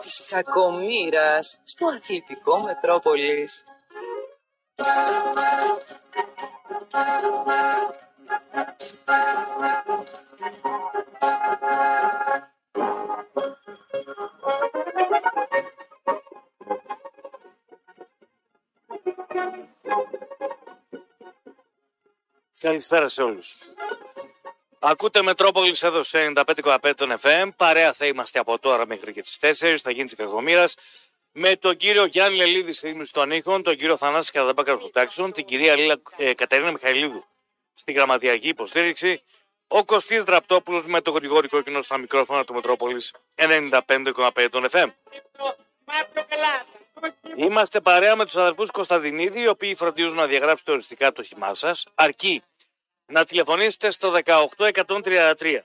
της κακομήρας στο αθλητικό Μετρόπολης. Καλησπέρα σε όλους. Ακούτε Μετρόπολης εδώ σε 95,5 των FM. Παρέα θα είμαστε από τώρα μέχρι και τις 4. Θα γίνει της κακομήρας. Με τον κύριο Γιάννη Λελίδη στη Δήμηση των Ήχων, τον κύριο Θανάση Καραδαμπάκα στο Τάξον, την κυρία Λίλα, ε, Κατερίνα Μιχαηλίδου στην γραμματιακή υποστήριξη, ο Κωστής Δραπτόπουλος με το γρηγόρη κόκκινο στα μικρόφωνα του Μετρόπολης 95,5 των FM. Είμαστε παρέα με τους αδερφού Κωνσταντινίδη, οι οποίοι φροντίζουν να διαγράψετε οριστικά το χυμά σας, αρκεί να τηλεφωνήσετε στο 18133,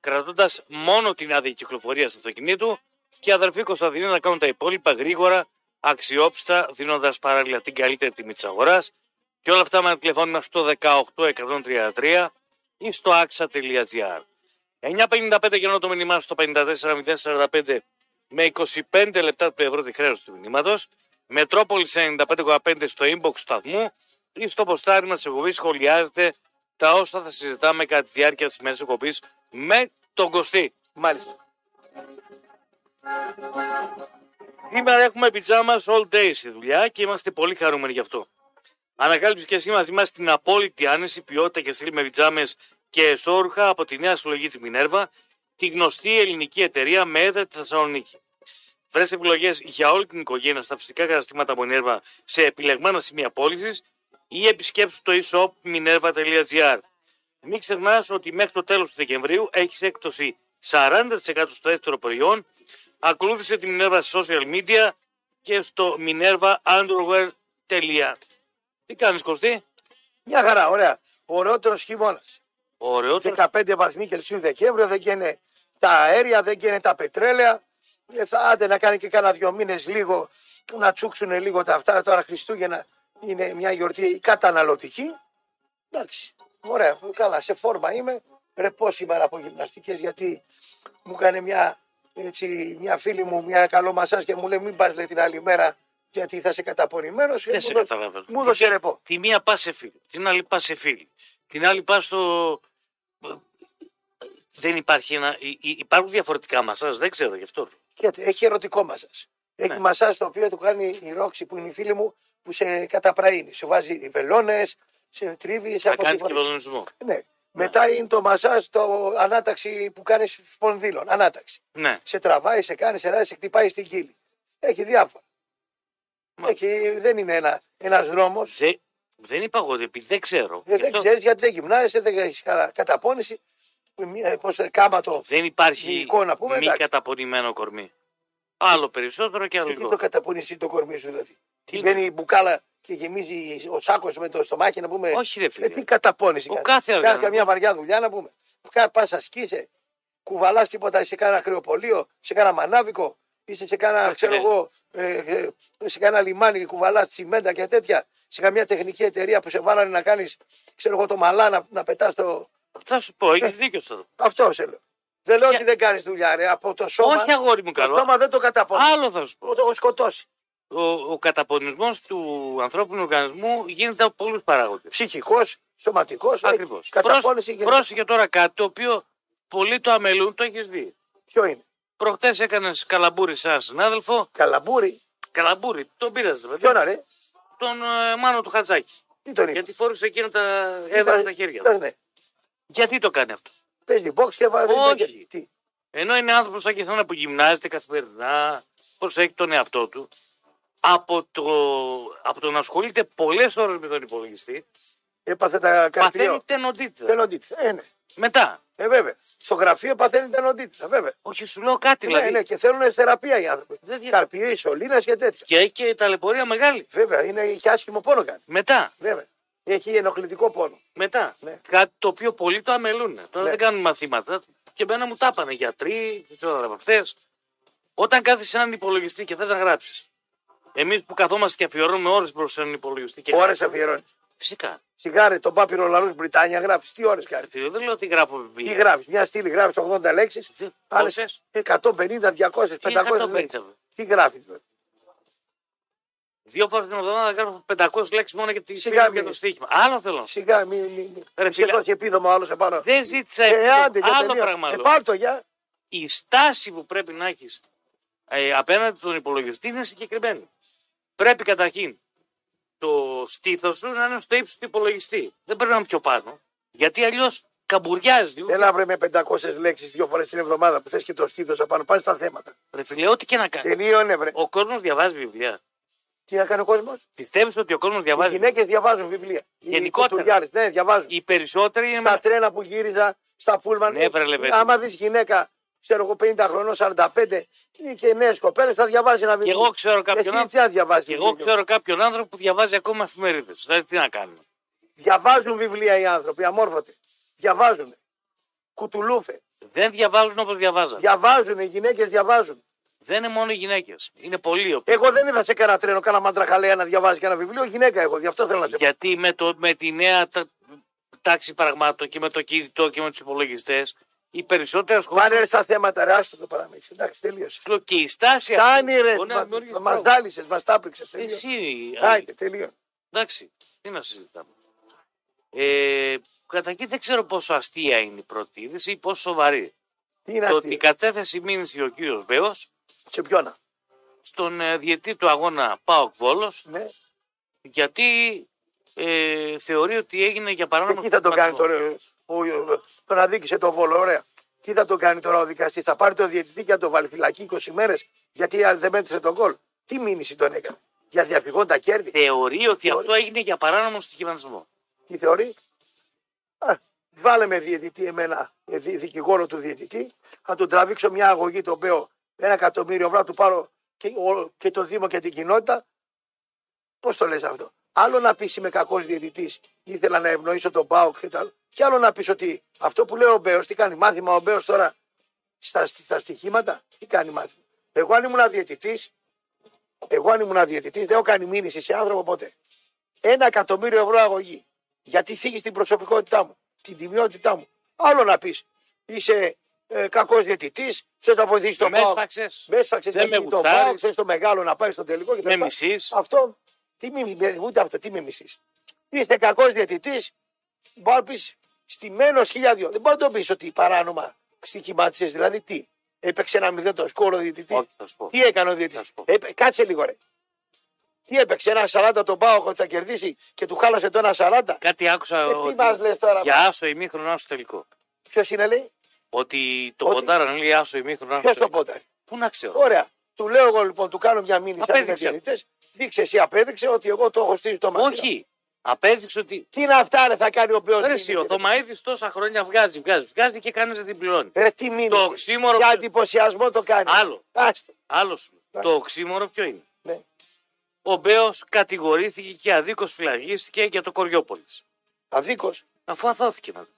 κρατώντας μόνο την άδεια κυκλοφορίας του αυτοκινήτου και οι αδερφοί Κωνσταντινίδη να κάνουν τα υπόλοιπα γρήγορα, αξιόπιστα, δίνοντας παράλληλα την καλύτερη τιμή της αγοράς και όλα αυτά με ένα τηλεφώνημα στο 18133 ή στο axa.gr. 9.55 γυρνώ το μήνυμά στο 54.045 με 25 λεπτά του ευρώ τη χρέωση του μηνύματος. Μετρόπολης 95,5 στο inbox του σταθμού ή στο ποστάρι σε εκπομπή σχολιάζετε τα όσα θα συζητάμε κατά τη διάρκεια της μέρη εκπομπής με τον Κωστή. Μάλιστα. Σήμερα έχουμε πιτζάμα all day στη δουλειά και είμαστε πολύ χαρούμενοι γι' αυτό. Ανακάλυψε και εσύ μαζί μας την απόλυτη άνεση, ποιότητα και στυλ με πιτζάμες και εσόρουχα από τη νέα συλλογή της Μινέρβα, τη γνωστή ελληνική εταιρεία με έδρα τη Θεσσαλονίκη. Βρες επιλογές για όλη την οικογένεια στα φυσικά καταστήματα Μινέρβα σε επιλεγμένα σημεία πώλησης ή επισκέψου το e-shop minerva.gr. Μην ξεχνάς ότι μέχρι το τέλος του Δεκεμβρίου έχεις έκπτωση 40% στο δεύτερο προϊόν. Ακολούθησε τη Minerva στα social media και στο minervaunderwear.gr. Τι κάνεις, Κωστή; Μια χαρά, ωραία. Ωραιότερο χειμώνας. Ωραιότερο. 15 βαθμοί Κελσίου Δεκέμβριο, δεν καίνε τα αέρια, δεν καίνε τα πετρέλαια. Ε, θα άντε να κάνει και κάνα δύο μήνες λίγο να τσούξουν λίγο τα αυτά. Τώρα Χριστούγεννα είναι μια γιορτή καταναλωτική. Εντάξει, ωραία, καλά, σε φόρμα είμαι. Ρεπό σήμερα από γυμναστικές γιατί μου έκανε μια, έτσι, μια φίλη μου μια καλό μασάζ και μου λέει μην πας λέει, την άλλη μέρα γιατί θα είσαι καταπονημένος. Δεν σε καταλαβαίνω. Μου έδωσε ρεπό. Τη μία πας σε φίλη, την άλλη πας σε φίλη. Την άλλη πας στο. Δεν υπάρχει ένα. υ- υ- Υπάρχουν διαφορετικά μασάζ, δεν ξέρω γι' αυτό. Γιατί έχει ερωτικό μασάζ. Έχει Ναι. μασάζ το οποίο του κάνει η Ρόξη που είναι η φίλη μου που σε καταπραίνει. Σου βάζει βελόνες, σε τρίβει, σε Θα κάνεις και αποτυπώνει. βελονισμό. Ναι. Μετά είναι το μασάζ, το ανάταξη που κάνεις σπονδύλων. Ανάταξη. Ναι. Σε τραβάει, σε κάνει, σε ράζει, σε χτυπάει στην κύλη. Έχει διάφορα. Μάλιστα. Έχει, δεν είναι ένα ένας δρόμος. Δε, δεν είπα εγώ, επειδή δεν ξέρω. Ε, Γι' δεν αυτό ξέρεις γιατί δεν γυμνάζεσαι, δεν έχεις καταπώνηση. Πώς κάματο. δεν υπάρχει η εικόνα, πούμε, μη εντάξει. καταπονημένο κορμί. Άλλο περισσότερο και άλλο Τι το λιγότερο. καταπώνηση το κορμί σου δηλαδή; Τι Τι μπαίνει η μπουκάλα και γεμίζει ο σάκος με το στομάχι να πούμε. Όχι, ρε φίλε. Ε, τι καταπώνηση. Ο κάνει. κάθε Κάνει οργανισμός. καμιά βαριά δουλειά να πούμε. Πας ασκείσαι, κουβαλάς τίποτα σε κάνα κρεοπολείο, σε κάνα μανάβικο, είσαι σε κάνα, Όχι, ξέρω ναι. εγώ, ε, ε, σε κάνα λιμάνι και κουβαλάς τσιμέντα και τέτοια. Σε καμιά τεχνική εταιρεία που σε βάλανε να κάνεις, ξέρω εγώ, το μαλά να, να πετάς το. Θα σου πω, έχεις δίκιο στο. Αυτό σε λέω. Δεν λέω Για- ότι δεν κάνεις δουλειά, ρε. Από το σώμα. Όχι, αγόρι μου το καλό. σώμα δεν το καταπώνεις. Άλλο θα σου πω. Το έχω σκοτώσει. Ο, ο καταπονισμός του ανθρώπινου οργανισμού γίνεται από πολλούς παράγοντες. Ψυχικός, σωματικός. Ακριβώς. Καταπώνηση γενικά. Πρόσεχε τώρα κάτι το οποίο πολλοί το αμελούν, το έχεις δει. Ποιο είναι; Προχτές έκανες καλαμπούρι σε έναν συνάδελφο. Καλαμπούρι. Καλαμπούρι, τον πήραζες παιδί. Ποιον ρε; Τον ε, Μάνο του Χατζάκη. Τι τον είπε; Γιατί φόρησε εκείνο τα έδρα στα χέρια του. Ναι, ναι. Γιατί το κάνει αυτό; Παίζει box και βάζει. Όχι. Τι. Ενώ είναι άνθρωπος σαν και εσένα που γυμνάζεται καθημερινά, προσέχει τον εαυτό του, από το, από το να ασχολείται πολλές ώρες με τον υπολογιστή, Έπαθε τα παθαίνει καρπιό. τενοντίτητα. Τενοντίτητα. Ε, ναι. Μετά. Ε, βέβαια. Στο γραφείο παθαίνει τενοντίτητα. Βέβαια. Όχι, σου λέω κάτι Ναι, δηλαδή. ναι, και θέλουν θεραπεία οι άνθρωποι. Δεν δια- Καρπιό, ισολίνα και τέτοια. Και έχει και ταλαιπωρία μεγάλη. Βέβαια, είναι και άσχημο πόνο κάνει. Μετά. Βέβαια. Έχει ενοχλητικό πόνο. Μετά. Ναι. Κάτι το οποίο πολλοί το αμελούν. Τώρα Ναι. δεν κάνουν μαθήματα. Και εμένα μου τα είπανε γιατροί, δεν ξέρω από αυτές. Όταν κάθεσαι έναν υπολογιστή και δεν τα γράψεις. Εμείς που καθόμαστε και αφιερώνουμε ώρες προς έναν υπολογιστή. Και Ώρες γράφουμε, αφιερώνεις. Φυσικά. Σιγάρε, τον πάπυρο λαού Βρυτάνια γράφεις. Τι ώρες κάνει. Φίλε, δεν λέω ότι γράφω Τι βιβλία. γράφεις, μια στήλη γράφεις 80 λέξεις. Πόσες; 150, 200, 500 150. λέξεις. Τι γράφεις. Δύο φορές την εβδομάδα γράφω 500 λέξεις μόνο για τη Σιγά σιγά για μην- το στοίχημα. Άλλο θέλω. να σου Σιγά, μην μη, μη. Ρε σε φίλε. δώσει επίδομα άλλος επάνω. Δεν ζήτησα Ε, επίδομα. άντε, για άλλο τελείω. πράγμα. Ε, λέω. πάρ' το για. Η στάση που πρέπει να έχεις ε, απέναντι στον υπολογιστή είναι συγκεκριμένη. Πρέπει καταρχήν το στήθος σου να είναι στο ύψος του υπολογιστή. Δεν πρέπει να είναι πιο πάνω. Γιατί αλλιώς καμπουριάζει λίγο. Έλα βρε με 500 λέξεις δύο φορές την εβδομάδα που θες και το στήθος απάνω. Πάνε στα θέματα. Ρε φίλε, ό,τι και να κάνει. Τελείωνε, βρε. Ο κόσμος διαβάζει βιβλία. Τι να κάνει ο κόσμος; Πιστεύεις ότι ο κόσμος Οι διαβάζει. γυναίκες διαβάζουν βιβλία. Οι Γενικότερα. κουτουλιάρες, ναι, διαβάζουν. Οι περισσότεροι είναι. Στα με- τρένα που γύριζα, στα πούλμαν. Ναι, βρε, Λεβέντη. άμα δεις γυναίκα, ξέρω εγώ 50 χρονών, 45 ή και νέες κοπέλες, θα διαβάζει ένα βιβλίο. εγώ ξέρω κάποιον Εσύ άνθρωπο- τι να διαβάζει. Και εγώ ξέρω κάποιον άνθρωπο που διαβάζει ακόμα εφημερίδες. Δηλαδή τι να κάνουμε; Διαβάζουν βιβλία οι άνθρωποι, αμόρφωτοι. Διαβάζουν. Κουτουλούφε. Δεν διαβάζουν όπως διαβάζαν. Διαβάζουν, οι γυναίκες διαβάζουν. Δεν είναι μόνο οι γυναίκες. Είναι πολλοί. οι οποίοι- Εγώ δεν είδα σε κανένα τρένο, κάνα μαντραχαλέα να διαβάζει κανένα βιβλίο. Γυναίκα εγώ, γι' αυτό θέλω να σε πω. Γιατί με, το, με τη νέα τα- τάξη πραγμάτων και με το κινητό και με τους υπολογιστές, οι περισσότερες χώρες. Πάνε ρε στα θέματα, ρε, άστο το παραμύθι. Εντάξει, τελείωσε. Και η στάση αυτή Κάνει ρε, μπορεί να δημιουργήσει μα πρόβλημα. δάλισε, μας τάπηξε. Εσύ. Άιτε, τελείω. Εντάξει, τι να συζητάμε. Ε, καταρχήν δεν ξέρω πόσο αστεία είναι η πρώτη είδηση ή πόσο σοβαρή. Τι είναι Το ότι αυτή, κατέθεσε μήνυση ο κύριος Μπέος σε ποιόνα. στον ε, διετή του αγώνα Πάοκ Βόλος Ναι. γιατί ε, θεωρεί ότι έγινε για παράνομο Και τι θα το κάνει στοιχηματισμό. τώρα, ο, ο, τον αδίκησε το βόλο, ωραία. Τι θα το κάνει τώρα ο δικαστής, θα πάρει το διαιτητή και θα το βάλει φυλακή 20 μέρες γιατί δεν μέτρησε τον κόλ. Τι μήνυση τον έκανε, για διαφυγόντα κέρδη. Θεωρεί ότι Θεωρεί. αυτό έγινε για παράνομο στοιχηματισμό. Τι θεωρεί; Α, βάλε με διαιτητή εμένα, ε, δι- δικηγόρο του διαιτητή, θα τον τραβήξω μια αγωγή τον Μπέο, ένα εκατομμύριο ευρώ, να του πάρω και, ο- και το Δήμο και την κοινότητα. Πώς το λες αυτό; Άλλο να πει είμαι κακός διαιτητής, ήθελα να ευνοήσω τον Μπάουκ και τα άλλα. Και άλλο να πεις ότι αυτό που λέει ο Μπέος, τι κάνει μάθημα ο Μπέος τώρα στα, στα στοιχήματα, τι κάνει μάθημα; Εγώ αν ήμουν διαιτητή, εγώ αν ήμουν διαιτητή, δεν έχω κάνει μήνυση σε άνθρωπο ποτέ. Ένα εκατομμύριο ευρώ αγωγή. Γιατί θίγει την προσωπικότητά μου, την τιμιότητά μου. Άλλο να πεις. Είσαι ε, κακός διαιτητής, θες να βοηθήσεις τον Με Πάοκ. έσφαξες. Με έσφαξες Δεν να με γίνει τον γουστάρεις. Πάοκ, θες το μεγάλο να πάει στο τελικό και Με μισείς. Αυτό, τι μη, ούτε αυτό, τι με μισείς. Είσαι κακός διαιτητής, μπορεί να πεις στημένο χιλιάδιο. Δεν μπορεί να το πεις ότι παράνομα στοιχημάτισε. Δηλαδή τι, έπαιξε ένα μηδέν το σκόρο ο διαιτητής. Όχι, θα σου πω. Τι έκανε ο Θα διαιτητή. σου πω. Κάτσε λίγο ρε. Τι έπαιξε, ένα 40 τον Πάοκ ότι θα κερδίσει και του χάλασε το ένα 40. Κάτι άκουσα Ε, τι ότι μας λες τώρα, για άσο ημίχρονο άσο τελικό. Ποιος είναι λέει, Ότι το Ότι- ποντάραν λέει άσο ημίχρονο άσο ποιος το τελικό. πόταρε. Πού να ξέρω. Ωραία. Του λέω εγώ λοιπόν, του κάνω μια μήνυση. αν είναι Απέδειξε. διαιτητές. Δείξε εσύ, απέδειξε ότι εγώ το έχω στήσει το μάτι. Όχι. Απέδειξε ότι. Τι να αυτά ρε, θα κάνει ο Μπέος Ρε, εσύ, ο μήνυση, ρε. Θωμαίδης τόσα χρόνια βγάζει, βγάζει, βγάζει και κανεί δεν την πληρώνει. Ρε τι μήνυση. Το οξύμορο Για ποιο- εντυπωσιασμό το κάνει. Άλλο. Άστε. Άλλο σου. Εντάξει. Το οξύμορο ποιο είναι; Ναι. Ο Μπέος κατηγορήθηκε και αδίκως φυλαγίστηκε για το Κοριόπολη. Αδίκως; Αφού αθώθηκε μαζί.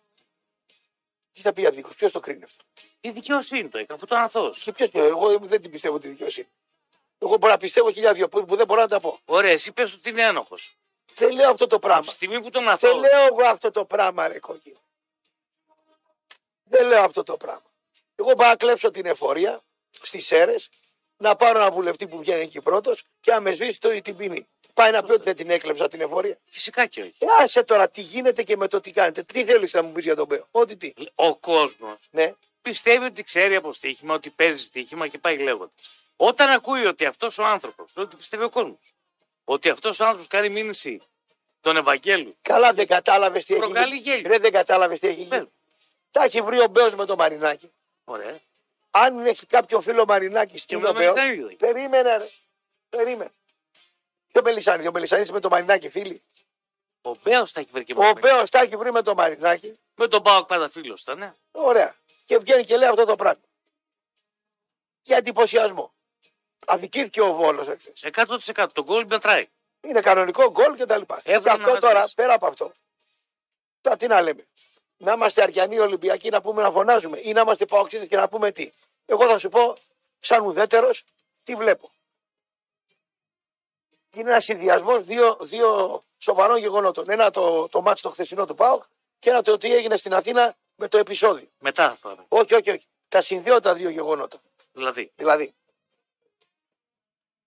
Τι θα πει αδίκως. Ποιος το κρίνει αυτό; Η δικαιοσύνη το έκανε, αφού το αθώος. Και ποιος, εγώ δεν την πιστεύω τη δικαιοσύνη. Εγώ μπορώ να πιστεύω χιλιάδιο που, που δεν μπορώ να τα πω. Ωραία, εσύ πες ότι είναι ένοχο. Δεν λέω αυτό το Από πράγμα. τη στιγμή που τον Δεν αθώο. λέω εγώ αυτό το πράγμα, ρε κόκκινο. Δεν λέω αυτό το πράγμα. Εγώ πάω να κλέψω την εφορία στις αίρες, να πάρω ένα βουλευτή που βγαίνει εκεί πρώτος και να με σβήσει το, την ποινή. Πάει να πει ότι δεν την έκλεψα την εφορία. Φυσικά και όχι. Ε, άσε τώρα τι γίνεται και με το τι κάνετε. Τι θέλεις να μου πεις για τον Μπέο. Ό,τι τι. Ο κόσμος Ναι. πιστεύει ότι ξέρει από στοίχημα, ότι παίζει στοίχημα και πάει λέγοντας. Όταν ακούει ότι αυτός ο άνθρωπος, τότε πιστεύει ο κόσμος, ότι αυτός ο άνθρωπος κάνει μήνυση τον Ευαγγέλου. Καλά δεν κατάλαβες τι έχει Προκαλεί γίνει. γέλιο. Ρε δεν κατάλαβες τι έχει Πες. γίνει. Τα έχει βρει ο Μπέος με το Μαρινάκι. Ωραία. Αν έχει κάποιο φίλο Μαρινάκι στην με το Μπέος. Μελισσανίδη. Περίμενε, ρε. Περίμενε. Ποιο Μελισανίδη, ο Μελισανίδη με το Μαρινάκι, φίλοι. Ο Μπέος τα έχει βρει και Ο μόνο. Μπέος τα έχει βρει με το Μαρινάκι. Με τον Πάοκ πάντα φίλος ήταν. ε. Ωραία. Και βγαίνει και λέει αυτό το πράγμα. Για εντυπωσιασμό. Αδικήθηκε ο Βόλος εχθέ. 100% τον γκολ μετράει. Είναι κανονικό γκολ και τα λοιπά. Και Έβρανε αυτό να τώρα, μετρήσει. πέρα από αυτό. Τώρα τι να λέμε. Να είμαστε Αριανοί Ολυμπιακοί να πούμε να φωνάζουμε ή να είμαστε Παοξίδες και να πούμε τι. Εγώ θα σου πω, σαν ουδέτερος, τι βλέπω. Είναι ένας συνδυασμός δύο, δύο σοβαρών γεγονότων. Ένα το, το μάτσο το χθεσινό του ΠΑΟΚ και ένα το τι έγινε στην Αθήνα με το επεισόδιο. Μετά θα πάμε. Όχι, όχι, όχι. Τα συνδυώ τα δύο γεγονότα. Δηλαδή. Δηλαδή,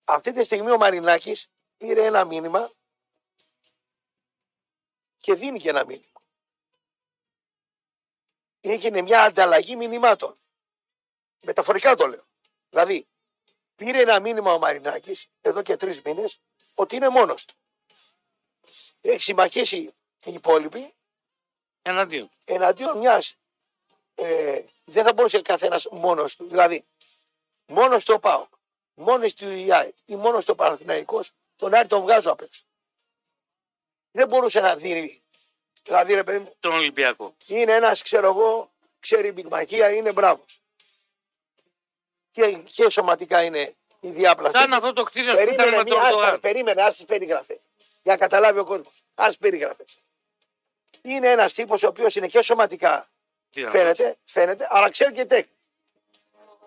αυτή τη στιγμή ο Μαρινάκης πήρε ένα μήνυμα και δίνει και ένα μήνυμα. Έγινε μια ανταλλαγή μηνυμάτων. Μεταφορικά το λέω. Δηλαδή, πήρε ένα μήνυμα ο Μαρινάκης εδώ και τρεις μήνες ότι είναι μόνος του. Έχει συμμαχίσει οι υπόλοιποι Εναντίον. εναντίον μιας ε, δεν θα μπορούσε καθένας μόνος του. Δηλαδή, μόνος στο ΠΑΟΚ, μόνος του ΙΑΕ ή μόνος στο Παναθηναϊκός, τον Άρη τον βγάζω απ' έξω. Δεν μπορούσε να δίνει. Δηλαδή, ρε παιδί μου, Τον Ολυμπιακό. είναι ένας, ξέρω εγώ, ξέρει μπιγμακία, είναι μπράβος. Και, και σωματικά είναι η διάπλατη. Ήταν αυτό το κτίριο που ήταν Περίμενε, με τον μία, άστα, Ερντογάν. περίμενε, ας τις περιγραφές. Για να καταλάβει ο κόσμος. Ας τις περιγραφές. Είναι ένας τύπος ο οποίος είναι και σωματικά Τι να Φαίνεται, φαίνεται, αλλά ξέρει και τέχνη.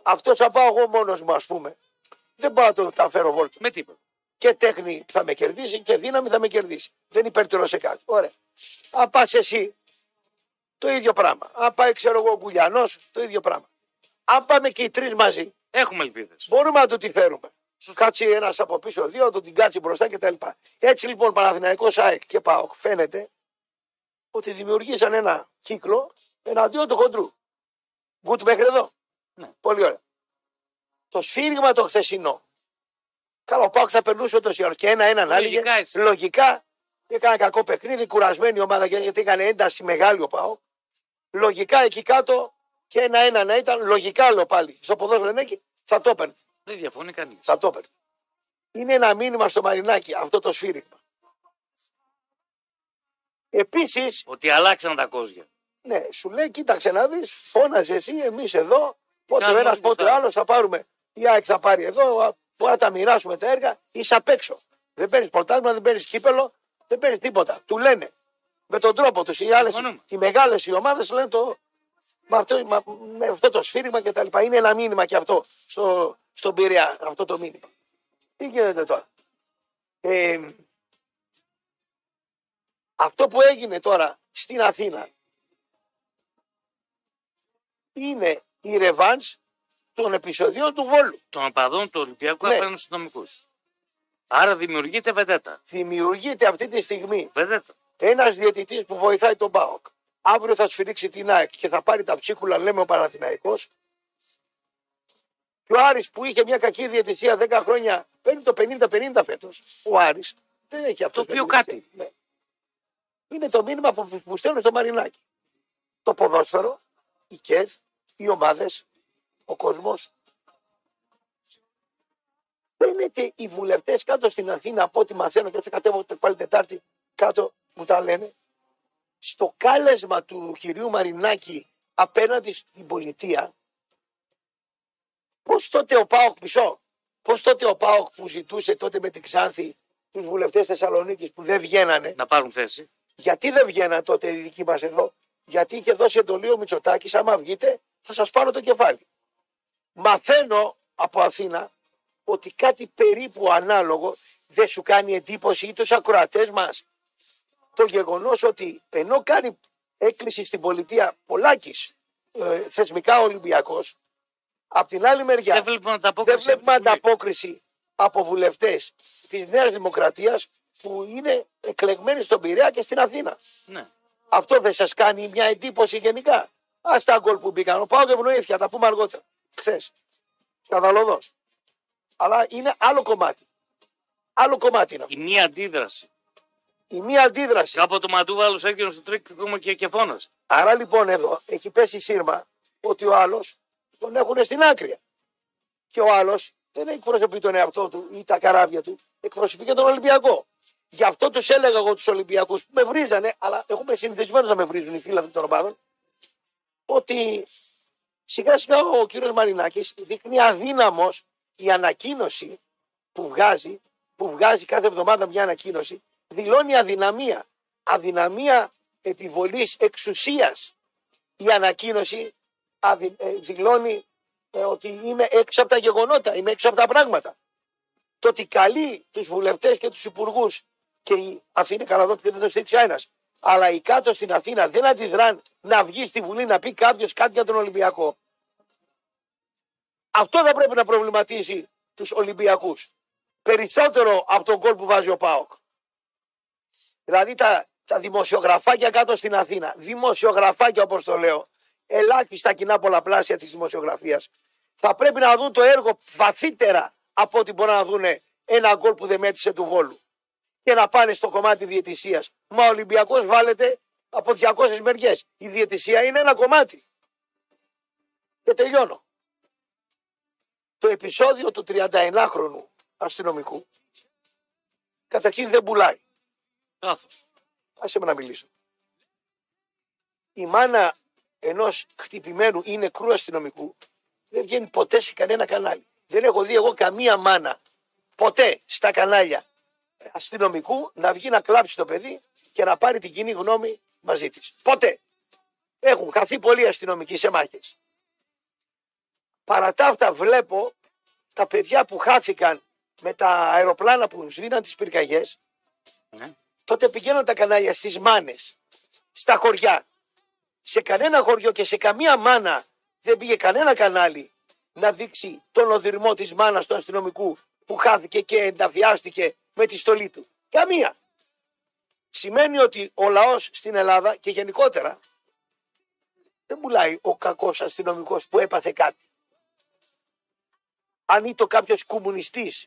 Αυτός θα πάω εγώ μόνος μου, ας πούμε. Δεν πάω να το τα φέρω βόλτα. Με τίποτα. Και τέχνη θα με κερδίσει και δύναμη θα με κερδίσει. Δεν υπερτερώ σε κάτι. Ωραία. Αν πας εσύ, το ίδιο πράγμα. Αν πάει, ξέρω εγώ, ο Γκουλιανό, το ίδιο πράγμα. Αν πάμε και οι τρεις μαζί, Έχουμε ελπίδες. μπορούμε να το τη φέρουμε. Σου κάτσει ένας από πίσω, δύο, τον την κάτσει μπροστά κτλ. Έτσι λοιπόν, Παναθηναϊκός ΑΕΚ και ΠΑΟΚ φαίνεται ότι δημιουργήσαν ένα κύκλο εναντίον του χοντρού. Γκουτ μέχρι εδώ. Ναι. Πολύ ωραία. Το σφύριγμα το χθεσινό. Καλά, ο Πάοκ θα περνούσε ούτω ή άλλω. Και ένα-έναν άλλοι. Λογικά έτσι. Λογικά έκανε κακό παιχνίδι, κουρασμένη η ομάδα γιατί έκανε ένταση μεγάλη ο Πάοκ. Λογικά εκεί κάτω και ένα-ένα να ήταν. Λογικά λέω πάλι. Στο ποδόσφαιρο δεν έχει, θα το έπαιρνε. Δεν διαφωνεί κανείς. Θα το έπαιρνε. Είναι ένα μήνυμα στο Μαρινάκι αυτό το σφύριγμα. Επίσης, Ότι αλλάξαν τα κόζια. ναι, σου λέει, κοίταξε να δεις, φώναζες εσύ, εμείς εδώ. Πότε ο Κάνουμε ένας, όλοι πότε ο μπροστά. άλλος θα πάρουμε. Η ΑΕΚ θα πάρει εδώ, α, μπορεί να τα μοιράσουμε τα έργα. Είσαι απ' έξω. Δεν παίρνεις πρωτάθλημα, δεν παίρνεις κύπελο, δεν παίρνεις τίποτα. Του λένε με τον τρόπο τους. Οι, άλλες, Συμφωνούμε. οι μεγάλες οι ομάδες λένε το. Με αυτό, μα- με αυτό το σφύριγμα και τα λοιπά. Είναι ένα μήνυμα και αυτό στο, στον Πειραιά, αυτό το μήνυμα. Τι γίνεται τώρα; Ε, αυτό που έγινε τώρα στην Αθήνα είναι η ρεβάνς των επεισοδίων του Βόλου. Των οπαδών του Ολυμπιακού Ναι. απέναντι στους νομικούς. Άρα δημιουργείται βεντέτα. Δημιουργείται αυτή τη στιγμή Βεντέτα. ένας διαιτητής που βοηθάει τον ΠΑΟΚ. Αύριο θα σφυρίξει την ΑΕΚ και θα πάρει τα ψίχουλα, λέμε ο Παναθηναϊκός. Και ο Άρης που είχε μια κακή διαιτησία 10 χρόνια, παίρνει το 50-50 φέτος. Ο Άρης δεν έχει αυτός. Το οποίο κάτι. Ναι. Είναι το μήνυμα που, που στέλνουν στο Μαρινάκι. Το ποδόσφαιρο, οι ΚΕΔ, οι ομάδες, ο κόσμος. Φαίνεται οι βουλευτές κάτω στην Αθήνα, από ό,τι μαθαίνω και έτσι κατέβω πάλι Τετάρτη κάτω, μου τα λένε, στο κάλεσμα του κυρίου Μαρινάκη απέναντι στην πολιτεία, πώς τότε ο Πάοκ πισώ, πώς τότε ο Πάοκ που ζητούσε τότε με την Ξάνθη τους βουλευτές Θεσσαλονίκης που δεν βγαίνανε, Να πάρουν θέση. γιατί δεν βγαίναν τότε οι δικοί μας εδώ, γιατί είχε δώσει εντολή ο Μητσοτάκης, άμα βγείτε θα σας πάρω το κεφάλι. Μαθαίνω από Αθήνα ότι κάτι περίπου ανάλογο δεν σου κάνει εντύπωση ή τους ακροατές μας το γεγονός ότι ενώ κάνει έκκληση στην πολιτεία Πολάκης ε, θεσμικά Ολυμπιακός απ' την άλλη μεριά Δεν βλέπουμε δεν ανταπόκριση. βλέπουμε από τη Βουλή. ανταπόκριση από βουλευτές της Νέας Δημοκρατίας που είναι εκλεγμένοι στον Πειραιά και στην Αθήνα. Ναι. Αυτό δεν σας κάνει μια εντύπωση γενικά. Α τα γκολ που μπήκαν. Ο Πάοκ ευνοήθηκε, θα τα πούμε αργότερα. Χθε. Σκανδαλωδό. Αλλά είναι άλλο κομμάτι. Άλλο κομμάτι είναι αυτό. Η μία αντίδραση. Η μία αντίδραση. Κάποτε το Μαντούβαλο έγινε στο τρίκο και, και φώνασε. Άρα λοιπόν εδώ έχει πέσει σύρμα ότι ο άλλος τον έχουν στην άκρη. Και ο άλλος δεν εκπροσωπεί τον εαυτό του ή τα καράβια του, εκπροσωπεί και τον Ολυμπιακό. Γι' αυτό τους έλεγα εγώ τους Ολυμπιακούς που με βρίζανε, αλλά έχουμε συνηθισμένο να με βρίζουν οι φίλοι αυτών των ομάδων, ότι σιγά σιγά ο κύριος Μαρινάκης δείχνει αδύναμος η ανακοίνωση που βγάζει, που βγάζει κάθε εβδομάδα μια ανακοίνωση, δηλώνει αδυναμία. Αδυναμία επιβολής εξουσίας. Η ανακοίνωση αδυ- ε, δηλώνει ε, ότι είμαι έξω από τα γεγονότα, είμαι έξω από τα πράγματα. Το ότι καλεί τους βουλευτές και τους υπουργούς και η Αθήνα καλά εδώ και δεν το στήριξε ένας. Αλλά οι κάτω στην Αθήνα δεν αντιδράν να βγει στη Βουλή να πει κάποιος κάτι για τον Ολυμπιακό. Αυτό θα πρέπει να προβληματίσει τους Ολυμπιακούς. Περισσότερο από τον κόλ που βάζει ο Πάοκ. Δηλαδή τα, τα δημοσιογραφάκια κάτω στην Αθήνα, δημοσιογραφάκια όπως το λέω, ελάχιστα κοινά πολλαπλάσια της δημοσιογραφίας, θα πρέπει να δουν το έργο βαθύτερα από ό,τι μπορούν να δουν ένα γκολ που δεν μέτρησε του Βόλου. Και να πάνε στο κομμάτι διαιτησίας. Μα ο Ολυμπιακός βάλετε από 200 μεριές. Η διαιτησία είναι ένα κομμάτι. Και τελειώνω. Το επεισόδιο του 31χρονου αστυνομικού καταρχήν δεν πουλάει. Λάθος. Άσε με να μιλήσω. Η μάνα ενός χτυπημένου ή νεκρού αστυνομικού δεν βγαίνει ποτέ σε κανένα κανάλι. Δεν έχω δει εγώ καμία μάνα ποτέ στα κανάλια αστυνομικού να βγει να κλάψει το παιδί και να πάρει την κοινή γνώμη μαζί της. Ποτέ. Έχουν χαθεί πολλοί αστυνομικοί σε μάχες. Παρά τα αυτά βλέπω τα παιδιά που χάθηκαν με τα αεροπλάνα που σβήναν τις πυρκαγιές Ναι. τότε πηγαίνουν τα κανάλια στις μάνες, στα χωριά. Σε κανένα χωριό και σε καμία μάνα δεν πήγε κανένα κανάλι να δείξει τον οδυρμό της μάνας του αστυνομικού που χάθηκε και ενταφιάστηκε με τη στολή του. Καμία. Σημαίνει ότι ο λαός στην Ελλάδα και γενικότερα δεν πουλάει ο κακός αστυνομικός που έπαθε κάτι. Αν ήταν κάποιος κομμουνιστής,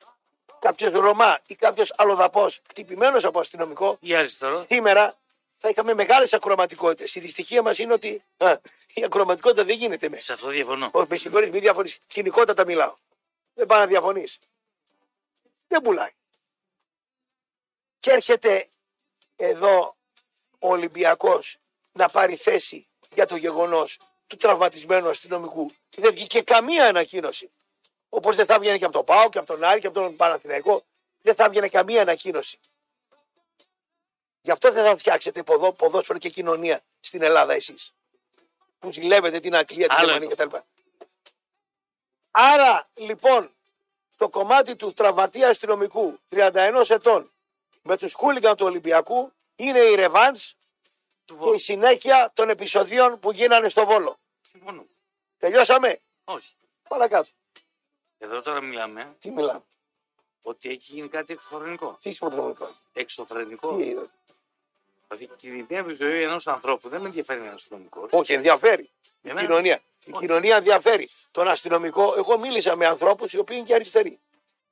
κάποιος Ρωμά ή κάποιος αλλοδαπός χτυπημένος από αστυνομικό, Ή αριστερό. σήμερα θα είχαμε μεγάλες ακροματικότητες. Η δυστυχία μας είναι ότι α, η ακροματικότητα δεν γίνεται με. Σε αυτό διαφωνώ. Ω, Με συγχωρείς, μην διαφωνείς. Κοινικότατα μιλάω. Δεν πάει να διαφωνείς. Δεν πουλάει. Και έρχεται εδώ ο Ολυμπιακός να πάρει θέση για το γεγονός του τραυματισμένου αστυνομικού. Και δεν βγήκε καμία ανακοίνωση. Όπως δεν θα βγαίνει και από τον Πάο και από τον Άρη και από τον Παναθηναϊκό. Δεν θα βγαίνει καμία ανακοίνωση. Γι' αυτό δεν θα φτιάξετε ποδό, ποδόσφαιρο και κοινωνία στην Ελλάδα εσείς. Που ζηλεύετε την Αγγλία, την Άλλο Γερμανία είναι. κτλ. Άρα λοιπόν το κομμάτι του τραυματία αστυνομικού 31 ετών με τους χούλιγκαν του Ολυμπιακού είναι η ρεβάνς Του και η Βόλου. συνέχεια των επεισοδίων που γίνανε στο Βόλο. Συμφωνώ. Τελειώσαμε; Όχι. Παρακάτω. Εδώ τώρα μιλάμε Τι μιλάμε; ότι έχει γίνει κάτι εξωφρενικό. Τι σημαντικό. Εξωφρενικό. Τι είναι; Δηλαδή κινδυνεύει η ζωή ενός ανθρώπου. Δεν με ενδιαφέρει ένα αστυνομικός. Όχι, ενδιαφέρει. Η Εμένα. κοινωνία. Η Όχι. κοινωνία ενδιαφέρει. Τον αστυνομικό, εγώ μίλησα με ανθρώπους οι οποίοι είναι και αριστεροί.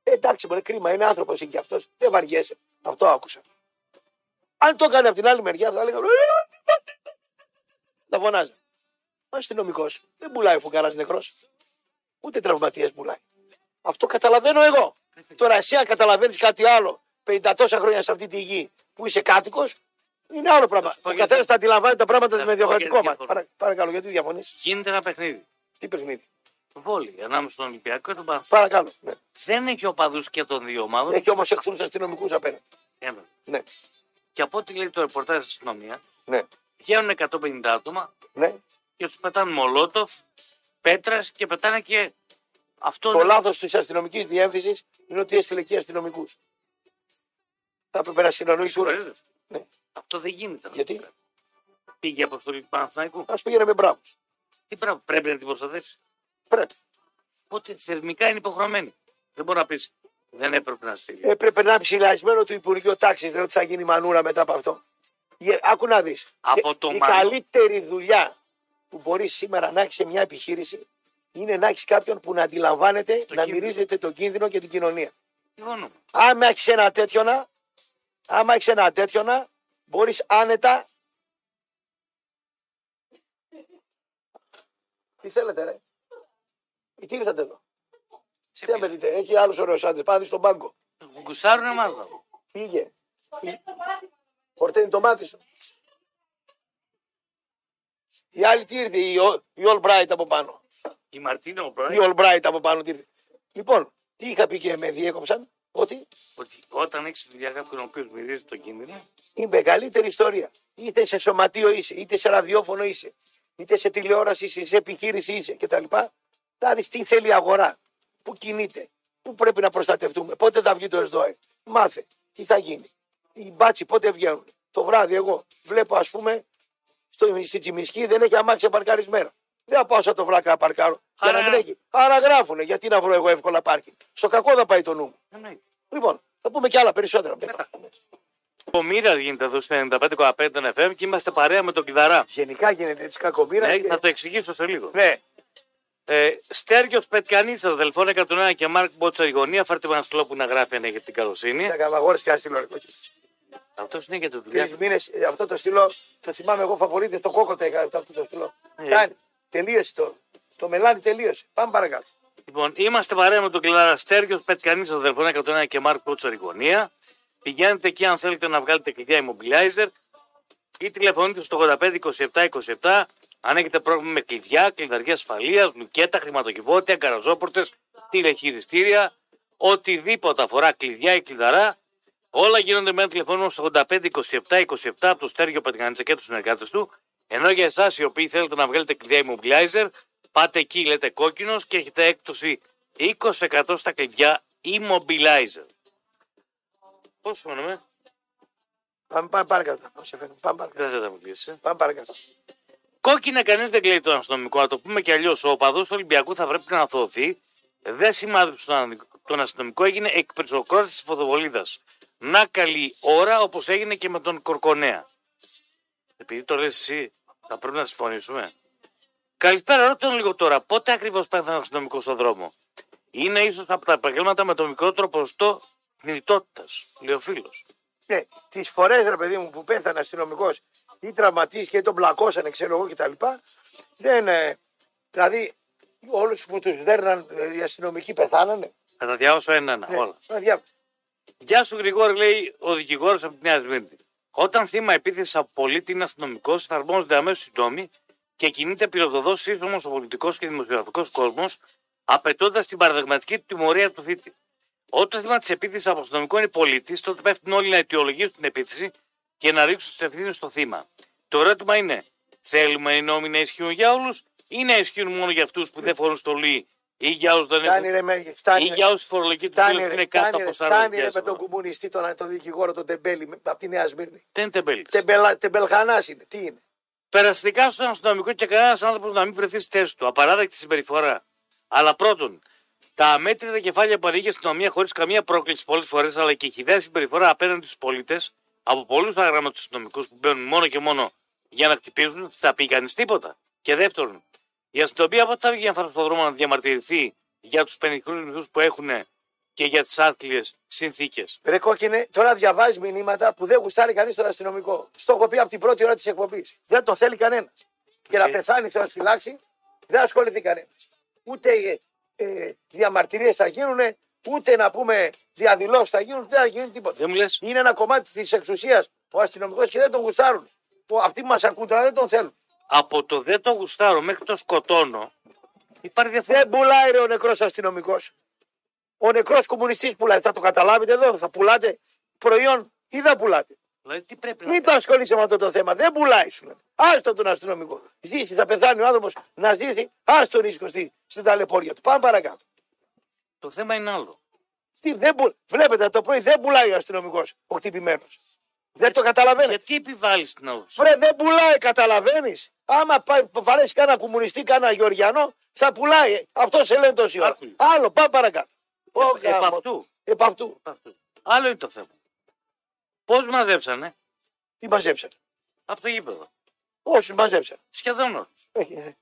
Ε, εντάξει, μπορεί κρίμα, είναι άνθρωπος είναι και αυτός. Δεν βαριέσαι. Αυτό άκουσα. Αν το έκανε από την άλλη μεριά, θα έλεγα. Θα φωνάζει. Ο αστυνομικό δεν πουλάει ο φουκαρά νεκρό. Ούτε τραυματίε πουλάει. Αυτό καταλαβαίνω εγώ. Τώρα εσύ αν καταλαβαίνει κάτι άλλο 50 τόσα χρόνια σε αυτή τη γη που είσαι κάτοικο, είναι άλλο πράγμα. σου πω Ο γιατί. καθένα τα αντιλαμβάνει τα πράγματα Θα με σου πω διαφορετικό γιατί μα. διαφωνώ. Παρα, παρακαλώ, γιατί διαφωνεί. Γίνεται ένα παιχνίδι. Τι παιχνίδι. Βόλη ανάμεσα στον Ολυμπιακό και τον Παναθηναϊκό. Παρακαλώ. Ναι. Δεν έχει οπαδού και των δύο ομάδων. Έχει όμως εχθρούς αστυνομικούς απέναντι. Ένα. Ναι. Και από ό,τι λέει το ρεπορτάζ της αστυνομία, Ναι. βγαίνουν 150 άτομα ναι. και τους πετάνε μολότοφ, πέτρα και πετάνε και αυτό. Το λάθος της αστυνομικής διεύθυνση είναι ότι έστειλε εκεί αστυνομικούς. Θα έπρεπε να συνεννοήσει ουρέ. Σοβαρεύεται. Ναι. Αυτό δεν γίνεται. Γιατί; Πήγε η αποστολή του Παναθηναϊκού. ας πήγαινε με μπράβο. Τι πράγμα, πρέπει να την προστατεύσει. Πρέπει. Ότι θερμικά είναι υποχρεωμένη. Δεν μπορεί να πεις δεν έπρεπε να στείλει. Έπρεπε να είναι ψηλασμένο το Υπουργείο Τάξης, ότι θα γίνει μανούρα μετά από αυτό. Ε, Άκου να δεις. Από το Η μανού- καλύτερη δουλειά που μπορείς σήμερα να έχεις σε μια επιχείρηση είναι να έχεις κάποιον που να αντιλαμβάνεται, να κίνδυνο. μυρίζεται τον κίνδυνο και την κοινωνία. Συμφωνώ. Άμα έχεις ένα τέτοιο να, άμα έχεις ένα τέτοιο να, μπορείς άνετα. Τι θέλετε, ρε; Ε, Τι ήρθατε εδώ; Σε Τι να με δείτε, έχει άλλους ωραίους άντρες. Πάμε στον πάγκο. πήρε. Γουστάρουν εμάς να δω. Πήγε. Φορτένει το μάτι σου. Η άλλη τι ήρθε, η, Ο- η All Bright από πάνω. Η Μαρτίνο Η πρωί All Bright από πάνω τι ήρθε. Λοιπόν, τι είχα πει και με διέκοψαν, ότι ότι όταν έχεις δουλειά κάποιον ο οποίος μυρίζει τον κίνδυνο, η μεγαλύτερη ιστορία. Είτε σε σωματείο είσαι, είτε σε ραδιόφωνο είσαι, είτε σε τηλεόραση είσαι, σε επιχείρηση είσαι κτλ. Να δεις τι θέλει η αγορά, πού κινείται, πού πρέπει να προστατευτούμε, πότε θα βγει το ΕΣΔΟΕ. Μάθε, τι θα γίνει. οι μπάτσι πότε βγαίνουν. Το βράδυ εγώ βλέπω ας πούμε στο, στη Τσιμισκή δεν έχει αμάξια παρκαρισμένο. Δεν θα πάω σαν το βλάκα να παρκάρω. Για να Άρα- μην έχει. Άρα γράφουνε. Γιατί να βρω εγώ εύκολα πάρκι. Στο κακό θα πάει το νου μου. Εννοείται. Λοιπόν, θα πούμε και άλλα περισσότερα. μετά. Ο Μοίρα γίνεται εδώ στο 95,5 FM και είμαστε παρέα με τον Κιδαρά. Γενικά γίνεται τη κακομοίρα. Ναι, και- θα το εξηγήσω σε λίγο. ναι. Ε, Στέργιος Πετκανίτσα, τηλεφώνο 101 και Μάρκ Μπότσα γωνία. Φέρτε ένα στυλό που να γράφει αν έχετε την καλοσύνη. Τα καλαγόρε και άστιλο. Αυτό είναι για το δουλειά. Τρεις μήνες αυτό το στυλό το θυμάμαι εγώ φαβορείτε στο κόκο το έκανα αυτό το στυλό. Ε. Κάνει. Τελείωσε το. Το μελάνι τελείωσε. Πάμε παρακάτω. Λοιπόν, είμαστε παρέα με τον Κλάρα Στέργιος Πετκανίτσα, τηλεφώνο 101 και Μάρκ Μπότσα γωνία. Πηγαίνετε εκεί αν θέλετε να βγάλετε κλειδιά immobilizer ή τηλεφωνείτε στο 852727 αν έχετε πρόβλημα με κλειδιά, κλειδαριά ασφαλείας, λουκέτα, χρηματοκιβώτια, καραζόπορτε, τηλεχειριστήρια, οτιδήποτε αφορά κλειδιά ή κλειδαρά, όλα γίνονται με ένα τηλεφώνημα στο 852727 από το Στέργιο Πατηγανίτσα και τους συνεργάτες του. Ενώ για εσάς οι οποίοι θέλετε να βγάλετε κλειδιά immobilizer, πάτε εκεί, λέτε κόκκινος και έχετε έκπτωση 20% στα κλειδιά immobilizer. Πώς φαίνομαι, Πάμε, πάμε παρακάτω. Πώς σε φαίνεται; Πάμε παρακάτω. δεν θα μου κλείσει. Πάμε παρακάτω. Κόκκινα κανεί δεν κλαίει τον αστυνομικό. Να το πούμε και αλλιώς. Ο οπαδός του Ολυμπιακού θα πρέπει να αθωωωθεί. Δεν σημάδεψε τον, τον αστυνομικό, έγινε εκπετσοκρότη της φωτοβολίδας. Να καλή ώρα όπως έγινε και με τον Κορκονέα. Επειδή το λες εσύ, θα πρέπει να συμφωνήσουμε. Καλησπέρα, ρώτα τον λίγο τώρα. Πότε ακριβώς πέθανε ο αστυνομικός στον δρόμο. Είναι ίσως από τα επαγγέλματα με το μικρότερο ποσοστό θνητότητας, λέει ο φίλο. Ναι, τις φορές ρε παιδί μου που πέθανε αστυνομικός ή τραυματίστηκε ή τον πλακώσανε, ξέρω εγώ κτλ. Δεν. ε, δηλαδή, όλους που τους δέρναν ε, οι αστυνομικοί πεθάνανε. Θα τα διαβάσω ένα-ένα Ναι, όλα. να διά- Γεια σου, Γρηγόρη, λέει ο δικηγόρος από τη Νέα Σμύρνη. Όταν θύμα επίθεσης από πολίτη είναι αστυνομικός, εφαρμόζονται αμέσως οι νόμοι και κινείται πυροδοδός σύσσωμο ο πολιτικό και δημοσιογραφικός κόσμος, απαιτώντας την παραδειγματική τιμωρία του θήτη. Όταν θύμα της επίθεσης από αστυνομικό είναι πολίτης, τότε πέφτουν όλοι να αιτιολογήσουν την επίθεση και να ρίξουν τις ευθύνες στο θύμα. Το ερώτημα είναι, θέλουμε οι νόμοι να ισχύουν για όλους ή να ισχύουν μόνο για αυτούς που δεν φορούν στολή ή για όσους δεν Φτάνει έχουν. ρε, με, φτάνει, ή ρε. για όσους φορολογικοί τους Φτάνει, είναι ρε, κάτω φτάνει, από ρε, 40 φτάνει, ρε, με ευρώ. τον κομμουνιστή, τον, τον δικηγόρο, τον Τεμπέλη, με- από τη Νέα Σμύρνη. Δεν είναι τεμπέλης; Τεμπελα, τεμπελχανά είναι. Τι είναι; Περαστικά στον αστυνομικό και κανένας άνθρωπος να μην βρεθεί στη θέση του. Απαράδεκτη συμπεριφορά. Αλλά πρώτον, τα αμέτρητα κεφάλια που ανοίγει η αστυνομία χωρίς καμία πρόκληση πολλές φορές, αλλά και η χιδέα συμπεριφορά απέναντι στους πολίτες από πολλούς αγράμματου αστυνομικού που μπαίνουν μόνο και μόνο για να χτυπήσουν, θα πει κανείς τίποτα. Και δεύτερον, η αστυνομία πότε θα βγει να στον δρόμο να διαμαρτυρηθεί για τους πενικού μισθού που έχουν και για τις άθλιες συνθήκες. Ρε κόκκινε, τώρα διαβάζεις μηνύματα που δεν γουστάρει κανείς τον αστυνομικό. Στο έχω πει από την πρώτη ώρα της εκπομπής. Δεν το θέλει κανένας. Και να Ε. πεθάνει, Θεό φυλάξει, δεν ασχοληθεί κανένας. Ούτε ε, ε, διαμαρτυρίες θα γίνουν, ούτε να πούμε διαδηλώσεις θα γίνουν, δεν θα γίνει τίποτα. Δεν μου λες, Είναι ένα κομμάτι της εξουσίας ο αστυνομικός και δεν τον γουστάρουν. Ο- Αυτοί που μας ακούν τώρα δεν τον θέλουν. από το δεν το γουστάρω μέχρι το σκοτώνω, υπάρχει διαφορά. Δεν πουλάει ρε ο νεκρός αστυνομικός. Ο νεκρός κομμουνιστής πουλάει. Θα το καταλάβετε εδώ, θα πουλάτε προϊόν ή δεν πουλάτε. Δηλαδή, τι πρέπει να Μην το ασχολείσαι με αυτό το θέμα. Δεν πουλάει σου λένε. Άστο τον αστυνομικό. Ζήσει, θα πεθάνει ο άνθρωπος να ζήσει. Άστο τον ίσκο στη, στην ταλαιπώρια του. Πάμε παρακάτω. Το θέμα είναι άλλο. Τι, δεν που... Βλέπετε το πρωί δεν πουλάει ο αστυνομικός ο χτυπημένος. Δεν το καταλαβαίνετε. Γιατί επιβάλλεις την άποψη; Βρε, δεν πουλάει, καταλαβαίνεις. Άμα πάει, βαρέσεις κανένα κομμουνιστή, κανένα Γεωργιανό, θα πουλάει. Αυτό σε λένε τόση ώρα. Άκου. Άλλο, πάμε παρακάτω. Ω, Επ' γάμο. αυτού. Επ' αυτού. Επ' αυτού. Άλλο είναι το θέμα. Πώς μαζέψανε; Τι μαζέψαν. από το γήπεδο. Όσου μαζέψαν. Σχεδόν όλους. Ε, ε,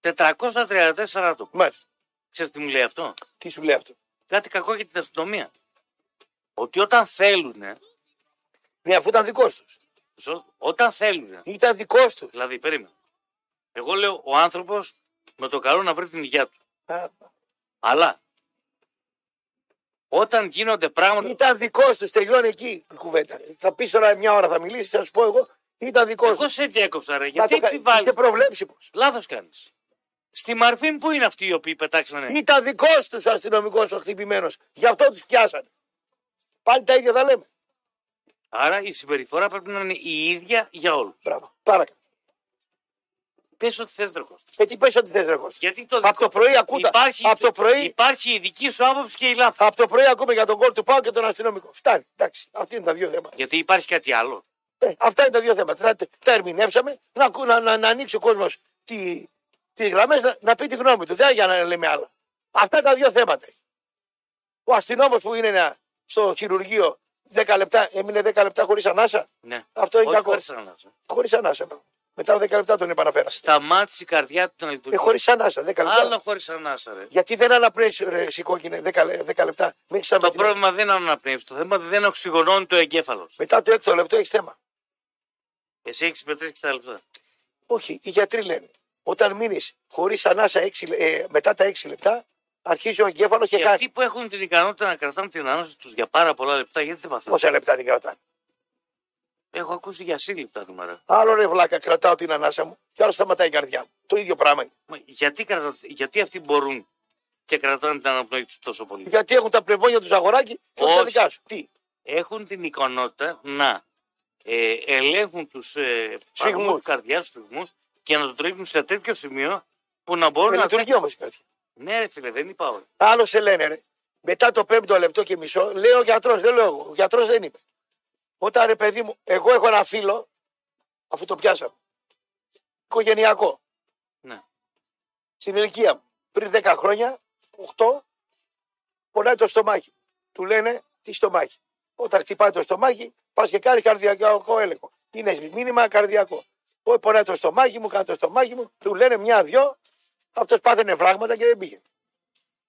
434 άτομα. Μάλιστα. Ξέρετε τι μου λέει αυτό; Τι σου λέει αυτό; Κάτι κακό για την αστυνομία. Ότι όταν θέλουν, Ναι, αφού ήταν δικός τους. όταν θέλουν, Ήταν δικός τους. δηλαδή περίμενε. Εγώ λέω ο άνθρωπος με το καλό να βρει την υγεία του. Αλλά όταν γίνονται πράγματα. Ήταν δικός τους. Τελειώνει εκεί η κουβέντα. Θα πεις τώρα μια ώρα θα μιλήσεις, θα σου πω εγώ. Ήταν δικός Εγώ τους. σε διέκοψα, ρε. Γιατί Είσαι επιβάλλει. προβλέψιμο. Λάθος κάνεις. Στη Μαρφίν που είναι αυτοί οι οποίοι πετάξανε; Ήταν δικό τους αστυνομικός ο χτυπημένος. Γι' αυτό τους πιάσανε. Πάλι τα ίδια θα λέμε. Άρα η συμπεριφορά πρέπει να είναι η ίδια για όλους. Μπράβο. Παρακάτω. Πες ότι θες ρε Κώστα. Και τι πες ότι θες ρε Κώστα. Γιατί το Από το πρωί ακούτε. Υπάρχει, Από το πρωί, υπάρχει η δική σου άποψη και η λάθος. από το πρωί ακούμε για τον κόλ του Πάου και τον αστυνομικό. Φτάνει. Εντάξει. Αυτά είναι τα δύο θέματα. Γιατί υπάρχει κάτι άλλο. Ε, αυτά είναι τα δύο θέματα. Θα, τα ερμηνεύσαμε να, ακού- να, να, να ανοίξει ο κόσμος τι, τις γραμμές να, να πει τη γνώμη του. Δεν είναι για να λέμε άλλα. Αυτά τα δύο θέματα. Ο αστυνόμος που είναι να, στο χειρουργείο 10 λεπτά, έμεινε 10 λεπτά χωρίς ανάσα; Ναι. Αυτό είναι Όχι κακό. χωρίς ανάσα. Χωρίς ανάσα. Μετά από 10 λεπτά τον επαναφέρα. Σταμάτησε η καρδιά του να λειτουργεί. Ε, χωρίς ανάσα. 10 λεπτά. Άλλο χωρίς ανάσα, ρε. Γιατί δεν αναπνέεις ρε σηκώκινε 10, λε- 10 λεπτά. Μέχρι Το σταματήσει. πρόβλημα δεν είναι αναπνεύσει. Το θέμα δεν οξυγονώνει το εγκέφαλος. Μετά το έκτο λεπτό έχεις θέμα. Εσύ έχεις πετρέψει τα λεπτά. Όχι, οι γιατροί λένε. Όταν μείνεις χωρίς ανάσα έξι, ε, μετά τα 6 λεπτά, αρχίζει ο εγκέφαλος και, Και κάνει. αυτοί που έχουν την ικανότητα να κρατάνε την ανάσα τους για πάρα πολλά λεπτά, γιατί δεν παθαίνουν; Πόσα λεπτά την κρατάνε; Έχω ακούσει για σύλληπτα νούμερα. Άλλο ρε βλάκα, κρατάω την ανάσα μου και άλλο σταματάει η καρδιά μου. Το ίδιο πράγμα είναι. Μα γιατί, κρατά- γιατί αυτοί μπορούν και κρατάνε την αναπνοή τους τόσο πολύ; Γιατί έχουν τα πνευμόνια τους ζαγοράκι και όχι τα Όχι. δικά σου. Τι, Έχουν την ικανότητα να ε, ελέγχουν τους ε, Σφυγμούς. παλμούς καρδιάς, του σφυγμού και να το τρίξουν σε τέτοιο σημείο που να μπορούν με να. λειτουργεί όμως η καρδιά. Ναι, ρε φίλε, δεν είπα όλα. Άλλο σε λένε ρε. Μετά το πέμπτο λεπτό και μισό, λέει ο γιατρός, δεν λέω εγώ. Ο γιατρός δεν είπε. Όταν ρε παιδί μου, εγώ έχω ένα φίλο, αφού το πιάσαμε, οικογενειακό, Ναι. στην ηλικία μου, πριν 10 χρόνια, 8, πονάει το στομάχι. Του λένε τι στομάχι. Όταν χτυπάει το στομάχι, πας και κάνει καρδιακό έλεγχο. Είναι μήνυμα καρδιακό. Όχι, πονάει το στομάχι μου, κάνει το στομάχι μου, του λένε μια-δυο, αυτός πάθαινε φράγματα και δεν πήγε.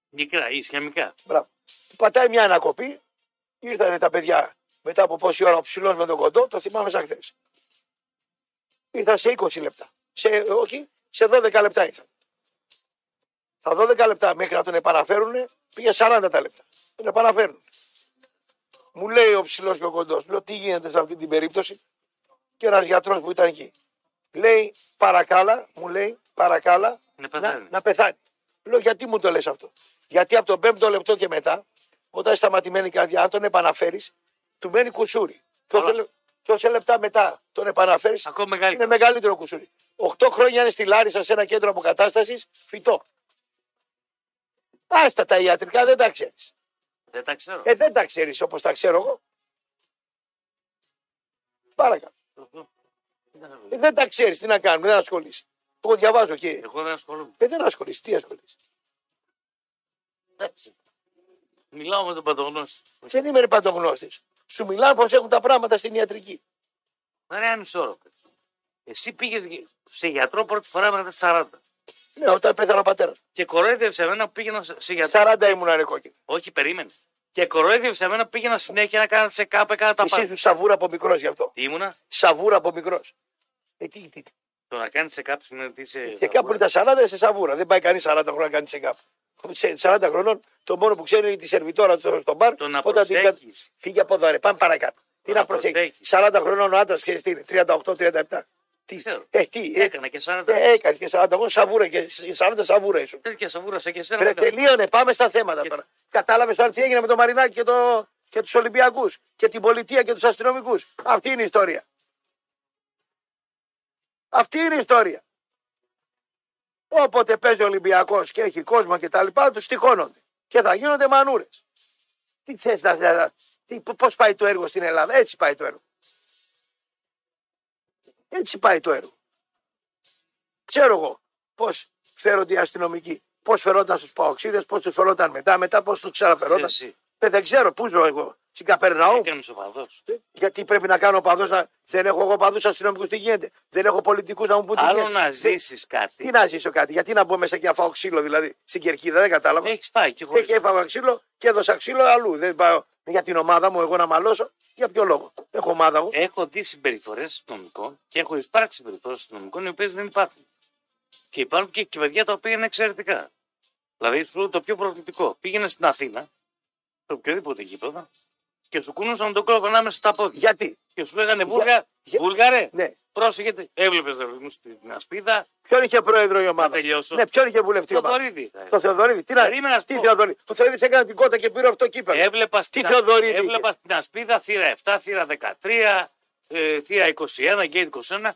Μικρά, ισχυμικά. Μπράβο. Του πατάει μια ανακοπή, ήρθανε τα παιδιά μετά από πόση ώρα ο ψηλός με τον κοντό, το θυμάμαι σαν χθες. Ήρθαν σε 20 λεπτά. Σε, όχι, σε 12 λεπτά ήρθαν. Στα 12 λεπτά μέχρι να τον επαναφέρουν πήγε 40 τα λεπτά. Τον επαναφέρουν. Μου λέει ο ψηλός και ο κοντός, λέω τι γίνεται σε αυτή την περίπτωση; Και ένας γιατρός που ήταν εκεί. Λέει παρακάλα, μου λέει παρακάλα Να να, πεθάνει. να πεθάνει. Λέω γιατί μου το λες αυτό; Γιατί από τον πέμπτο λεπτό και μετά, όταν είναι σταματημένη η καρδιά, αν τον επαναφέρεις, του μένει κουσούρι. Και Καλά. όσε, και όσε λεπτά μετά τον επαναφέρεις, Ακόμα μεγαλύτερο. είναι μεγαλύτερο κουσούρι. Οχτώ χρόνια είναι στη Λάρισα σε ένα κέντρο αποκατάστασης, φυτό. Άστα τα ιατρικά δεν τα ξέρεις. Δεν τα ξέρω. Ε, δεν τα ξέρεις όπως τα ξέρω εγώ. Παρακαλώ. Ε, δεν τα ξέρεις, τι να κάνουμε, δεν ασχολείσαι. Εγώ διαβάζω και. Εγώ δεν ασχολούμαι. Ε, δεν ασχολείσαι, τι ασχολείσαι. Εντάξει. Μιλάω με τον παντογνώστη. Δεν είμαι ρε παντογνώστης. Σου μιλάω πώς έχουν τα πράγματα στην ιατρική. Δεν είναι ανισόρροπο. Εσύ πήγες σε γιατρό πρώτη φορά μετά τα 40 Ναι, όταν πέθανε ο πατέρας. και κορόιδευσε εμένα που πήγαινα σε σε γιατρό. 40 ήμουν ρε κόκκινο. Όχι, περίμενε. Και κορόιδευσε εμένα που πήγαινα συνέχεια να κάνω σε κάπου, έκανα τα Εσύ πάντα. σου σαβούρα από μικρός γι' αυτό. Τι ήμουνα, Σαβούρα από μικρός. Ε, τι, τι, τι. το να κάνεις σε κάπου σημαίνει ότι είσαι. Και κάπου είναι τα 40 σε σαβούρα. Δεν πάει κανείς 40 χρόνια να κάνει σε κάπου. Σε 40 χρονών το μόνο που ξέρει είναι τη σερβιτόρα του στο μπαρ. Το να όταν την κα- προσέχεις. Φύγε από εδώ, ρε. Πάμε παρακάτω. Τι να να προσέχεις; προσέχεις. 40 χρονών ο άντρας ξέρεις τι είναι. 38-37. Τι, Ξέρω. ε, τι, ε, Έκανα και 40. ε, έκανες και 40 χρόνια σαβούρα και 40 σαβούρα ήσουν. Τέτοια σαβούρα σε και εσένα. Ρε, δεν έκανα. τελείωνε, πάμε στα θέματα τώρα. Κατάλαβες τώρα τι έγινε με το Μαρινάκι και, το, και τους Ολυμπιακούς και την πολιτεία και τους αστυνομικούς. Αυτή είναι η ιστορία. Αυτή είναι η ιστορία. Όποτε παίζει ο Ολυμπιακός και έχει κόσμο και τα λοιπά, τους τυχώνονται. Και θα γίνονται μανούρες. Τι θες να να- τι, Πώς πάει το έργο στην Ελλάδα, έτσι πάει το έργο. Έτσι πάει το έργο. Ξέρω εγώ πώς φέρονται οι αστυνομικοί. Πώς φερόταν στους Παοξίδες, πώς τους φερόταν μετά, μετά πώς τους ξαναφερόταν. Εσύ Ε, δεν ξέρω, πού ζω εγώ. Στην Καπερναού. έκανε ο παδό. Γιατί πρέπει να κάνω παδός να. Δεν έχω εγώ παδούς αστυνομικούς, τι γίνεται; Δεν έχω πολιτικούς να μου πούν τι Άλλο γίνεται. να Δεν- ζήσεις Τι κάτι. να ζήσω κάτι, γιατί να μπω μέσα και να φάω ξύλο δηλαδή στην κερκίδα, δεν κατάλαβα. Έχεις πάει και Ε, χωρί. και έφαγα ξύλο και έδωσα ξύλο αλλού. Δεν πάω για την ομάδα μου, εγώ να μαλώσω. Για ποιο λόγο; Έχω ομάδα μου. Έχω δει συμπεριφορές αστυνομικών και έχω εισπράξει συμπεριφορές αστυνομικών οι οποίες δεν υπάρχουν. Και υπάρχουν και, και παιδιά τα οποία είναι εξαιρετικά. Δηλαδή, σου λέω το πιο προκλητικό. Πήγαινε στην Αθήνα, σε οποιοδήποτε γήπεδο, και σου κούνουσαν τον κόλλο ανάμεσα στα πόδια. Γιατί; Και σου λέγανε Βούλγα, για- Βούλγαρε, Ναι. πρόσεχε, έβλεπες δηλαδή μου στην ασπίδα, Ποιον είχε πρόεδρο η ομάδα; Να τελειώσω. Ναι, ποιον είχε βουλευτή η το ομάδα; Θοδωρίδη. Το Θεοδωρίδη. Τι, να... Περίμενα να σου τι πω. Θεοδωρίδη; Ο Θεοδωρίδης έκανε την κότα και πήρε αυτό το κύπελο. Έβλεπα στην, Θεοδωρίδη έβλεπα στην ασπίδα θύρα 7, θύρα 13, ε, θύρα 21, γκέιτ 21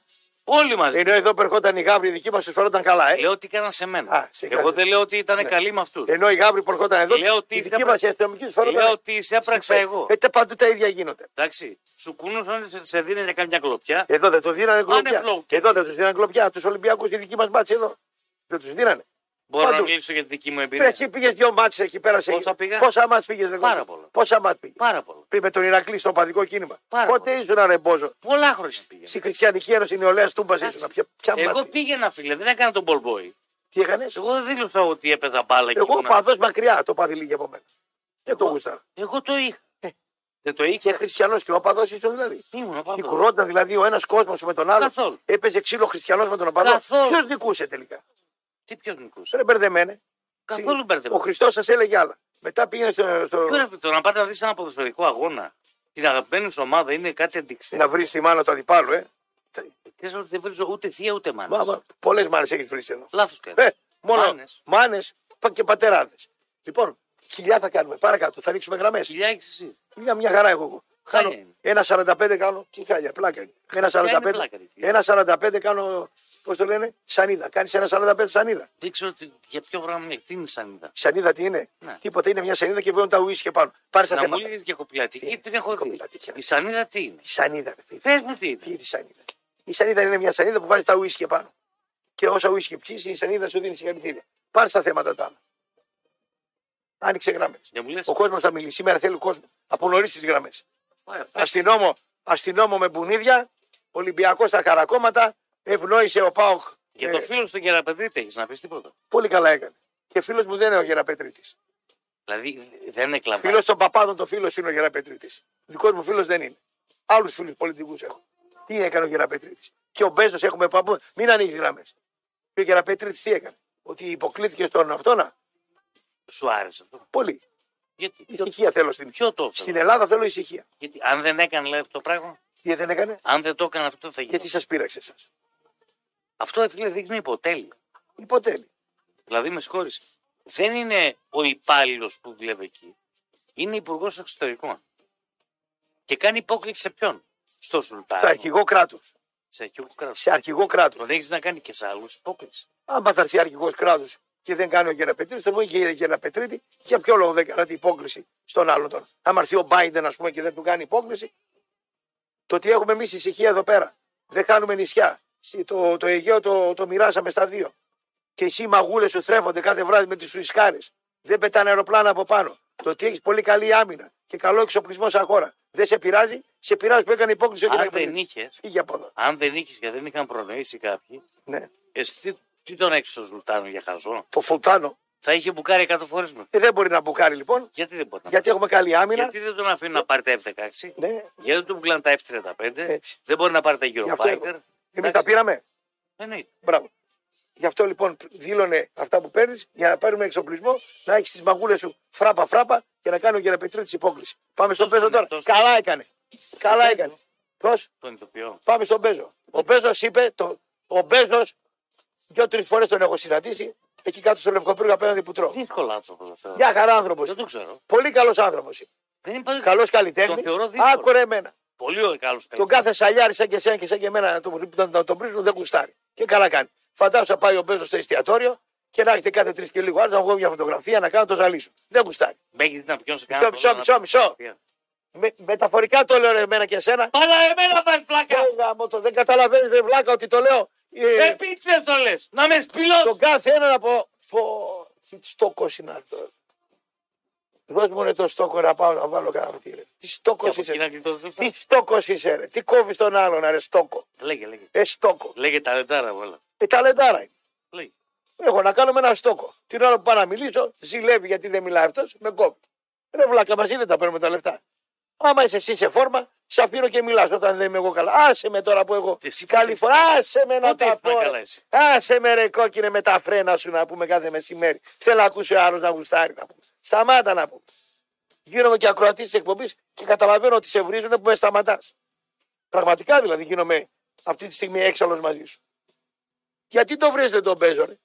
Όλοι μαζί. Ενώ εδώ που ερχόταν οι γάβροι δικοί μας του φερόταν καλά, ε. Λέω ότι έκαναν σε μένα. Α, σε Εγώ κάθε- δεν λέω ότι ήταν καλοί με αυτούς. Ενώ οι γάβροι που ερχόταν εδώ, Λέω ότι οι σε δικοί έπρα- μας οι αστυνομικοί τους φερόταν. Λέω ότι σε έπραξα εγώ. Ε, τε παντού τα ίδια γίνονται. Εντάξει. Σου κούνουσαν, σε, σε δίνανε καμιά κλοπιά. Εδώ δεν τους δίνανε κλοπιά. φλόγ. Εδώ δεν τους δίνανε κλοπιά. Τους Ολυμπιακούς οι δικοί μας μπάτσε εδώ. Δεν τους δίνανε. Μπορώ να παντού. μιλήσω για τη δική μου Ρε, εμπειρία. εσύ πήγες δύο μάτσε εκεί πέρα. σε- Πόσα πήγα; Πόσα μάτσε πήγες, ρε, Πάρα Κώστα; πολλά. Πόσα μάτσε πήγες; Πάρα πολλά. Πριν με τον Ηρακλή στο παδικό κίνημα. Πάρα Πότε ήσουν ρε Μπόζο; Πολλά χρόνια πήγαινα. Στη Χριστιανική Ένωση Νεολαία Τούμπα Εντάξει. ήσουν. Ποια, ποια Εγώ μάτσε. πήγαινα, φίλε, δεν έκανα τον ball boy. Τι έκανες; Εγώ δεν δήλωσα ότι έπαιζα μπάλα και Εγώ ήμουνα- παδός μακριά το παδί λίγη από μένα. Δεν το Εγώ- γούσταρα. Εγώ το είχα. Ε. Δεν το Και ήξερα. χριστιανός και ο παδός ήσουν δηλαδή. Ήμουν παντού. Νικουρόταν δηλαδή ο ένας κόσμος με τον άλλο. Καθόλου. Έπαιζε ξύλο χριστιανός με τον οπαδό. Καθόλου. Ποιος νικούσε τελικά; Τι ποιος νικούσε; Ρε μπερδεμένε. Καθόλου Ο μπερδεμένο. Χριστός σας έλεγε άλλα. Μετά πήγαινε στο, στο, Τώρα το να πάτε να δεις ένα ποδοσφαιρικό αγώνα. Την αγαπημένη σου ομάδα είναι κάτι αντικειμενικό. να βρεις τη μάνα του αντιπάλου, ε. Και ότι δεν βρίζω ούτε θεία ούτε μάνα. Μα, Πολλές μάνες έχεις βρεις εδώ. Λάθος κάνει. Ε, μόνο Μάνες. μάνες και πατεράδες. Λοιπόν, χιλιά θα κάνουμε. Παρακάτω, θα ρίξουμε γραμμές. Χιλιά έχεις εσύ. Μια, μια χαρά έχω εγώ. Χάλια Κάνω είναι. ένα 45 κάνω. Τι χάλια, πλάκα είναι. Ένα είναι 45, πλάκα, ρε, φίλε; ένα 45 κάνω. Πώς το λένε, σανίδα. Κάνεις ένα 45 σανίδα. Δεν ξέρω τι- για ποιο πράγμα είναι. Τι είναι σανίδα. Σανίδα τι είναι; Ναι. Τίποτα είναι μια σανίδα και βγαίνουν τα ουίσκια πάνω. Πάρε τα Να μου θέματα. λέγε για κοπηλατική, την έχω δει. κοπηλατική. Η σανίδα τι είναι; Η σανίδα, ρε φίλε. Πες μου τι Τι είναι. είναι η σανίδα; Η σανίδα είναι μια σανίδα που βάζει τα ουίσκια πάνω. Και όσα ουίσκια πιει, η σανίδα σου δίνει συγχαρητήρια. Πάρε τα θέματα τα άλλα. Άνοιξε γραμμές. Δεν μου λες. Ο κόσμος θα μιλήσει. Σήμερα θέλει ο κόσμος. Από νωρίς τις γραμμές. Αστυνόμο, αστυνόμο με μπουνίδια, Ολυμπιακός στα χαρακόμματα, ευνόησε ο Πάοκ. Για Ε, το φίλο του Γεραπεδρίτη έχεις να πεις τίποτα. Πολύ καλά έκανε. Και φίλος μου δεν είναι ο Γεραπετρίτης. Δηλαδή δεν εκλαμβάνει. Φίλος των παπάδων, το φίλος είναι ο Γεραπετρίτης. Δικός μου φίλος δεν είναι. Άλλους φίλους πολιτικούς έχω. Τι έκανε ο Γεραπετρίτης. Και ο Μπέζος έχουμε παππού. Μην ανοίγεις γραμμές. Και ο Γεραπετρίτης τι έκανε. Ότι υποκλήθηκε στον αυτόνα. Σου άρεσε αυτό. Πολύ. Γιατί. Ησυχία θέλω στην. Ποιο το Στην έφερε. Ελλάδα θέλω ησυχία. Γιατί αν δεν έκανε λέει, αυτό το πράγμα, Τι δεν έκανε; αν δεν το έκανε αυτό θα γίνει. Και τι σας πείραξε εσάς; Αυτό ε, φίλε δείχνει υποτέλεια. Υποτέλει. Δηλαδή με συγχώρησε. Δεν είναι ο υπάλληλος που δουλεύει εκεί. Είναι υπουργός εξωτερικών. Και κάνει υπόκληση σε ποιον; Στο Σουλτάνο. Στο αρχηγό κράτους. Σε αρχηγό κράτο. Σε αρχηγό κράτους. Τον έχεις να κάνει και σε άλλους υπόκληση. Αν θα έρθει αρχηγός κράτους και δεν κάνει ο Γεραπετρίτης, θα μου πει και Γεραπετρίτη, για ποιο λόγο δεν κάνατε υπόκληση στον άλλον τώρα. Αν έρθει ο Biden, ας πούμε, και δεν του κάνει υπόκληση, το ότι έχουμε εμείς ησυχία εδώ πέρα. Δεν κάνουμε νησιά. Συ- Το, το Αιγαίο το, το μοιράσαμε στα δύο. Και εσύ οι μαγούλες σου θρέφονται κάθε βράδυ με τις σουισκάρες. Δεν πετάνε αεροπλάνα από πάνω. Το ότι έχεις πολύ καλή άμυνα και καλό εξοπλισμό σαν χώρα. Δεν σε πειράζει, σε πειράζει που έκανε υπόκληση ο Αν δεν Γεραπετρίτη. είχες, Φύγε από εδώ. αν δεν είχες και δεν είχαν προνοήσει κάποιοι, Ναι. εσύ τι, τι τον έχεις στο Σουλτάνο για χαζό; Το Φουλτάνο Θα είχε μπουκάρει 100 φορές με. ε, δεν μπορεί να μπουκάρει λοιπόν, Γιατί δεν μπορεί να γιατί έχουμε καλή άμυνα. Γιατί δεν τον αφήνουν να πάρει τα F-16; Ναι. Γιατί δεν του μπουκλάνε τα F-35; Έτσι. Δεν μπορεί να πάρει τα Γι' αυτό Eurofighter; Εμείς τα πήραμε. Εννοείται. Μπράβο. Γι' αυτό λοιπόν δήλωνε αυτά που παίρνεις για να πάρουμε εξοπλισμό, να έχεις τις μαγούλες σου φράπα φράπα και να κάνει ο Γεραπετρίτη υπόκληση. Πάμε στον Τόσο Πέζο τώρα. είναι, τόσο. Καλά έκανε. Καλά Πέζο. έκανε. Πώς; Τον ηθοποιώ. Πάμε στον Πέζο. Ο Πέζος είπε, το, ο Πέζος δύο-τρει φορές τον έχω συναντήσει εκεί κάτω στο Λευκοπύργο απέναντι που τρώω. Δύσκολο άνθρωπο αυτό. Μια χαρά άνθρωπος. Δεν το ξέρω. Πολύ καλός άνθρωπος. Δεν είναι Καλός καλλιτέχνης. Τον θεωρώ δύσκολο. Άκουρε εμένα. Πολύ καλός Τον κάθε σαλιάρι σαν και εσένα και σαν και εμένα να τον, να, να τον βρίσκουν δεν κουστάρει. Και καλά κάνει. Φαντάζομαι να πάει ο Μπέζος στο εστιατόριο και να έχετε κάθε τρεις και λίγο άλλο να βγω μια φωτογραφία να κάνω το ζαλίσιο. Δεν κουστάρει. Μέχρι να πιω σε Μισό, κανένα. μισό, μισό, μισό. Με, μεταφορικά το λέω ρε, εμένα και εσένα. Πάρα εμένα πάει φλάκα. Ε, γάμο το, δεν καταλαβαίνεις ρε βλάκα ότι το λέω. Ε, Επίτσε το λες. Να με σπηλώσεις. τον κάθε έναν από. Πω, τι στόκο είναι αυτό. Δώσ' μου ρε το στόκο να πάω να βάλω κανένα αυτή. Ρε. Τι στόκος Και από εκεί να είσαι. γλιτώσει Τι αυτά. στόκος είσαι, ρε. Τι κόβεις τον άλλον, ρε στόκο. Λέγε, λέγε. Ε, στόκο. Λέγε τα λετάρα, voilà. Ε, ταλεντάρα είναι. Λέγε. Έχω να κάνω με ένα στόκο. Την ώρα που πάω να μιλήσω, ζηλεύει γιατί δεν μιλάει αυτός, με κόβει. Ρε βλάκα, μαζί δεν τα παίρνουμε τα λεφτά. Άμα είσαι εσύ σε φόρμα, σε αφήνω και μιλάς όταν δεν είμαι εγώ καλά. Άσε με τώρα που εγώ. Εσύ Καλή πότε φορά, άσε με να Πότε τα ήσουν πω. καλά ρε. εσύ; Άσε με ρε κόκκινε με τα φρένα σου να πούμε κάθε μεσημέρι. Θέλω να ακούσει ο άλλος να γουστάρει να πούμε. Σταμάτα να πούμε. Γίνομαι και ακροατής της εκπομπής και καταλαβαίνω ότι σε βρίζουν που με σταματάς. Πραγματικά δηλαδή γίνομαι αυτή τη στιγμή έξαλλος μαζί σου. Γιατί το βρίζετε τον Μπέζο, ρε.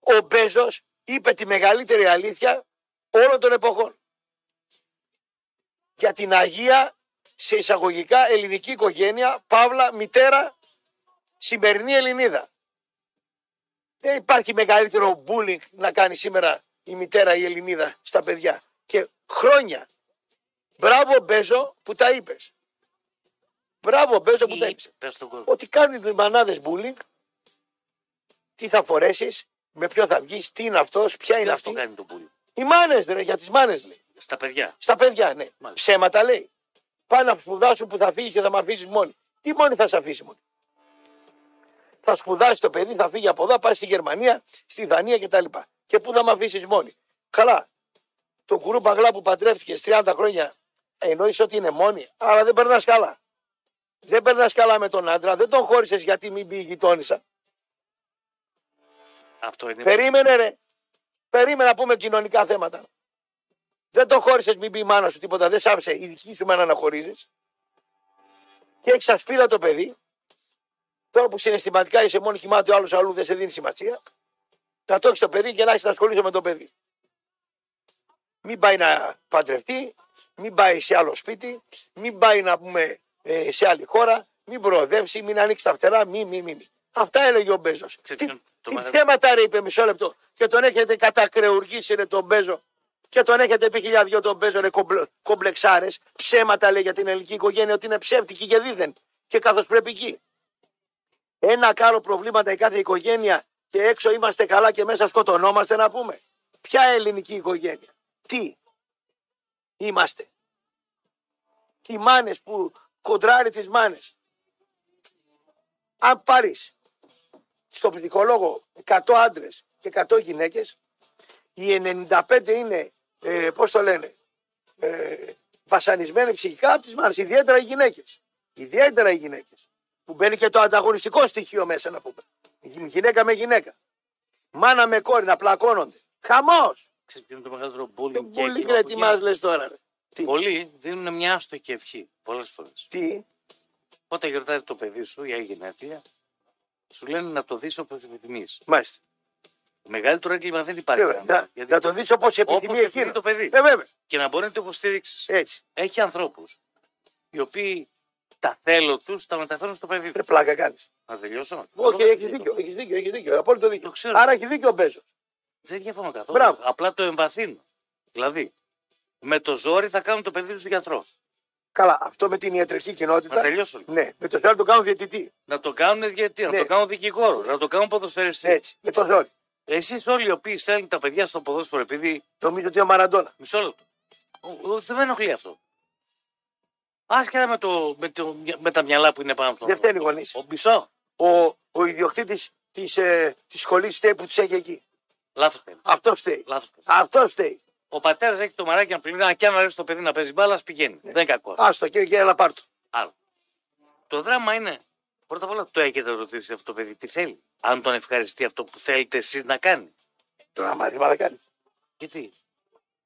Ο Μπέζος είπε τη μεγαλύτερη αλήθεια όλων των εποχών. Για την Αγία σε εισαγωγικά ελληνική οικογένεια, Παύλα, μητέρα σημερινή Ελληνίδα. Δεν υπάρχει μεγαλύτερο bullying να κάνει σήμερα η μητέρα η Ελληνίδα στα παιδιά. Και χρόνια. Μπράβο Μπέζο που τα είπες. Μπράβο Μπέζο που τα είπες. Πες τον κόσμο. Ότι κάνουν οι μανάδες bullying. Τι θα φορέσεις, με ποιο θα βγεις, τι είναι αυτός, ποια είναι Ποιος το αυτή. κάνει το πουλί. Οι μάνες ρε, για τις μάνες λέει. Στα παιδιά. Στα παιδιά, ναι. Μάλιστα. Ψέματα λέει. Πάνε να σπουδάσουν που θα φύγεις και θα με αφήσεις μόνη. Τι μόνη θα σε αφήσει μόνη. Θα σπουδάσεις το παιδί, θα φύγει από εδώ, πάει στη Γερμανία, στη Δανία κτλ. Και πού θα με αφήσεις μόνη. Καλά. Το κουρού παγλά που παντρεύτηκες 30 χρόνια εννοείς ότι είναι μόνη, αλλά δεν περνάς καλά. Δεν περνάς καλά με τον άντρα, δεν τον χώρισες γιατί μην πει η γειτόνισσα. Αυτό είναι. Περίμενε ρε. Περίμενε να πούμε κοινωνικά θέματα. Δεν το χώρισες, μην πει η μάνα σου τίποτα. Δεν σ' άφησε η δική σου μάνα να χωρίζεις. Και έχεις ασπίδα το παιδί. Τώρα που συναισθηματικά είσαι μόνη κοιμάται ο άλλος αλλού δεν σε δίνει σημασία. Να το έχεις το παιδί και να έχεις να ασχολείσαι με το παιδί. Μην πάει να παντρευτεί, μην πάει σε άλλο σπίτι, μην πάει να πούμε ε, σε άλλη χώρα, μην προοδεύσει, μην ανοίξει τα φτερά, μη, μη, μη. μη. Αυτά έλεγε ο Μπέζος. Ξέρετε, Τι, το τι μεγάλο- θέματα ρε είπε μισό λεπτό και τον έχετε κατακρεουργήσει ρε τον Μπέζο και τον έχετε πει χιλιά δυο τον Μπέζο ρε κομπλε, κομπλεξάρες. Ψέματα λέει για την ελληνική οικογένεια ότι είναι ψεύτικη και δίθεν και καθώς πρέπει εκεί. Ένα κάρο προβλήματα η κάθε οικογένεια και έξω είμαστε καλά και μέσα σκοτωνόμαστε να πούμε. Ποια ελληνική οικογένεια. Τι είμαστε. Οι μάνες που κοντράρει τις μάνες. Αν πάρεις στο ψυχολόγο 100 άντρες και 100 γυναίκες, οι 95 είναι, ε, πώς το λένε, ε, βασανισμένοι ψυχικά από τις μάνες, ιδιαίτερα οι γυναίκες. Ιδιαίτερα οι γυναίκες. Που μπαίνει και το ανταγωνιστικό στοιχείο μέσα να πούμε. Γυναίκα με γυναίκα. Μάνα με κόρη να πλακώνονται. Χαμός. Ξέρεις ποιο είναι το μεγαλύτερο Το bullying και πολύ εκείνο ρε που τι γίνεται. μας λες τώρα. Ρε. Τι, Πολλοί δίνουν μια άστοχη ευχή πολλές φορές. τι, Όταν γιορτάζει το παιδί σου για γενέθλια, σου λένε να το δεις όπως επιθυμεί. μάλιστα. Μεγαλύτερο έγκλημα δεν υπάρχει. Βέβαια, να- να, γιατί να το δεις όπως επιθυμεί όπως επιθυμεί εκείνο. το παιδί. Ε, βέβαια. Και να μπορεί να το υποστηρίξεις. Έτσι. Έχει ανθρώπους οι οποίοι τα θέλω τους τα μεταφέρουν στο παιδί Ρε του. πλάκα κάνεις. Να τελειώσω. Όχι, Εγώ έχεις δεν- δίκιο, έχεις δίκιο, έχεις δίκιο. Απόλυτο δίκιο. Το ξέρω. Άρα έχει δίκιο ο Μπέζος. Δεν διαφωνώ καθόλου. Μπράβο. Απλά το εμβαθύνω. Δηλαδή, με το ζόρι θα κάνουν το παιδί τους γιατρό. Καλά, αυτό με την ιατρική Να κοινότητα. τελειώσω. λίγο. Ναι, με το ζόρι το κάνουν διαιτητή. Να το κάνουν διαιτή, να Ναι. το κάνουν δικηγόρο, να το κάνουν ποδοσφαιριστή. Έτσι, με το ζόρι. Εσείς όλοι οι οποίοι στέλνουν τα παιδιά στο ποδόσφαιρο επειδή. Νομίζω ότι είναι ο Μαραντόνα. Μισό λεπτό. Ο- ο- Δεν με ενοχλεί αυτό. Άσχετα με, το, με, το, με τα μυαλά που είναι πάνω από το. Δεν φταίνει οι γονείς. Ο Μπισό. Ο, ο ιδιοκτήτης της ε, της σχολής φταίει που τους έχει εκεί. Λάθος κάνει. Αυτό φταίει. Λάθος κάνει. Αυτό φταίει. Ο πατέρας έχει το μαράκι να πληρώνει. Και αν αρέσει το παιδί να παίζει μπάλα, ας πηγαίνει. Δεν είναι κακό. αυτό. Άστο και, και έλα πάρτο. Άλλο. Το δράμα είναι. Πρώτα απ' όλα το έχετε ρωτήσει αυτό το παιδί τι θέλει. Αν τον ευχαριστεί αυτό που θέλετε εσείς να κάνει. Τώρα μάθημα θα κάνει. Γιατί.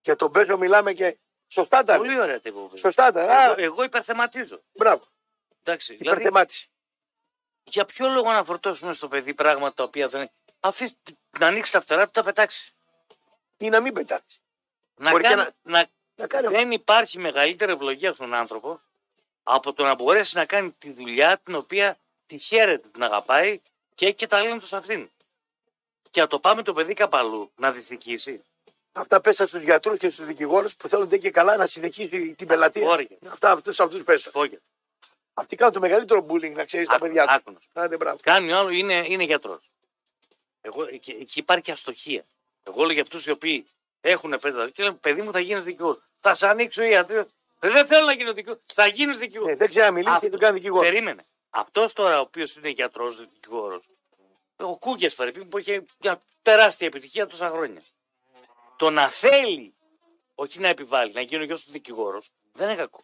Και τον Μπέζο μιλάμε και σωστά τα λέει. Πολύ ωραία τα είπε ο παιδί. Σωστά τα. Εγώ, Α, εγώ υπερθεματίζω. μπράβο. Εντάξει, δηλαδή, Υπερθεμάτιση. για ποιο λόγο να φορτώσουμε στο παιδί πράγματα τα οποία δεν. Αφήστε να ανοίξει τα φτερά του, τα πετάξει. Ή να μην πετάξει. Να Μπορεί και κάνει, να- να... Να κάνει Δεν υπάρχει μεγαλύτερη ευλογία στον άνθρωπο από το να μπορέσει να κάνει τη δουλειά την οποία τη χαίρεται, την αγαπάει και έχει και ταλέντο σε αυτήν. Και να το πάμε το παιδί κάπου αλλού να δυστυχήσει. Αυτά πέσα στους γιατρούς και στους δικηγόρους που θέλουν και καλά να συνεχίσει την πελατεία. Όρια. Αυτά αυτούς αυτούς πέσα. Φόγια. Αυτοί κάνουν το μεγαλύτερο bullying να ξέρεις τα Άκου- παιδιά τους. άκου να σου Άντε μπράβο. Κάνει ο άλλο είναι, είναι γιατρός. Εγώ, εκεί, εκεί υπάρχει και αστοχία. Εγώ λέω για αυτούς οι οποίοι έχουν πέντε και λένε παιδί μου θα γίνεις δικηγόρος. Θα σε ανοίξω η ιατρία. Δεν θέλω να γίνω δικηγόρος. Θα γίνεις δικηγόρος. Ναι, δεν ξέρει να μιλήσει Α, και τον κάνει δικηγόρο. Περίμενε. Αυτός τώρα ο οποίος είναι γιατρός δικηγόρος, ο Κούγκες Φερρυπίν που είχε μια τεράστια επιτυχία τόσα χρόνια. Το να θέλει, όχι να επιβάλλει, να γίνει ο γιος του δικηγόρος, δεν είναι κακό.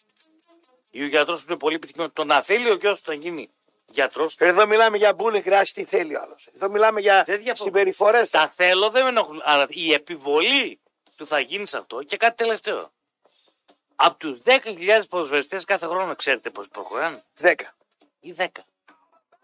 Ή ο γιατρός που είναι πολύ επιτυχημένος, το να θέλει ο γιος του να γίνει γιατρό, Εδώ μιλάμε για bullying, χρειάζεται τι θέλει ο άλλος. Εδώ μιλάμε για Δεν διαφωνώ. συμπεριφορές. τα θέλω δεν με ενοχλούν. Αλλά η επιβολή του θα γίνει σε αυτό και κάτι τελευταίο. Από τους 10.000 ποδοσφαιριστές κάθε χρόνο, ξέρετε πώς προχωράνε; 10. Ή 10.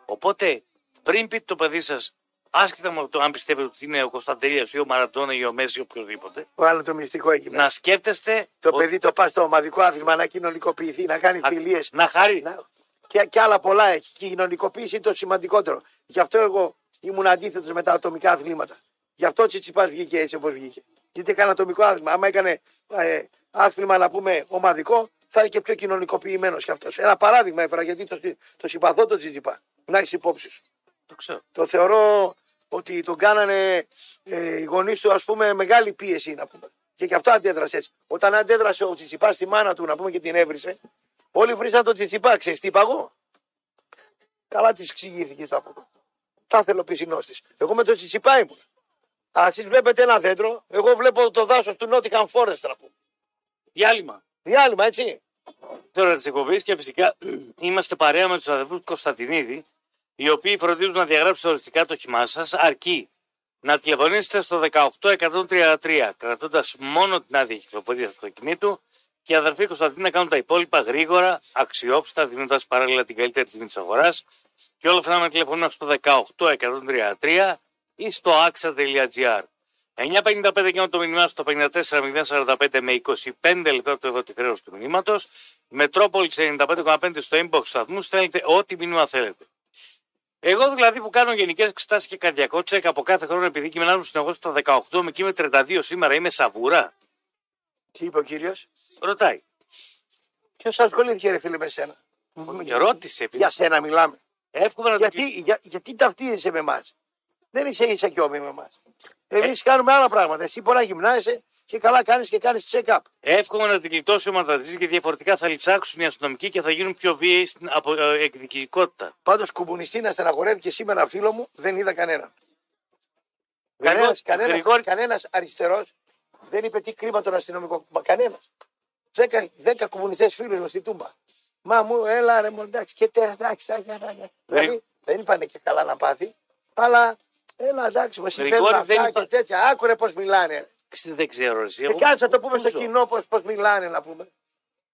Οπότε, πριν πείτε το παιδί σας, άσχετα με το αν πιστεύετε ότι είναι ο Κωνσταντέλια ή ο Μαραντόνα ή ο Μέση ή οποιοδήποτε, Βάλε το μυστικό εκεί. μέσα. να σκέφτεστε Το ότι παιδί το πάει στο ομαδικό άθλημα να κοινωνικοποιηθεί, να κάνει να, φιλίες. να χαρεί. Να... και, και άλλα πολλά έχει. Και η κοινωνικοποίηση είναι το σημαντικότερο. Γι' αυτό εγώ ήμουν αντίθετος με τα ατομικά αθλήματα. Γι' αυτό ο Τσιτσιπάς βγήκε έτσι όπως βγήκε. Γιατί έκανε ατομικό άθλημα. Άμα έκανε ε, άθλημα να πούμε ομαδικό, θα είναι και πιο κοινωνικοποιημένος κι αυτός. Ένα παράδειγμα έφερα γιατί το, το συμπαθώ τον Τσιτσιπά. Να έχεις υπόψη σου. Το ξέρω. Το θεωρώ ότι τον κάνανε ε, οι γονείς του, ας πούμε, μεγάλη πίεση να πούμε. Και γι' αυτό αντέδρασες έτσι. Όταν αντέδρασε ο Τσιτσιπά στη μάνα του, να πούμε και την έβρισε, όλοι βρήσαν τον Τσιτσιπά. Ξέρεις τι είπα εγώ. Καλά της εξηγήθηκε θα πω. Τα θέλω πισινός της. Εγώ με τον Τσιτσιπά ήμουν. Αλλά εσείς βλέπετε ένα δέντρο, εγώ βλέπω το δάσος του Νότιχαν Φόρεστ να πούμε. Διάλειμμα. Διάλειμμα, έτσι. Τώρα της εκπομπής και φυσικά είμαστε παρέα με τους αδερφούς Κωνσταντινίδη, οι οποίοι φροντίζουν να διαγράψετε οριστικά το χυμά σας, αρκεί να τηλεφωνήσετε στο 18133, κρατώντας μόνο την άδεια κυκλοφορίας του αυτοκινήτου και οι αδερφοί Κωνσταντινίδη να κάνουν τα υπόλοιπα γρήγορα, αξιόπιστα, δίνοντας παράλληλα την καλύτερη τιμή της αγοράς. Και όλα αυτά με τηλεφωνία στο 18133 ή στο axa.gr. 9.55 και το μήνυμά στο 54.045 με 25 λεπτά το εδώ τη χρέωση του μηνύματος. Μετρόπολη 95,5 στο inbox του σταθμού στέλνετε ό,τι μήνυμα θέλετε. Εγώ δηλαδή που κάνω γενικές εξετάσει και καρδιακό τσεκ από κάθε χρόνο επειδή κειμενάζομαι συνεχώς στα 18 με με 32 σήμερα είμαι σαβούρα. Τι είπε ο κύριος; Ρωτάει. Ποιος ασχολήθηκε, ρε φίλε, με σένα; Ρώτησε. Για σένα μιλάμε. Εύχομαι να το Γιατί, για, γιατί ταυτίζεσαι με εμάς; Δεν είσαι ίσα και με εμάς. Εμεί κάνουμε άλλα πράγματα. Εσύ μπορεί να γυμνάζεσαι και καλά κάνει και κάνει check-up. Εύχομαι να την κλειτώσει ο μαθηματή γιατί διαφορετικά θα λιτσάξουν οι αστυνομικοί και θα γίνουν πιο βίαιοι στην απο, ε, εκδικητικότητα. Πάντω κουμπουνιστή να στεναχωρεύει και σήμερα φίλο μου δεν είδα κανέναν. Γρηγόρη- Κανένα κανένας, Γρηγόρη- κανένας αριστερό δεν είπε τι κρίμα τον αστυνομικό. Μα κανένα. Δέκα, δέκα κομμουνιστέ φίλου μου στη Τούμπα. Μα μου, έλα ρε μου, εντάξει, και τε, εντάξει, εντάξει, εντάξει. Δηλαδή, δεν είπανε και καλά να πάθει, αλλά έλα εντάξει, μου συμβαίνουν Γρηγόρη, δεν αυτά είπα- και τέτοια. Άκουρε πώς μιλάνε. Ξ- Δεν ξέρω εσύ. Και εγώ κάτσε να το πούμε στο ακούσω. κοινό πώ πώς μιλάνε να πούμε.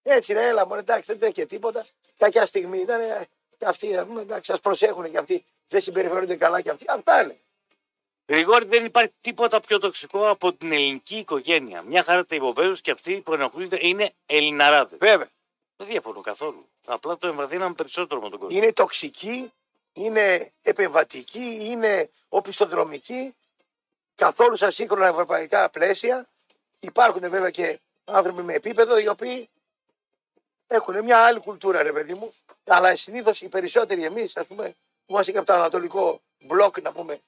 Έτσι ρε, έλα μου, εντάξει, δεν τρέχει τίποτα. Κακιά στιγμή ήταν. ε, Και αυτοί, να πούμε, εντάξει, σα προσέχουν και αυτοί. Δεν συμπεριφέρονται καλά και αυτοί. Αυτά είναι. Γρηγόρη, δεν υπάρχει τίποτα πιο τοξικό από την ελληνική οικογένεια. Μια χαρά τα υποπαίζουν και αυτοί που ενοχλούνται είναι Ελληναράδες. Βέβαια. Δεν διαφωνώ καθόλου. Απλά το εμβαθύναμε περισσότερο με τον κόσμο. Είναι τοξική, είναι επεμβατική, είναι οπισθοδρομική. Καθόλου στα σύγχρονα ευρωπαϊκά πλαίσια. Υπάρχουν βέβαια και άνθρωποι με επίπεδο οι οποίοι έχουν μια άλλη κουλτούρα, ρε παιδί μου. Αλλά συνήθως οι περισσότεροι εμείς, ας πούμε, που είμαστε και από το Ανατολικό μπλοκ, να πούμε,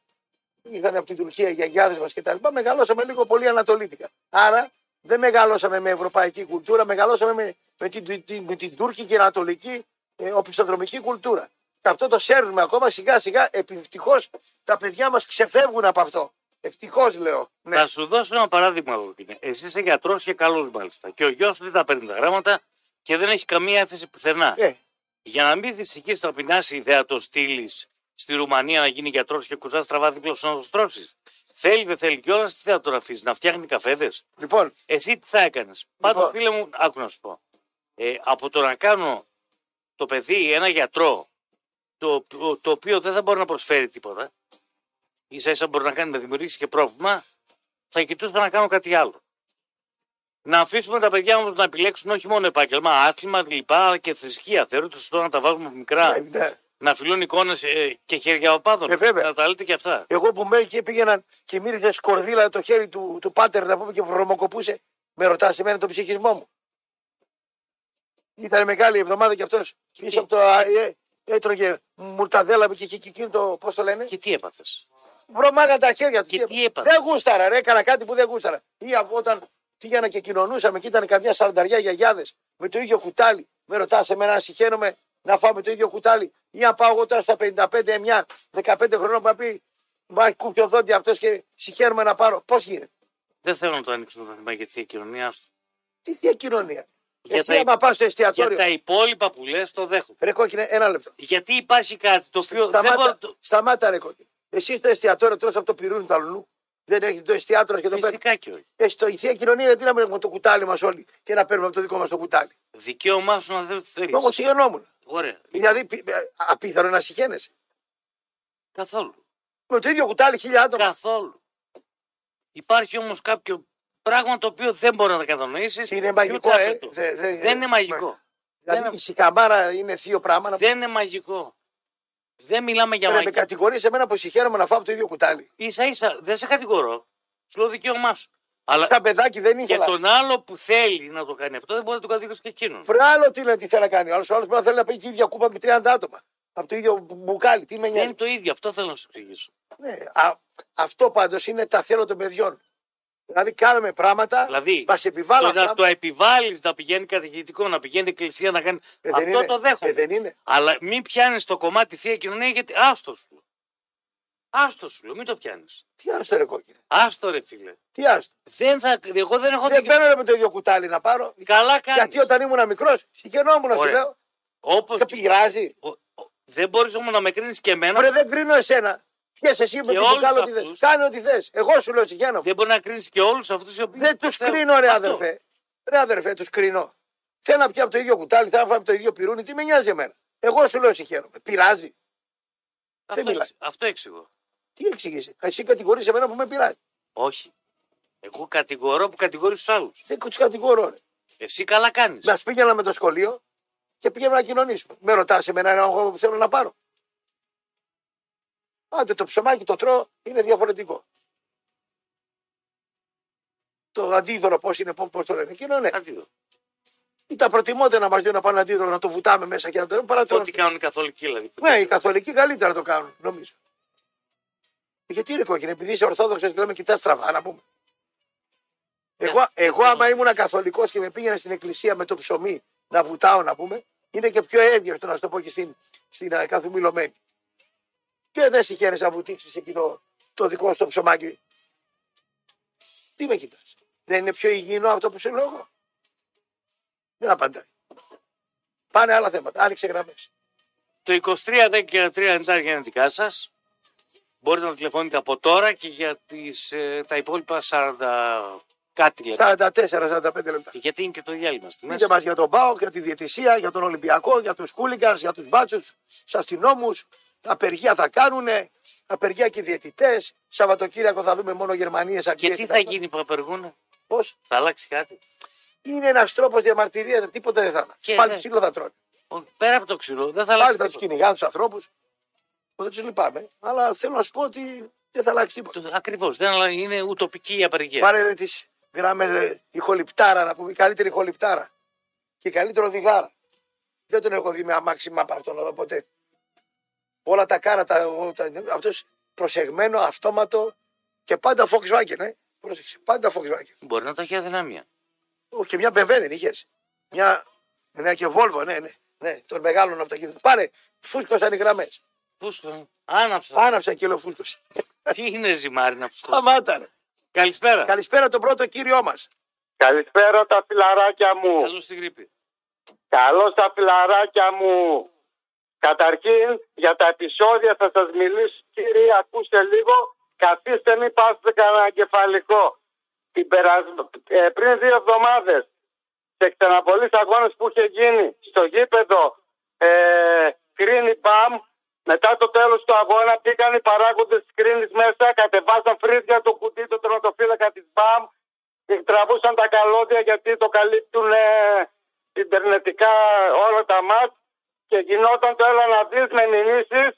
ήρθαν από την Τουρκία οι γιαγιάδες μας κτλ. Μεγαλώσαμε λίγο πολύ ανατολίτικα. Άρα δεν μεγαλώσαμε με ευρωπαϊκή κουλτούρα, μεγαλώσαμε με, με, την, την, με την τουρκική και ανατολική ε, οπισθοδρομική κουλτούρα. Και αυτό το σέρνουμε ακόμα σιγά σιγά. Ευτυχώ τα παιδιά μας ξεφεύγουν από αυτό. Ευτυχώς λέω. Ναι. Θα σου δώσω ένα παράδειγμα εγώ. Κίνε. Εσύ είσαι γιατρός και καλός μάλιστα. Και ο γιος σου δεν τα παίρνει τα γράμματα και δεν έχει καμία έφεση πουθενά. Ε, Για να μην δυστυχεί να πεινάσει η ιδέα το στείλεις στη Ρουμανία να γίνει γιατρός και κουζάς στραβά δίπλα στους οδοστρόφι. Θέλει, δεν θέλει κιόλας, τι θα τον αφήσεις, να φτιάχνει καφέδες; λοιπόν, Εσύ τι θα έκανες; Πάντω, Λοιπόν. φίλε μου, άκου να σου πω. Ε, από το να κάνω το παιδί ένα γιατρό το, το οποίο δεν θα μπορεί να προσφέρει τίποτα, ίσα ίσα μπορεί να κάνει να δημιουργήσει και πρόβλημα, θα κοιτούσα να κάνω κάτι άλλο. Να αφήσουμε τα παιδιά όμως να επιλέξουν όχι μόνο επάγγελμα, άθλημα, λοιπά, αλλά και θρησκεία. Θεωρώ το σωστό να τα βάζουμε από μικρά. ναι, ναι. Να φιλούν εικόνες και χέρια οπάδων. Ε, βέβαια. να τα λέτε και αυτά. Εγώ που με και πήγαιναν και μύριζε σκορδίλα το χέρι του, του πάτερ να πούμε και βρωμοκοπούσε, με ρωτάς εμένα τον ψυχισμό μου. Ήταν μεγάλη εβδομάδα και αυτός πίσω από το. Α, ε, έτρωγε μουρταδέλα και, και, και εκείνο το. Πώς το λένε; Και τι έπαθες; Βρωμάγα τα χέρια τους. Και τι έπαθες; Δεν γούσταρα, ρε, έκανα κάτι που δεν γούσταρα. Ή από όταν πήγαινα και κοινωνούσαμε και ήταν καμιά σαρανταριά γιαγιάδες με το ίδιο κουτάλι. Με ρωτάς εμένα να συχαίνομαι να φάμε το ίδιο κουτάλι. Ή αν πάω εγώ τώρα στα 55, μια 15 χρονών που να πει Μα κούφιο δόντι αυτός και συχαίνομαι να πάρω. Πώς γίνεται; Δεν θέλω να το ανοίξω το θέμα για θεία κοινωνία. άστο. Τι θεία κοινωνία; Για Εσύ τα- άμα πας στο Για εστιατόριο. τα υπόλοιπα που λες, το δέχομαι. Ρε κόκκινε, ένα λεπτό. Γιατί υπάρχει κάτι το οποίο δεν Σταμάτα, μπορώ. το- σταμάτα ρε κόκκινε. Εσύ στο εστιατόριο τρως από το πυρούνι του αλλού. Δεν έχεις το εστιατόριο και το παίρνεις. Φυσικά και όχι. Έχει το η θεία κοινωνία, γιατί να μην έχουμε το κουτάλι μας όλοι και να παίρνουμε από το δικό μας το κουτάλι; Δικαίωμά σου να δεν θέλεις. Όμως συγγενόμουν. Ωραία. Δηλαδή πι- ε, απίθανο να συχαίνεσαι. Καθόλου. Με το ίδιο κουτάλι χίλια άτομα. Καθόλου. Υπάρχει όμως κάποιο πράγμα το οποίο δεν μπορεί να τα κατανοήσεις. Είναι μαγικό, ε. Δε- δε- Δεν είναι μαγικό. Δηλαδή Δεν- η σικαμάρα είναι θείο πράγμα. Να Δεν είναι μαγικό. Δεν μιλάμε για Πρέπει να με μαγικό. κατηγορείς εμένα που συγχαίρομαι να φάω από το ίδιο κουτάλι. σα ίσα δεν σε κατηγορώ. Σου λέω δικαίωμά σου. Αλλά Σαν παιδάκι δεν και ήθελα. τον άλλο που θέλει να το κάνει αυτό δεν μπορεί να το κατηγορήσει και εκείνον. Βρε άλλο τι, λέει, τι θέλει να κάνει. Ο άλλος μπορεί να θέλει να πει την ίδια κούπα με 30 άτομα. Από το ίδιο μπουκάλι. Τι με Δεν νοιάζει. είναι το ίδιο. Αυτό θέλω να σου εξηγήσω. Ναι, α, αυτό πάντως είναι τα θέλω των παιδιών. Δηλαδή κάνουμε πράγματα, Δηλαδή, μας επιβάλλουν το να το επιβάλλεις να πηγαίνει κατηχητικό, να πηγαίνει εκκλησία, να κάνει. Ε, δεν αυτό είναι. το δέχομαι. Ε, δεν είναι. Αλλά μην πιάνεις το κομμάτι θεία κοινωνία γιατί άστο σου. Άστο σου, λέω, μην το πιάνεις. Τι άστο ρε κόκκινε. Άστο ρε φίλε. Τι άστο. Δεν θα, εγώ δεν έχω Δεν δικαίωμα. παίρνω ρε, με το ίδιο κουτάλι να πάρω. Καλά κάνεις. Γιατί όταν ήμουν μικρός, συγχαινόμουν, σου Ωραία. λέω. Όπως. Και πειράζει. Δεν μπορείς όμως να με κρίνεις και εμένα. Βρε, δεν κρίνω εσένα. Ποιε εσύ με Και την όλους μπουκάλα ό,τι θες. αυτούς. Κάνε ό,τι θες. Εγώ σου λέω συγχαίνομαι. Δεν μπορεί να κρίνεις και όλους αυτούς οι οποίοι. Δεν τους θέλουν. κρίνω, ρε Αυτό. αδερφέ. Ρε αδερφέ, τους κρίνω. Θέλω να πιω από το ίδιο κουτάλι, θέλω να φάω από το ίδιο πυρούνι. Τι με νοιάζει εμένα. Εγώ σου λέω συγχαίρομαι. Πειράζει. Αυτό, μιλάει. εξ- αυτό εξηγώ. Τι εξηγήσει. Εσύ κατηγορείς εμένα που με πειράζει. Όχι. Εγώ κατηγορώ που κατηγορεί τους άλλους. Δεν τους κατηγορώ. Ρε. Εσύ καλά κάνεις. Μας πήγαινα με το σχολείο και πήγαμε να κοινωνήσουμε. Με ρωτάς εμένα ένα εγώ που θέλω να πάρω. Άντε το ψωμάκι το τρώω είναι διαφορετικό. Το αντίδωρο πώς είναι, πώς το λένε. Εκείνο ναι. Κάτι εδώ. Ή τα προτιμότερα να μας δίνουν να πάνε αντίδωρο να το βουτάμε μέσα και να το παρά το. Ό,τι κάνουν οι καθολικοί δηλαδή. Ναι, οι καθολικοί καλύτερα το κάνουν, νομίζω. Γιατί είναι κόκκινη, επειδή είσαι Ορθόδοξος και λέμε κοιτάς στραβά, να πούμε. Εγώ, εγώ άμα ήμουν καθολικός και με πήγαινα στην εκκλησία με το ψωμί να βουτάω, να πούμε, είναι και πιο εύγευτο να σου το πω και στην, στην α, καθομιλωμένη. Και δεν συγχαίρεσαι να βουτήξει εκεί το, το δικό σου το ψωμάκι. Τι με κοιτάς; Δεν είναι πιο υγιεινό αυτό που σου λέω εγώ. Δεν απαντάει. Πάνε άλλα θέματα. Άνοιξε γραμμές. Το 23, 10 και 3 είναι για δικά σας. Μπορείτε να τηλεφωνείτε από τώρα και για τις, ε, τα υπόλοιπα 40 κάτι λεπτά. 44-45 λεπτά. Γιατί είναι και το διάλειμμα στη μέση. Πείτε μας για τον Πάοκ, για τη διαιτησία, για τον Ολυμπιακό, για τους Κούλιγκαν, για τους μπάτσους, τους αστυνόμους. Απεργία θα κάνουν, απεργία και οι διαιτητές. Σαββατοκύριακο θα δούμε μόνο Γερμανίες, Και Αγγλίες. τι θα γίνει που απεργούν, Πώς; θα αλλάξει κάτι; Είναι ένας τρόπος διαμαρτυρίας, τίποτα δεν θα είναι. Και Πάλι ναι. ξύλο θα τρώνε. Ο- Πέρα από το ξύλο, δεν θα Πάλι αλλάξει θα τους τίποτα. κυνηγάνε τους ανθρώπους. Δεν τους λυπάμαι. Αλλά θέλω να σου πω ότι δεν θα αλλάξει τίποτα. Ακριβώς. Δεν αλλα- είναι ουτοπική η απεργία. Πάρε τις γράμμες ηχοληπτάρα, να πούμε, η καλύτερη ηχοληπτάρα. Και καλύτερο οδηγάρα. Δεν τον έχω δει με αμάξι μάπα αυτόν εδώ ποτέ. Όλα τα κάρατα, αυτός προσεγμένο, αυτόματο και πάντα Volkswagen, ε. Πρόσεξε, πάντα Volkswagen. Μπορεί να το έχει αδυναμία. Όχι, και μια BMW δεν είχες. Μια, μια και Volvo, ναι, ναι. Ναι, των μεγάλων αυτοκίνητων. Πάρε, φούσκωσαν οι γραμμές. Φούσκο. Άναψα. Άναψαν και λέω φούσκωσε. Τι είναι ζυμάρι να φουσκώσει. Σταμάτα, ρε. Καλησπέρα. Καλησπέρα τον πρώτο κύριό μας. Καλησπέρα τα φιλαράκια μου. Καλώς στην γρήπη. Καλώς τα φιλαράκια μου. Καταρχήν για τα επεισόδια θα σας μιλήσω κύριε ακούστε λίγο. Καθίστε μην πάστε κανένα εγκεφαλικό. Την περασ- ε, πριν δύο εβδομάδες σε ξαναπολύς αγώνες που είχε γίνει στο γήπεδο ε, Κρίνη Μπαμ. Μετά το τέλος του αγώνα πήγαν οι παράγοντες της Κρίνης μέσα κατεβάσαν φρύδια το κουτί το τερματοφύλακα της Μπαμ. Και τραβούσαν τα καλώδια γιατί το καλύπτουν ε, ιντερνετικά όλα τα μάτς και γινόταν το έλα να δεις με μηνύσεις,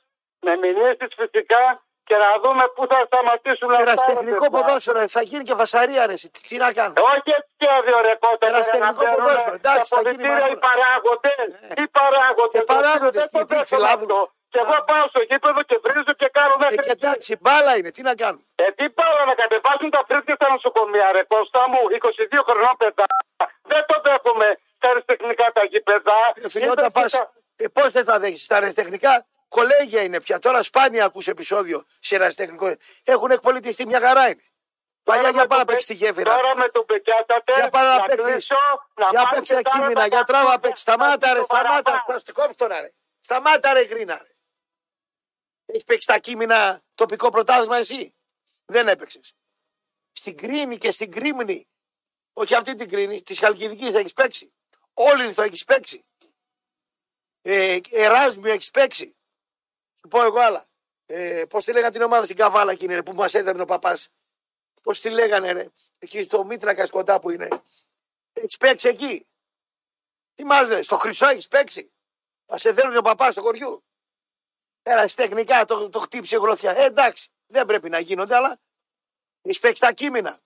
με μηνύσεις φυσικά και να δούμε πού θα σταματήσουν αυτά. ρε Εραστεχνικό παιδιά. ποδόσφαιρο, θα γίνει και βασαρία, ρε. εσύ. Τι, τι να κάνω; Όχι έτσι σχέδιο ρε πότε Ερασιτεχνικό ποδόσφαιρο. Εντάξει, θα γίνει οι μαγούρα. παράγοντες. Οι παράγοντες. Και παράγοντες, Δεν το γιατί δέχομαι φιλάδους. αυτό. Και εγώ πάω στο γήπεδο και βρίζω και κάνω Ε, μέχρι και εντάξει, μπάλα είναι, τι να κάνουμε; ε, τι πάω να κατεβάσουν τα φρύδια στα νοσοκομεία, ρε Κώστα μου, 22 χρονών παιδά. Δεν το δέχομαι στα αριστεχνικά τα γήπεδα. Ε, Φίλε, όταν Ήρθε πας, κοίτα- ε, πώς δεν θα δέχεις τα αεροτεχνικά, κολέγια είναι πια. Τώρα σπάνια ακούς επεισόδιο σε αεροτεχνικό. Έχουν εκπολιτιστεί, μια χαρά είναι. Παλιά Τώρα για με πάρα τον παίξει τη Πε- γέφυρα. Τώρα με τον Πεκιάτατε. Για πάρα να παίξεις. κλείσω, να Για πάρω παίξει και τα τα κείμενα, άλλα για τράβα τα παίξει. Σταμάτα ρε, το σταμάτα. παραπάνω. Θα στην κόψει τώρα ρε. Σταμάτα ρε γρίνα ρε. Έχεις παίξει τα κείμενα τοπικό πρωτάθλημα εσύ; Δεν έπαιξες. Στην Κρίνη και στην Κρίμνη. Όχι αυτή την Κρίνη, της Χαλκιδικής έχεις παίξει. Όλη θα έχεις παίξει. Ε, Εράσμιο έχεις παίξει. Σου πω εγώ άλλα. Ε, Πώς τη λέγανε την ομάδα στην Καβάλα εκείνη ρε, που μας έδερνε ο παπάς. Πώς τη λέγανε ρε. Εκεί στο Μήτρακα κοντά που είναι. Έχεις παίξει εκεί. Θυμάσαι, στο χρυσό έχεις παίξει. Μα σε δέρνει ο παπάς στο χωριού. Έλα, εσύ τεχνικά το, το χτύπησε γροθιά. Ε, εντάξει, δεν πρέπει να γίνονται, αλλά έχεις παίξει τα κείμενα.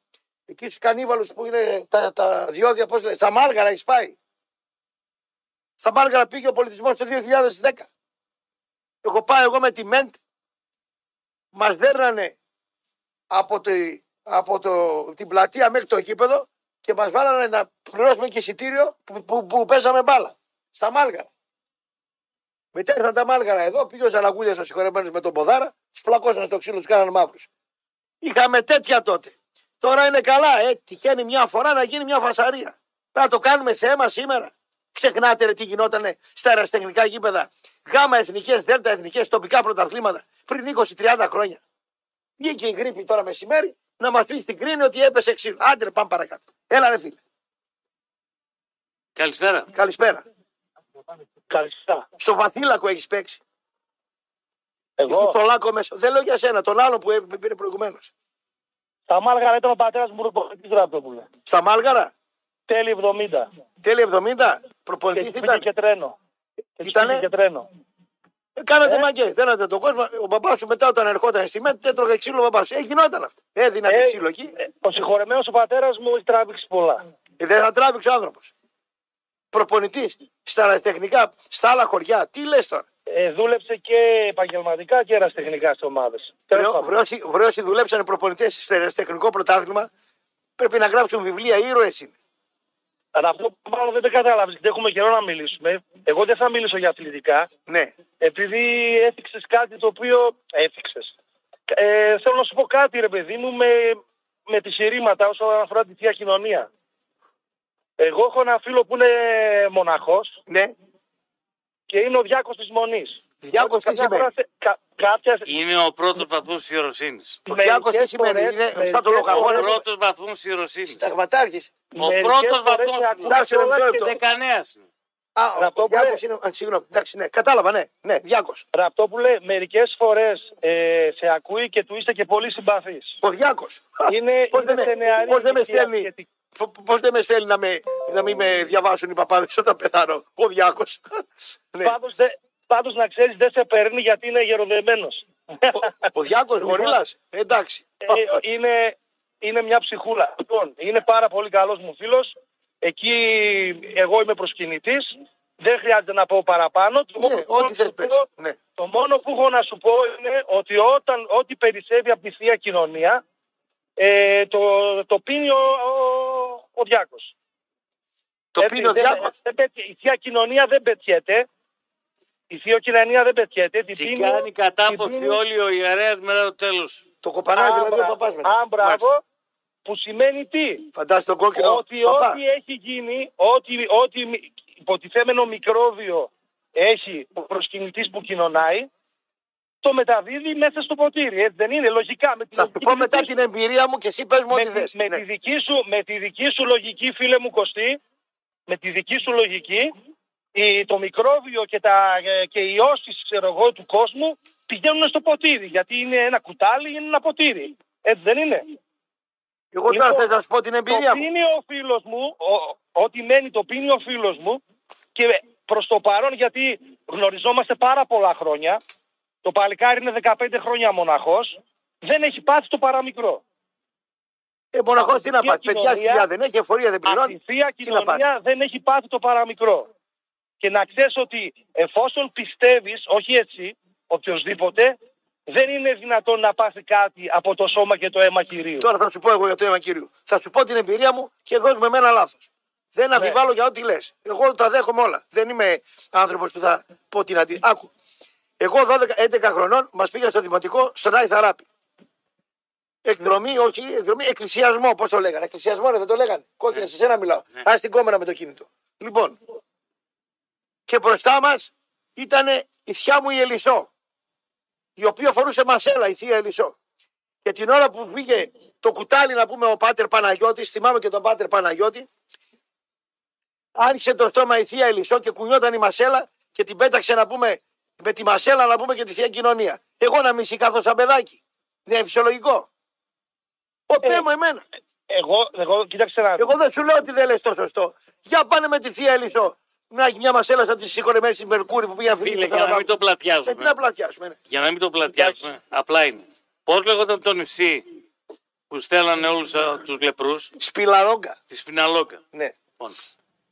Εκεί στους κανίβαλους που είναι τα, τα διόδια, πώς λέει, στα μάλγαρα έχεις πάει. Στα μάλγαρα πήγε ο πολιτισμός το 2010. Έχω πάει εγώ με τη ΜΕΝΤ. Μας δέρνανε από, το, από το, την πλατεία μέχρι το γήπεδο και μας βάλανε να πληρώσουμε και εισιτήριο που, που, που παίζαμε μπάλα. Στα μάλγαρα. Μετά ήρθαν τα μάλγαρα εδώ, πήγε ο Ζαναγούλια ο συγχωρεμένος με τον Ποδάρα, τους πλακώσαν στο ξύλο, τους κάνανε μαύρους. Είχαμε τέτοια τότε. Τώρα είναι καλά, ε, τυχαίνει μια φορά να γίνει μια φασαρία. Να το κάνουμε θέμα σήμερα. Ξεχνάτε ρε τι γινότανε στα αεραστεχνικά γήπεδα. Γάμα εθνικές, δέλτα εθνικές, τοπικά πρωταθλήματα πριν 20-30 χρόνια. Βγήκε η γρήπη τώρα μεσημέρι να μας πει στην κρίνη ότι έπεσε ξύλο. Άντε, ρε, πάμε παρακάτω. Έλα, ρε φίλε. Καλησπέρα. Καλησπέρα. Καλησπέρα. Στο βαθύλακο έχεις παίξει. Εγώ, Το λάκκο μέσα. Δεν λέω για σένα, τον άλλο που έ- πήρε προηγουμένως. στα Μάλγαρα ήταν ο πατέρας μου προπονητή Ραπτόπουλε. Στα Μάλγαρα, Τέλη 70. τέλη 70, Και προπονητή πήγε ήταν. και τρένο. Και Τι τους ήτανε; πήγε και τρένο. Ε, Κάνατε Ε; μαγκέ, δένατε τον κόσμο. Ο μπαμπάς σου μετά όταν ερχόταν στη ΜΕΤ, έτρωγε ξύλο ο μπαμπάς σου. Ε, γινόταν αυτό. Έδινατε Ε, ξύλο εκεί. ε, Ο συγχωρεμένος ο πατέρας μου έχει τράβηξει πολλά. Ε, δεν θα τράβηξε ο άνθρωπος. Προπονητής στα τεχνικά, στα άλλα χωριά. Τι λες τώρα; Ε, δούλεψε και επαγγελματικά και εραστεχνικά στις ομάδες. Βρε βρε όσοι δουλέψανε προπονητές στο τεχνικό πρωτάθλημα, πρέπει να γράψουν βιβλία. Ήρωες είναι. Αλλά αυτό που μάλλον δεν το κατάλαβες, γιατί έχουμε καιρό να μιλήσουμε. Εγώ δεν θα μιλήσω για αθλητικά, Ναι. επειδή έθιξες κάτι το οποίο. Έθιξες. Ε, θέλω να σου πω κάτι, ρε παιδί μου, με, με τη σειρήματα όσον αφορά τη θεία κοινωνία. Εγώ έχω ένα φίλο που είναι μοναχός Ναι. και είναι ο διάκος της Μονής. Διάκος τι Καμιά σημαίνει; φορά σε- κα- κάποια... Είναι ο πρώτος βαθμός ιεροσύνη. Ο διάκος τι μερικές σημαίνει, φορές- είναι μερικές σαν το λογαγόνα. Ο φορές- πρώτος βαθμός ιεροσύνη. Συνταγματάρχη. Ο μερικές πρώτος φορές βαθμός. με ακούνε Εντάξει, ρε, κιόλας μισό και λεπτό. δεν- Δεκανέα. Α, ο Ραπτόπουλε. Διάκος είναι. α, Συγγνώμη. Εντάξει, ναι. Κατάλαβα, ναι. Ναι, Διάκος. Ραπτόπουλε, μερικές φορές ε, σε ακούει και του είστε και πολύ συμπαθείς. Ο Διάκος. Είναι, Πώς είναι δεν σε με- νεαρή πώς δεν με ηλικία στέλνει. σχετικά. Πώς δεν με στέλνει να, με, να μην με διαβάσουν οι παπάδες όταν πεθάνω. Ο Διάκος. ναι. Πάντως, δε- πάντως να ξέρεις δεν σε παίρνει γιατί είναι γεροδεμένος. ο, ο Διάκος Γορίλας. Εντάξει. Ε, είναι, είναι μια ψυχούλα. Λοιπόν, είναι πάρα πολύ καλός μου φίλος. Εκεί εγώ είμαι προσκυνητής. Δεν χρειάζεται να πω παραπάνω. Το Ναι, μόνο που έχω ό,τι να θες σου πες. πω- Ναι. Το μόνο που έχω να σου πω είναι ότι όταν ό,τι περισσεύει από τη Θεία Κοινωνία ε, το, το πίνει ο, ο, ο Διάκος. Το Έτσι, πίνει ο δεν- Διάκος; δεν πετυχε- η Θεία Κοινωνία δεν πετιέται. Η Θεία Κοινωνία δεν πετιέται. Την Τι πίνει- κάνει την κατάποση πίνει- όλοι ο ιερέας μετά το τέλος. Το κοπανάει Α, δηλαδή ο μπρα- παπάς μετά. Α, μπράβο. Μάλιστα. Που σημαίνει τι; Φαντάζεσαι τον κόκκινο ότι παπά. ό,τι έχει γίνει, ό,τι, ό,τι μη- υποτιθέμενο μικρόβιο έχει ο προσκυνητής που κοινωνάει, το μεταδίδει μέσα στο ποτήρι. Έτσι δεν είναι, λογικά. Με τη Θα σου λογική πω της μετά δικής την εμπειρία μου και εσύ πες μου ό,τι με, τη- θες. με, Ναι. τη δική σου, με τη δική σου λογική, φίλε μου Κωστή, με τη δική σου λογική, η, το μικρόβιο και, τα, ε, και οι ιώσεις ξέρω εγώ, του κόσμου πηγαίνουν στο ποτήρι. Γιατί είναι ένα κουτάλι, είναι ένα ποτήρι. Έτσι δεν είναι. Εγώ τώρα Λοιπόν, θέλω να σου πω την Το εμπειρία μου. πίνει ο φίλος μου, ο- ό,τι μένει το πίνει ο φίλος μου και προς το παρόν γιατί γνωριζόμαστε πάρα πολλά χρόνια, το παλικάρι είναι 15 χρόνια μοναχός, δεν έχει πάθει το παραμικρό. Ε, μοναχός από τι τη να Θεία πάθει. Παιδιά Κοινωνία- σκυλιά δεν έχει, εφορία δεν Από τη πληρώνει. Θεία Τι να πάθει. Κοινωνία δεν έχει πάθει το παραμικρό. Και να ξέρεις ότι εφόσον πιστεύεις, όχι έτσι, οποιοδήποτε, δεν είναι δυνατόν να πάθει κάτι από το σώμα και το αίμα Κυρίου. Τώρα θα σου πω εγώ για το αίμα κυρίου. Θα σου πω την εμπειρία μου και δώσ' με εμένα λάθος. Δεν Ναι. αμφιβάλλω για ό,τι λες. Εγώ τα δέχομαι όλα. Δεν είμαι άνθρωπος που θα πω την αντί. Άκου. Εγώ 12-11 χρονών μας πήγα στο δημοτικό στον Άι Θαράπη. Εκδρομή, όχι, εκδρομή, εκκλησιασμό, πώς το λέγανε. Εκκλησιασμό, ρε, δεν το λέγανε. Κόκκινες, σε σένα μιλάω. Α την κόμενα με το κινητό. Λοιπόν, και μπροστά μας ήταν η θιά μου η Ελισό, η οποία φορούσε μασέλα, η θεία Ελισό. Και την ώρα που πήγε το κουτάλι να πούμε ο Πάτερ Παναγιώτης, θυμάμαι και τον Πάτερ Παναγιώτη, άρχισε το στόμα η θεία Ελισό και κουνιόταν η μασέλα και την πέταξε να πούμε με τη μασέλα να πούμε και τη θεία κοινωνία. Εγώ να μισή κάθω σαν παιδάκι. Δεν είναι φυσιολογικό. Ο Ε, μου εμένα. Εγώ, εγώ κοίταξε να δεις. Εγώ δεν σου λέω ότι δεν λες το σωστό. Για πάνε με τη θεία Ελισό. Να έχει μια μασέλα σαν τη συγχωρεμένη στη Μερκούρη που πήγε Φίλε, για να μην το Ε, τι πλατιάζουμε. να πλατιάσουμε. ναι. Για να μην το πλατιάζουμε, απλά είναι. Πώς λέγονταν το νησί που στέλνανε όλους τους λεπρούς, Σπιλαρόγκα. τη Σπιναλόγκα. Ναι. Λοιπόν,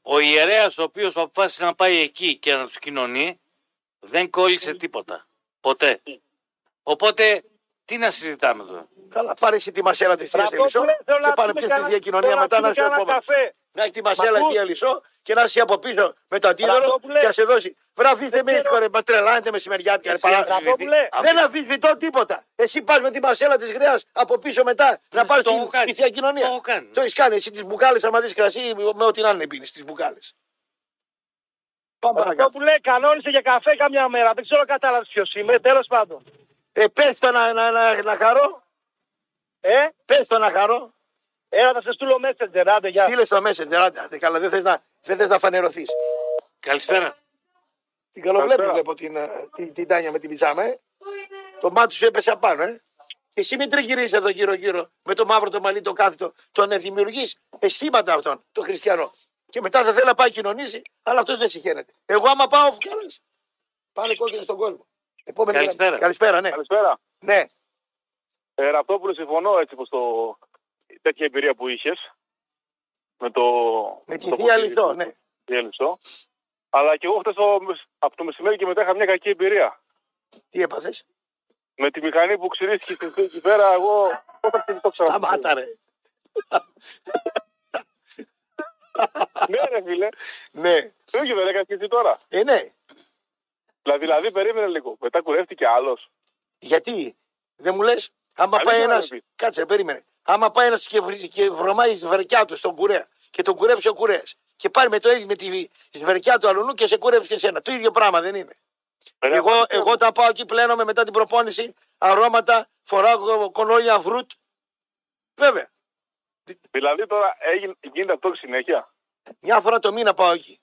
ο ιερέας ο οποίος αποφάσισε να πάει εκεί και να τους κοινωνεί, δεν κόλλησε τίποτα. Ποτέ. Οπότε, τι να συζητάμε τώρα. Καλά, πάρε εσύ τη μασέλα της Θεία Ελισό Στρατόπουλε, θέλω και να πάνε πούμε πιες τη κανένα- διακοινωνία θέλω να μετά να πούμε είσαι ο κανένα επόμενο. καφέ. Να έχει τη μασέλα Μα Θεία Ελισό και να είσαι από πίσω με το αντίδωρο Στρατόπουλε. και να σε δώσει. Βραβείστε με ξέρω. ήσυχο ρε, μα τρελάνετε μεσημεριάτικα. ρε, Έτσι, παρά- Στρατόπουλε, Δεν αμφισβητώ τίποτα. Εσύ πας με τη μασέλα της γραία από πίσω μετά να πάρεις το τη, έχω κάνει. τη θεία κοινωνία. Το έχω κάνει. Το έχεις κάνει. Εσύ τις μπουκάλες, άμα δεις κρασί, με ό,τι να είναι πίνεις τις μπουκάλες. Πάμε Αυτό παρακάτω. που λέει κανόνισε για καφέ καμιά μέρα. Δεν ξέρω κατάλαβες ποιος είμαι. Τέλος πάντων. Ε, πες το να, να, να, να χαρώ. Ε, Πες το να χαρώ. έλα θα σε στείλω messenger. Άντε, γεια. Στείλε στο Messenger. Άντε, άντε, καλά, δεν θες να, δεν θες να φανερωθείς. Καλησπέρα. Την καλοβλέπη Καλησπέρα. βλέπω την, ε, την, την Τάνια με την πιζάμα, ε. Το μάτι σου έπεσε απάνω, ε. Και εσύ μην τριγυρίζεις εδώ γύρω-γύρω με το μαύρο το μαλλί το κάθετο. Τον ε, δημιουργείς αισθήματα αυτόν, τον χριστιανό. Και μετά δεν θέλει να πάει κοινωνήσει, αλλά αυτός δεν συγχαίρεται. Εγώ άμα πάω φουκάρα, πάνε κόκκινες στον κόσμο. Επόμενη Καλησπέρα. γραμμή. Καλησπέρα, ναι. Καλησπέρα. ναι. Ε, Ραπτόπουλο, συμφωνώ έτσι πως το... τέτοια εμπειρία που είχες με το. Με τη το θεία ποτήρι λιθό, του- ναι. Θεία Λυσό. Αλλά και εγώ χτες το, από το μεσημέρι και μετά είχα μια κακή εμπειρία. Τι έπαθες; Με τη μηχανή που ξυρίστηκε στην εκεί πέρα, εγώ πώ θα ξυριστώ ξανά. Σταμάτα, ρε. Ναι, ρε φίλε. ναι. Το ίδιο δεν έκανες και εσύ τώρα. Ε, ναι. Δηλαδή, δηλαδή, περίμενε λίγο. Μετά κουρεύτηκε άλλος. Γιατί; Δεν μου λες, άμα Αλήθεια πάει να ένα. με πεις. Κάτσε, περίμενε. Άμα πάει ένας και, βρει- και βρωμάει στη βερκιά του στον κουρέα και τον κουρέψει ο κουρέα και πάρει με το ίδιο με τη βερκιά του αλουνού και σε κουρέψει και εσένα. Το ίδιο πράγμα δεν είναι. Εγώ, εγώ όταν πάω εκεί πλένομαι μετά την προπόνηση αρώματα, φοράω κονόλια βρούτ. Βέβαια. Δηλαδή τώρα έγινε, γίνεται αυτό συνέχεια. Μια φορά το μήνα πάω εκεί.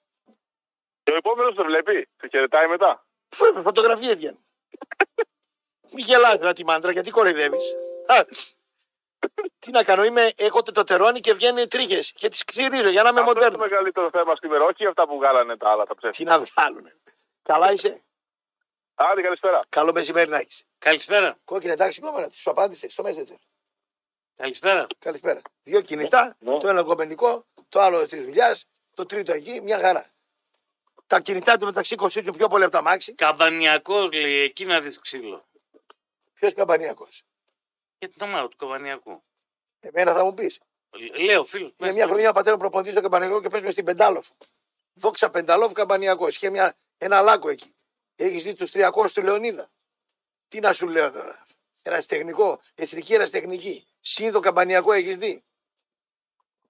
Και ο επόμενο το βλέπει, σε χαιρετάει μετά. Βέβαια, φωτογραφίες βγαίνουν. Μην γελάς να τη μάντρα, γιατί κοροϊδεύεις. Τι να κάνω, είμαι, έχω τετοτερώνει και βγαίνει τρίχες και τις ξυρίζω για να είμαι Αυτό είναι το μοντέρνος. μεγαλύτερο θέμα σήμερα, όχι αυτά που βγάλανε τα άλλα τα ψεύτικα. Τι να βγάλουν. Καλά είσαι. Άντε, καλησπέρα. Καλό μεσημέρι να έχεις. Καλησπέρα. Κόκκινη εντάξει κόμμα, σου απάντησε στο Messenger. Καλησπέρα. Καλησπέρα. Δύο κινητά, Ναι. το ένα κομμενικό, το άλλο της δουλειάς, το τρίτο εκεί, μια χαρά. Τα κινητά του μεταξύ κοστίζουν πιο πολύ από τα μάξι. Καμπανιακός λέει, εκεί να δεις ξύλο. Ποιος καμπανιακός; Γιατί το μάρο του καμπανιακού. Εμένα θα μου πεις. Λέω φίλος. Είναι μια χρονιά πατέρας προποντή στο καμπανιακό και παίζουμε στην Πεντάλοφ. Δόξα Πενταλόφ καμπανιακός. Είχε μια, ένα λάκκο εκεί. Έχεις δει τους 300 του Λεωνίδα; Τι να σου λέω τώρα. Εραστεχνικό, εθνική εραστεχνική. Σύνδο καμπανιακό έχεις δει;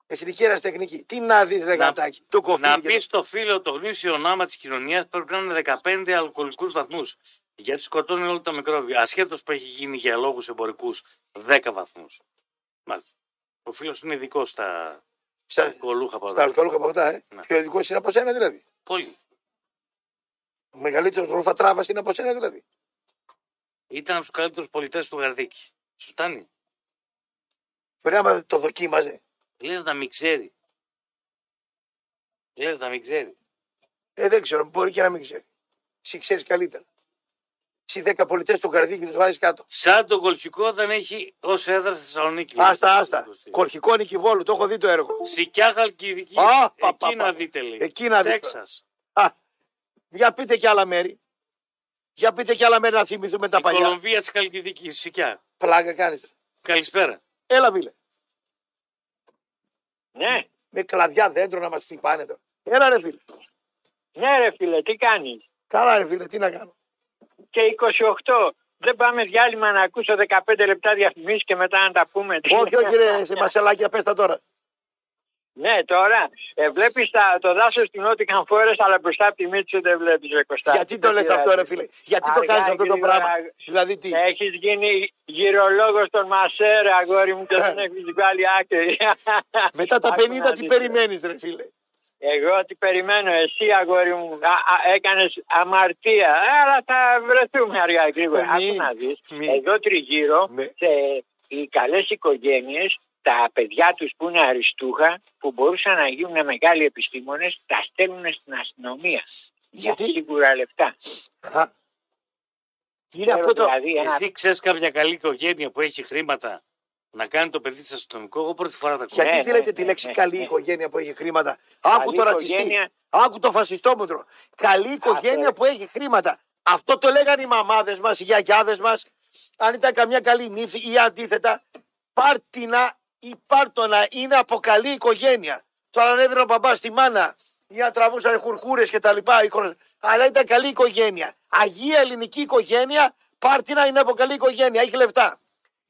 Εθνική εραστεχνική. Τι να δεις, ρε Να- γατάκι. Το κοφί. Να πεις στο φίλο το γνήσιο νάμα της κοινωνίας πρέπει να είναι 15 αλκοολικούς βαθμούς. Γιατί σκοτώνει όλα τα μικρόβια. Ασχέτως που έχει γίνει για λόγους εμπορικούς 10 βαθμούς. Μάλιστα. Ο φίλος είναι ειδικός στα Στα, αλκοολούχα στα παγωτά. αλκοολούχα παγωτά, ε. Ναι. Πιο ειδικός είναι από σένα δηλαδή. Πολύ. Ο μεγαλύτερος ρουφατράβα είναι από σένα δηλαδή. Ήταν από τους καλύτερους πολιτές του Γαρδίκη. Σου φτάνει. Μπορεί άμα το δοκίμαζε. Λες να μην ξέρει. Λες να μην ξέρει. Ε, δεν ξέρω, μπορεί και να μην ξέρει. Εσύ ξέρεις καλύτερα. Εσύ 10 πολιτές του καρδί και τους βάζεις κάτω. Σαν το γολφικό δεν έχει ως έδρα στη Θεσσαλονίκη. λέει. Άστα, άστα. Κορχικό Νικηβόλου, το έχω δει το έργο. Σικιά Χαλκιδική. Α, πα, πα, Εκεί πα. να δείτε λέει. Εκεί να δείτε. Τέξας. Α, για πείτε και άλλα μέρη. Για πείτε και άλλα μέρη να θυμηθούμε τα Η παλιά. Κολομβία της Χαλκιδικής. Σικιά. Πλάκα κάνεις. Καλησπέρα. Έλα, βίλε. Ναι, Με κλαδιά δέντρο να μας χτυπάνε τώρα. Έλα, ρε φίλε. ναι ρε φίλε, τι κάνεις; Καλά, ρε φίλε, τι να κάνω. Και 28, δεν πάμε διάλειμμα να ακούσω 15 λεπτά διαφημίσεις και μετά να τα πούμε. όχι, όχι, ρε, σε μασελάκια, πες τα τώρα. Ναι, τώρα ε, βλέπεις τα, το δάσος του Νότιχαν Φόρες, αλλά μπροστά από τη μύτη δεν βλέπεις ρε Κωστά. Γιατί το λες αυτό, ρε φίλε; Γιατί το Αργά, κάνεις αυτό το γρήγορα. πράγμα; Δηλαδή τι; Έχεις γίνει γυρολόγος των Μασέρ, αγόρι μου, και δεν έχεις βγάλει άκρη. Μετά τα Άκου 50 να τι δεις. περιμένεις, ρε φίλε; Εγώ τι περιμένω, εσύ αγόρι μου, α, α, έκανες αμαρτία, Ε, αλλά θα βρεθούμε αργά γρήγορα. Μη, Άκου να δεις, μη. εδώ τριγύρω, Ναι. σε, οι καλές οικογένειες τα παιδιά τους που είναι αριστούχα, που μπορούσαν να γίνουν μεγάλοι επιστήμονες, τα στέλνουν στην αστυνομία. Γιατί; Για σίγουρα λεφτά. Α. Είναι αυτό το. Δηλαδή, ένα Εσύ ξέρεις κάποια καλή οικογένεια που έχει χρήματα; Να κάνει το παιδί της αστυνομικό. Εγώ πρώτη φορά τα ακούω. Γιατί Ναι, τι λέτε ναι, τη ναι, λέξη ναι, καλή ναι. οικογένεια που έχει χρήματα. Άκου Καλή το ρατσιστή. οικογένεια. Άκου το φασιστόμουτρο. Καλή οικογένεια Αυτό. που έχει χρήματα. Αυτό το λέγανε οι μαμάδες μας, οι γιαγιάδες μας. Αν ήταν καμιά καλή νύφη ή αντίθετα, πάρτινα ή πάρτονα είναι από καλή οικογένεια. Τώρα αν έδινε ο μπαμπάς στη μάνα ή να τραβούσαν χουρχούρες και τα λοιπά. η χρο- Αλλά ήταν καλή οικογένεια. Αγία ελληνική οικογένεια, πάρτινα είναι από καλή οικογένεια. Έχει λεφτά.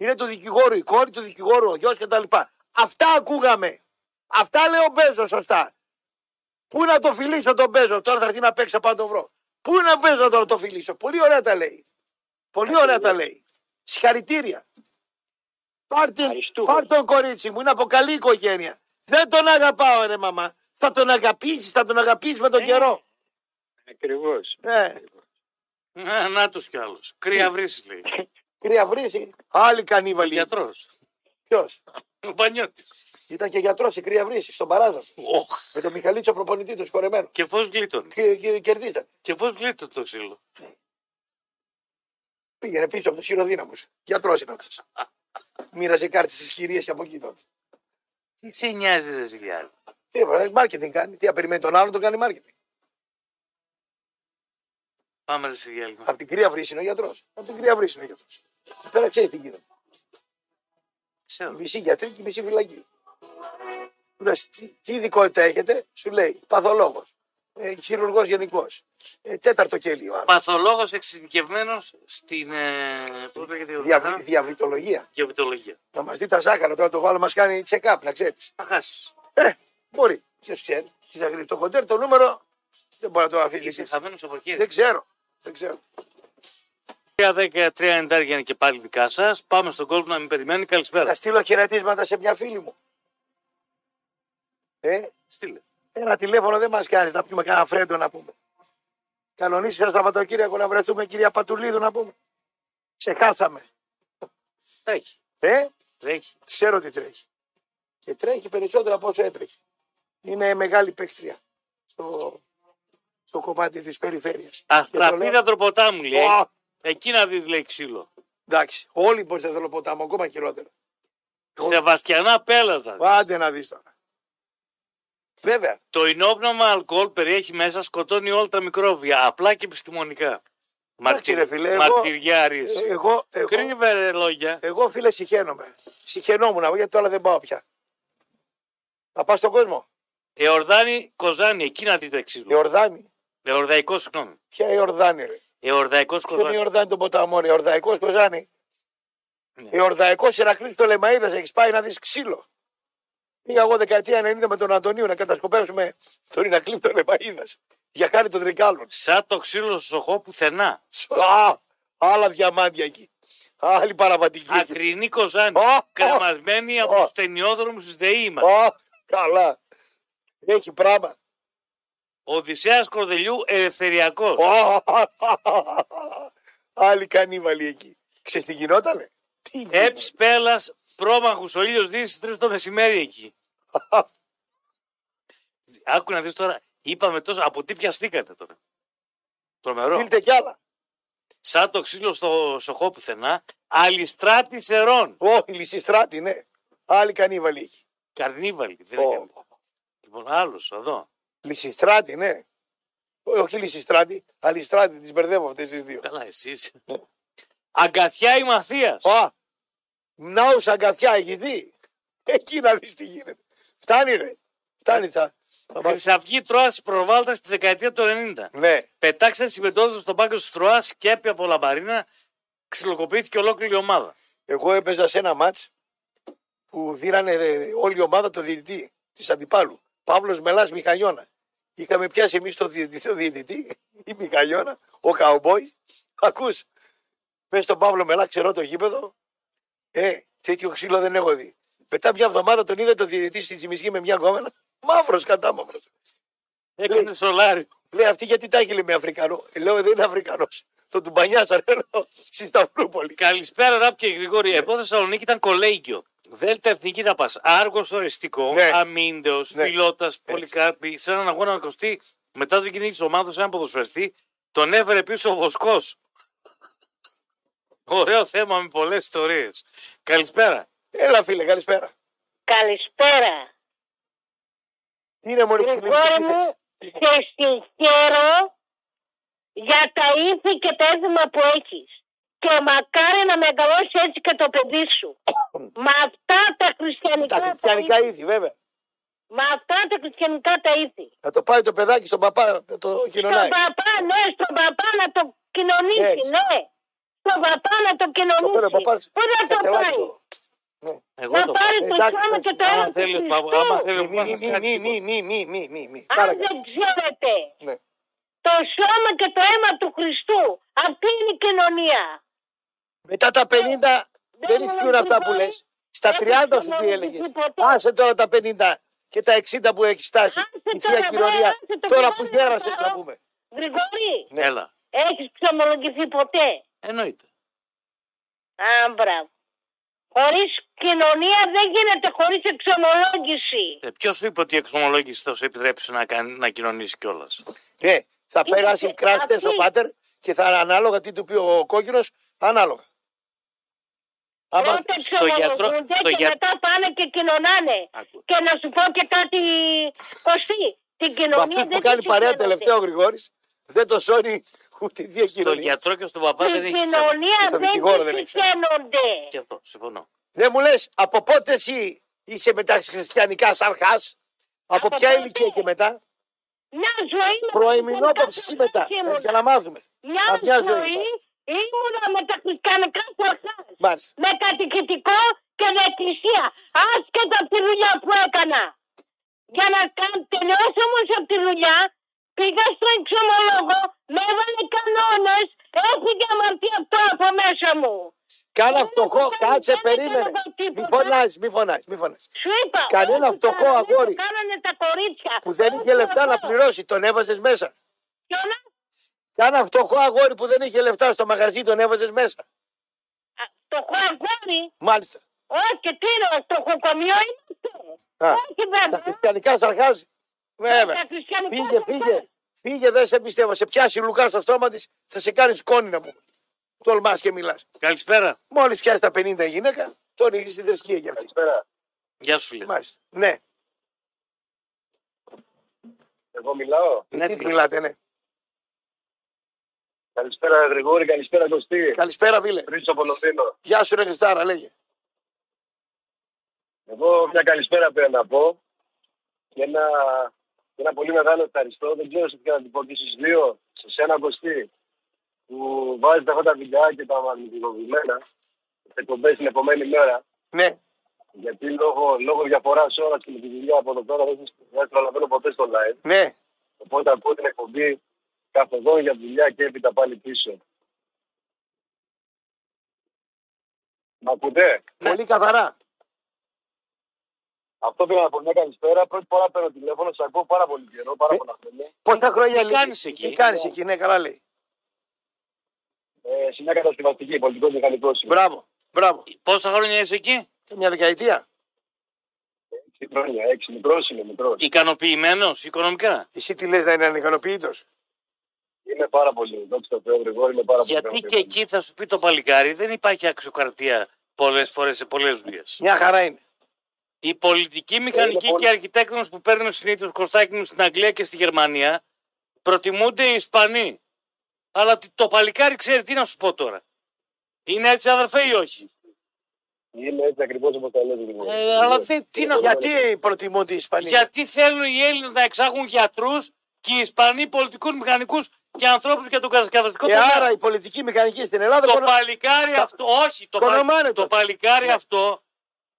Είναι του δικηγόρου, η κόρη του δικηγόρου, ο γιος κτλ. Αυτά ακούγαμε. Αυτά λέει ο Μπέζος σωστά. Πού να το φιλήσω τον Μπέζο, τώρα θα έρθει να παίξει να το βρω. Πού να Μπέζος τώρα να το φιλήσω. Πολύ ωραία τα λέει. Πολύ ωραία τα λέει. Συγχαρητήρια. Πάρ, την, Ευχαριστούμε. πάρ τον κορίτσι μου, είναι από καλή οικογένεια. Δεν τον αγαπάω ρε μαμά. Θα τον αγαπήσεις, θα τον αγαπήσεις με τον Ε. καιρό. Ακριβώς. Ε, Να, να τους κι άλλους. Κρύα βρύση λέει. κρύα βρύση. Άλλη Ο κανίβαλη. γιατρός. Ποιος; Ο Πανιώτης. Ήταν και γιατρός η κρύα βρύση στον παράζα. Οχ. Με τον Μιχαλίτσο προπονητή του σκορεμένο. Και πώς γλίτωνε; Και, και κερδίσαν. Και πώς γλίτωνε το ξύλο; Πήγαινε πίσω από τους χειροδύναμους. Γιατρός είναι αυτός. Μοίραζε κάρτες στις κυρίες και από εκεί τότε. Τι σε νοιάζει, ρε Ζηλιάδη. Τι είπα, μάρκετινγκ κάνει. Τι απεριμένει τον άλλον, τον κάνει μάρκετινγκ. Πάμε ρε σε διάλειμμα. Από την κρύα βρύση είναι ο γιατρός. Από την κρύα βρύση είναι ο γιατρός. Πέρα ξέρεις τι γίνεται. Ξέρω. Η μισή γιατρή και η μισή φυλακή. Του λες, τι, τι ειδικότητα έχετε, σου λέει παθολόγος. Ε, Χειρουργός γενικός. Ε, τέταρτο κέλιο. άλλο. Παθολόγος εξειδικευμένος στην. Ε, Πώς λέγεται η Διαβη, ορμανά; διαβητολογία. Διαβητολογία. Θα μας δει τα ζάχαρα τώρα το βάλω, μας κάνει check-up, να ξέρεις. Θα χάσεις. Ε, μπορεί. Ποιος ξέρει. Τι θα γράψει το κοντέρ, το νούμερο δεν μπορεί να το Είσαι αφήσει. χαμένος από χέρι. Δεν ξέρω. Δεν ξέρω. 3-10-3 εντάρια είναι και πάλι δικά σας. Πάμε στον κόσμο να μην περιμένει. Καλησπέρα. Να στείλω χαιρετίσματα σε μια φίλη μου. Ε, Στείλε. ένα τηλέφωνο δεν μας κάνεις να πούμε κανένα φρέντο να πούμε. Κανονίσει το Σαββατοκύριακο να βρεθούμε κυρία Πατουλίδου να πούμε. Ξεχάσαμε. Τρέχει. Ε, Τρέχει. ξέρω τι τρέχει. Και τρέχει περισσότερο από όσο έτρεχε. Είναι μεγάλη παίκτρια στο, στο κομμάτι της περιφέρειας. Αστραπίδα τροποτάμου λέει. Ω, Εκεί να δεις λέει ξύλο. εντάξει, όλοι πως δεν θέλω ποτάμο, ακόμα χειρότερα. Σεβαστιανά πέλαζα. Άντε να δεις τώρα. Βέβαια, Το ενόπνευμα αλκοόλ περιέχει μέσα, σκοτώνει όλα τα μικρόβια. Απλά και επιστημονικά. Εντάξει, ρε φίλε, εγώ- Μαρτυριά ρίση. εγώ, εγώ, Κρύβε ρε λόγια. εγώ φίλε συχαίνομαι. Συχαινόμουν γιατί τώρα δεν πάω πια. Θα πάω στον κόσμο; Εορδάνη Κοζάνη, εκεί να δείτε Η ξύλο. Ορδάνη. Εορδαϊκό, συγγνώμη. Ποια η Ορδάνη, ρε. Εορδαϊκό Ποιο είναι η Κοζάνη. Ορδάνη των ποταμών, η Ορδαϊκός Κοζάνη; Ναι. Η Ορδαϊκός Ηρακλής το Λεμαίδας έχει πάει να δεις ξύλο. Πήγα εγώ δεκαετία 90 με τον Αντωνίου να κατασκοπεύσουμε τον Ηρακλή το Λεμαίδας. Για χάρη των Τρικάλων. Σαν το ξύλο στο σοχό πουθενά. Α, άλλα διαμάντια εκεί. Άλλη παραβατική. εκεί. Ακρινή Κοζάνη. Ω, Κρεμασμένη ω. από τους ταινιόδρομους της ΔΕΗ μας. Α, καλά. Έχει πράγμα. Οδυσσέας Κορδελιού Ελευθεριακός. Α, Άλλη κανίβαλη εκεί. Ξέρεις τι γινότανε; Τι γινότανε; Έψ πέλας πρόμαχου ο ήλιος δύση τρεις το μεσημέρι εκεί. Άκου να δεις τώρα. Είπαμε τόσο. Από τι πιαστήκατε τώρα. Τρομερό. Στείλτε κι άλλα. Σαν το ξύλο στο σοχό πουθενά. Αλιστράτη ερών. Όχι, Λυσιστράτη, ναι. Άλλη κανίβαλη εκεί. Καρνίβαλη. Δεν Ω. έκανε. Λοιπόν, άλλος εδώ. Λυσιστράτη, ναι. Ω, Όχι Λυσιστράτη, Αλιστράτη, τις μπερδεύω αυτές τις δύο. Καλά, εσύ. είσαι. Αγκαθιά η Μαθίας; Α, ναούς αγκαθιά έχει δει. Εκεί να δεις τι γίνεται. Φτάνει ρε. Φτάνει θα. θα μας- Χρυσαυγή Τρώα προβάλτα στη δεκαετία του 90. Ναι. Πετάξαν συμμετόχου στον πάγκο της Τρώα και έπια από λαμπαρίνα. Ξυλοκοπήθηκε ολόκληρη η ομάδα. Εγώ έπαιζα σε ένα μάτς που δίνανε ε, όλη η ομάδα το διαιτητή της αντιπάλου. Παύλος Μελάς Μιχαλιώνα. Είχαμε πιάσει εμείς το διαιτητή, το διαιτητή η Μιχαλιώνα, ο Καουμπόι. Ακούς, πες στον Παύλο Μελά, ξέρω το γήπεδο. Ε, τέτοιο ξύλο δεν έχω δει. Μετά μια εβδομάδα τον είδε το διαιτητή στην Τσιμισκή με μια γκόμενα. Μαύρος κατά μαύρος. Έκανε σολάριο. Λέει αυτή γιατί τα έχει λέει, με Αφρικανό. Ε, Λέω δεν είναι Αφρικανός. Το του μπανιάσα λέω στη Σταυρούπολη. Καλησπέρα, Ραπ και Γρηγόρη. Εδώ Θεσσαλονίκη ήταν κολέγιο. Δέλτα εθνική να πας. Άργος οριστικό, Ναι. αμύντεος, Ναι. φιλότας, πολυκάρπη. Σε έναν αγώνα κοστί μετά το κυνήγι της ομάδας, έναν ποδοσφαιριστή, τον έφερε πίσω ο Βοσκός. Ωραίο θέμα με πολλές ιστορίες. Καλησπέρα. Έλα φίλε, καλησπέρα. Καλησπέρα. Τι είναι μόνη Γρηγόρη μου, σε συγχαίρω για τα ήθη και τα έθιμα που έχεις και μακάρι να μεγαλώσει έτσι και το παιδί σου. Μα αυτά τα χριστιανικά. Τα χριστιανικά τα ήθη, βέβαια. Μα αυτά τα χριστιανικά τα ήθη. Να το πάρει το παιδάκι στον παπά να το κοινωνάει. Στον παπά, ναι, στον παπά να το κοινωνήσει, έτσι. ναι. Στον παπά να το κοινωνήσει. Παπάς, Πού να το πάρει; ναι. Εγώ να το πάρει ε, το σώμα και το έργο του θέλεις, μη, μη, μη, μη, μη, μη. Αν δεν ξέρετε ναι. το σώμα και το αίμα του Χριστού, αυτή είναι η κοινωνία. Μετά τα 50 δεν ισχύουν αυτά που λες. Στα 30 σου τι έλεγες. Άσε τώρα τα 50 και τα 60 που έχεις φτάσει Άσε η τώρα, θεία κοινωνία. άσε το Τώρα που κοινωνία, γέρασε τώρα. να πούμε. Γρηγόρη, Ναι. Έλα. έχεις ξομολογηθεί ποτέ; Εννοείται. Α, μπράβο. Χωρίς κοινωνία δεν γίνεται χωρίς εξομολόγηση. Ε, Ποιος σου είπε ότι η εξομολόγηση θα σου επιτρέψει να, κάνει, να κοινωνήσεις κιόλας; Ναι, θα Είναι περάσει και κράστες αυτή- ο πάτερ και θα είναι ανάλογα τι του πει ο κόκκινος, ανάλογα. Άμα Πρώτα στο γιατρό- εξομολογούνται στο και για- μετά πάνε και κοινωνάνε. Άκου. Και να σου πω και κάτι κοστί. Την με κοινωνία αυτούς δεν που κάνει τη παρέα συγχαίρονται. τελευταίο ο Γρηγόρης, δεν το σώνει ούτε η θεία Στον κοινωνία. γιατρό και στον παπά δεν Την έχει θέμα. κοινωνία Και στο δεν δικηγόρο δεν τη έχει θέμα. συγχαίνονται. Και αυτό, συμφωνώ. Δεν μου λες, από πότε εσύ είσαι μεταξύ χριστιανικά αρχάς, από Από ποια πότε; ηλικία και μετά, Μια ζωή με προημινόπαυση τα ή μετά, χριστιανικά ήμουνα. για να μάθουμε. Μια Από ποια ζωή ζωή ήμουνα με τα χριστιανικά αρχάς. Μάλιστα. Με κατοικητικό και με εκκλησία. Άσχετα από τη δουλειά που έκανα. Για να κα- τελειώσω όμως από τη δουλειά, πήγα στο εξομολόγο, με έβαλε κανόνες, έφυγε αμαρτία αυτό από μέσα μου. Κάνα Δεν φτωχό, έκανα- κάτσε, δεν περίμενε. έκανα τίποτα. Μη φωνάζεις, μη φωνάζεις, μη φωνάζεις. Σου είπα. Κανένα ό,τι φτωχό παραπάνω αγόρι Κάνανε τα κορίτσια. Που δεν είχε Ό,τι λεφτά να παραπάνω. πληρώσει, τον έβαζες μέσα. Ποιον, Κάνα φτωχό αγόρι που δεν είχε λεφτά στο μαγαζί, τον έβαζες μέσα. α, Το αγόρι; Μάλιστα. Όχι, τι είναι, το χοκομείο είναι αυτό. Α, Όχι Τα βέβαια. χριστιανικά σαρχάζει. Βέβαια. Τα χριστιανικά Φύγε, σαρχάζει. φύγε. Φύγε, δεν σε πιστεύω. Σε πιάσει Λουκά στο στόμα της, θα σε κάνει σκόνη να πούμε. Τολμάς και μιλάς. Καλησπέρα. Μόλις πιάσει τα 50 η γυναίκα, τον έχει στην θρησκεία για αυτή. Γεια σου, φίλε. Μάλιστα. Ναι, Εγώ μιλάω; Ναι, τι φίλε. μιλάτε, ναι. Καλησπέρα Γρηγόρη, καλησπέρα Κωστή. Καλησπέρα, φίλε. Χρήστος από Λονδίνο. Γεια σου, ρε Χριστάρα, λέγε. Εγώ μια καλησπέρα πρέπει να πω και ένα, και ένα πολύ μεγάλο ευχαριστώ. Δεν ξέρω σε ποια να την πω και στους δύο, σε σένα Κωστή, που βάζετε αυτά τα βιντεάκια τα μαγνητικοποιημένα σε εκπομπές την επομένη μέρα. Ναι, Γιατί λόγω, λόγω διαφοράς ώρας και με τη δουλειά από εδώ πέρα δεν δεν προλαβαίνω ποτέ στο live. ναι. Οπότε ακούω την εκπομπή καθοδόν για δουλειά και έπειτα πάλι πίσω. Μ' ακούτε; Πολύ καθαρά. Αυτό πήρα να πω μια καλησπέρα. Πρώτη φορά παίρνω τηλέφωνο, σε ακούω πάρα πολύ καιρό, πάρα Ε, πολλά χρόνια. Πόσα χρόνια Τι λείπει; κάνεις εκεί; Τι κάνεις εκεί, ναι, καλά λέει. Ε, σε μια κατασκευαστική, πολιτικό μηχανικός είμαι. Μπράβο, μπράβο. Πόσα χρόνια είσαι εκεί, Και μια δεκαετία. Έξι χρόνια, έξι, μικρός είμαι, μικρός. ικανοποιημένος οικονομικά; Εσύ τι λες να είναι ανικανοποιητό. Είμαι πάρα πολύ, δόξα τω Θεώ, Γρηγόρη, είμαι πάρα Γιατί πολύ. και εκεί θα σου πει το παλικάρι δεν υπάρχει αξιοκρατία πολλές φορές σε πολλές δουλειές. Μια χαρά είναι. Οι πολιτικοί, μηχανικοί πολύ- και αρχιτέκτονε που παίρνουν συνήθως κοστάκι μου στην Αγγλία και στη Γερμανία προτιμούνται οι Ισπανοί. Αλλά τι- το παλικάρι ξέρει τι να σου πω τώρα. Είναι έτσι αδερφέ ή όχι; Είμαι έτσι ακριβώς όπως τα λέτε, Γρηγόρη. Ε, αλλά δεν- τι να- Γιατί προτιμούνται οι Ισπανοί; Γιατί θέλουν οι Έλληνες να εξάγουν γιατρούς και οι Ισπανοί πολιτικούς μηχανικούς και ανθρώπους για τον κατασκευαστικό Και τομέα. άρα η πολιτική μηχανική στην Ελλάδα Το κονο- παλικάρι αυτό, όχι, το, Κονομάνε παλ- το τότε. παλικάρι Ναι. αυτό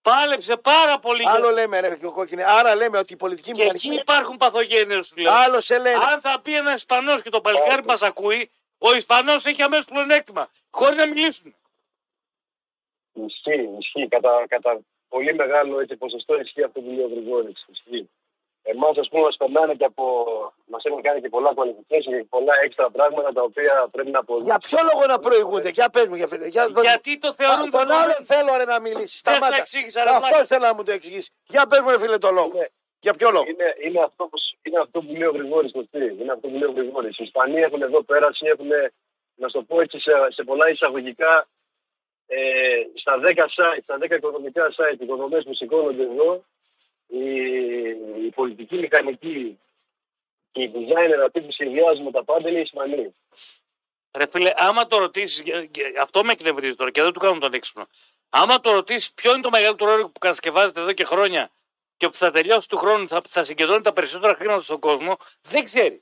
πάλεψε πάρα πολύ. για- Άλλο λέμε, ρε, και ο κόκκινε. Άρα λέμε ότι η πολιτική Και εκεί μηχανική. υπάρχουν παθογένειες σου λέω. Άλλο σε λένε. Αν θα πει ένα Ισπανός και το παλικάρι μας ακούει, ο Ισπανός έχει αμέσως πλεονέκτημα. Χωρίς να μιλήσουν. Ισχύει, ισχύει. Κατά, κατά πολύ μεγάλο έτσι, ποσοστό ισχύει αυτό που λέει ο Γρηγόρης. Ισχύει. Εμάς, ας πούμε, μας περνάνε και από. Μας έχουν κάνει και πολλά qualification και πολλά έξτρα πράγματα τα οποία πρέπει να αποδείξουν. Για ποιο λόγο να προηγούνται, για πες μου, για φίλε. Για, πες μου. Γιατί το θεωρούν τον δεδομένο. άλλον θέλω ρε, να μιλήσεις. Δεν Σταμάτα. το εξήγησα, ρε Αυτό βλάκα. θέλω να μου το εξηγήσεις. Για πες μου, ρε φίλε, το λόγο. Είναι- Για ποιο λόγο; Είναι, είναι, αυτό που, είναι αυτό που λέει ο Γρηγόρης το τι; Είναι αυτό που λέει ο Γρηγόρης. Οι Ισπανοί έχουν εδώ πέρασει, έχουν, να σου το πω έτσι, σε, σε πολλά εισαγωγικά, ε, στα 10 site, στα 10 οικονομικά site, οι οικονομίες που σηκώνονται εδώ, η, η πολιτική μηχανική και οι designer αυτοί που σχεδιάζουν τα πάντα είναι οι Ισπανοί. Ρε φίλε, άμα το ρωτήσεις, αυτό με εκνευρίζει τώρα και δεν του κάνουν τον έξυπνο. Άμα το ρωτήσεις ποιο είναι το μεγαλύτερο έργο που κατασκευάζεται εδώ και χρόνια και που θα τελειώσει του χρόνου, θα, θα συγκεντρώνει τα περισσότερα χρήματα στον κόσμο, δεν ξέρει.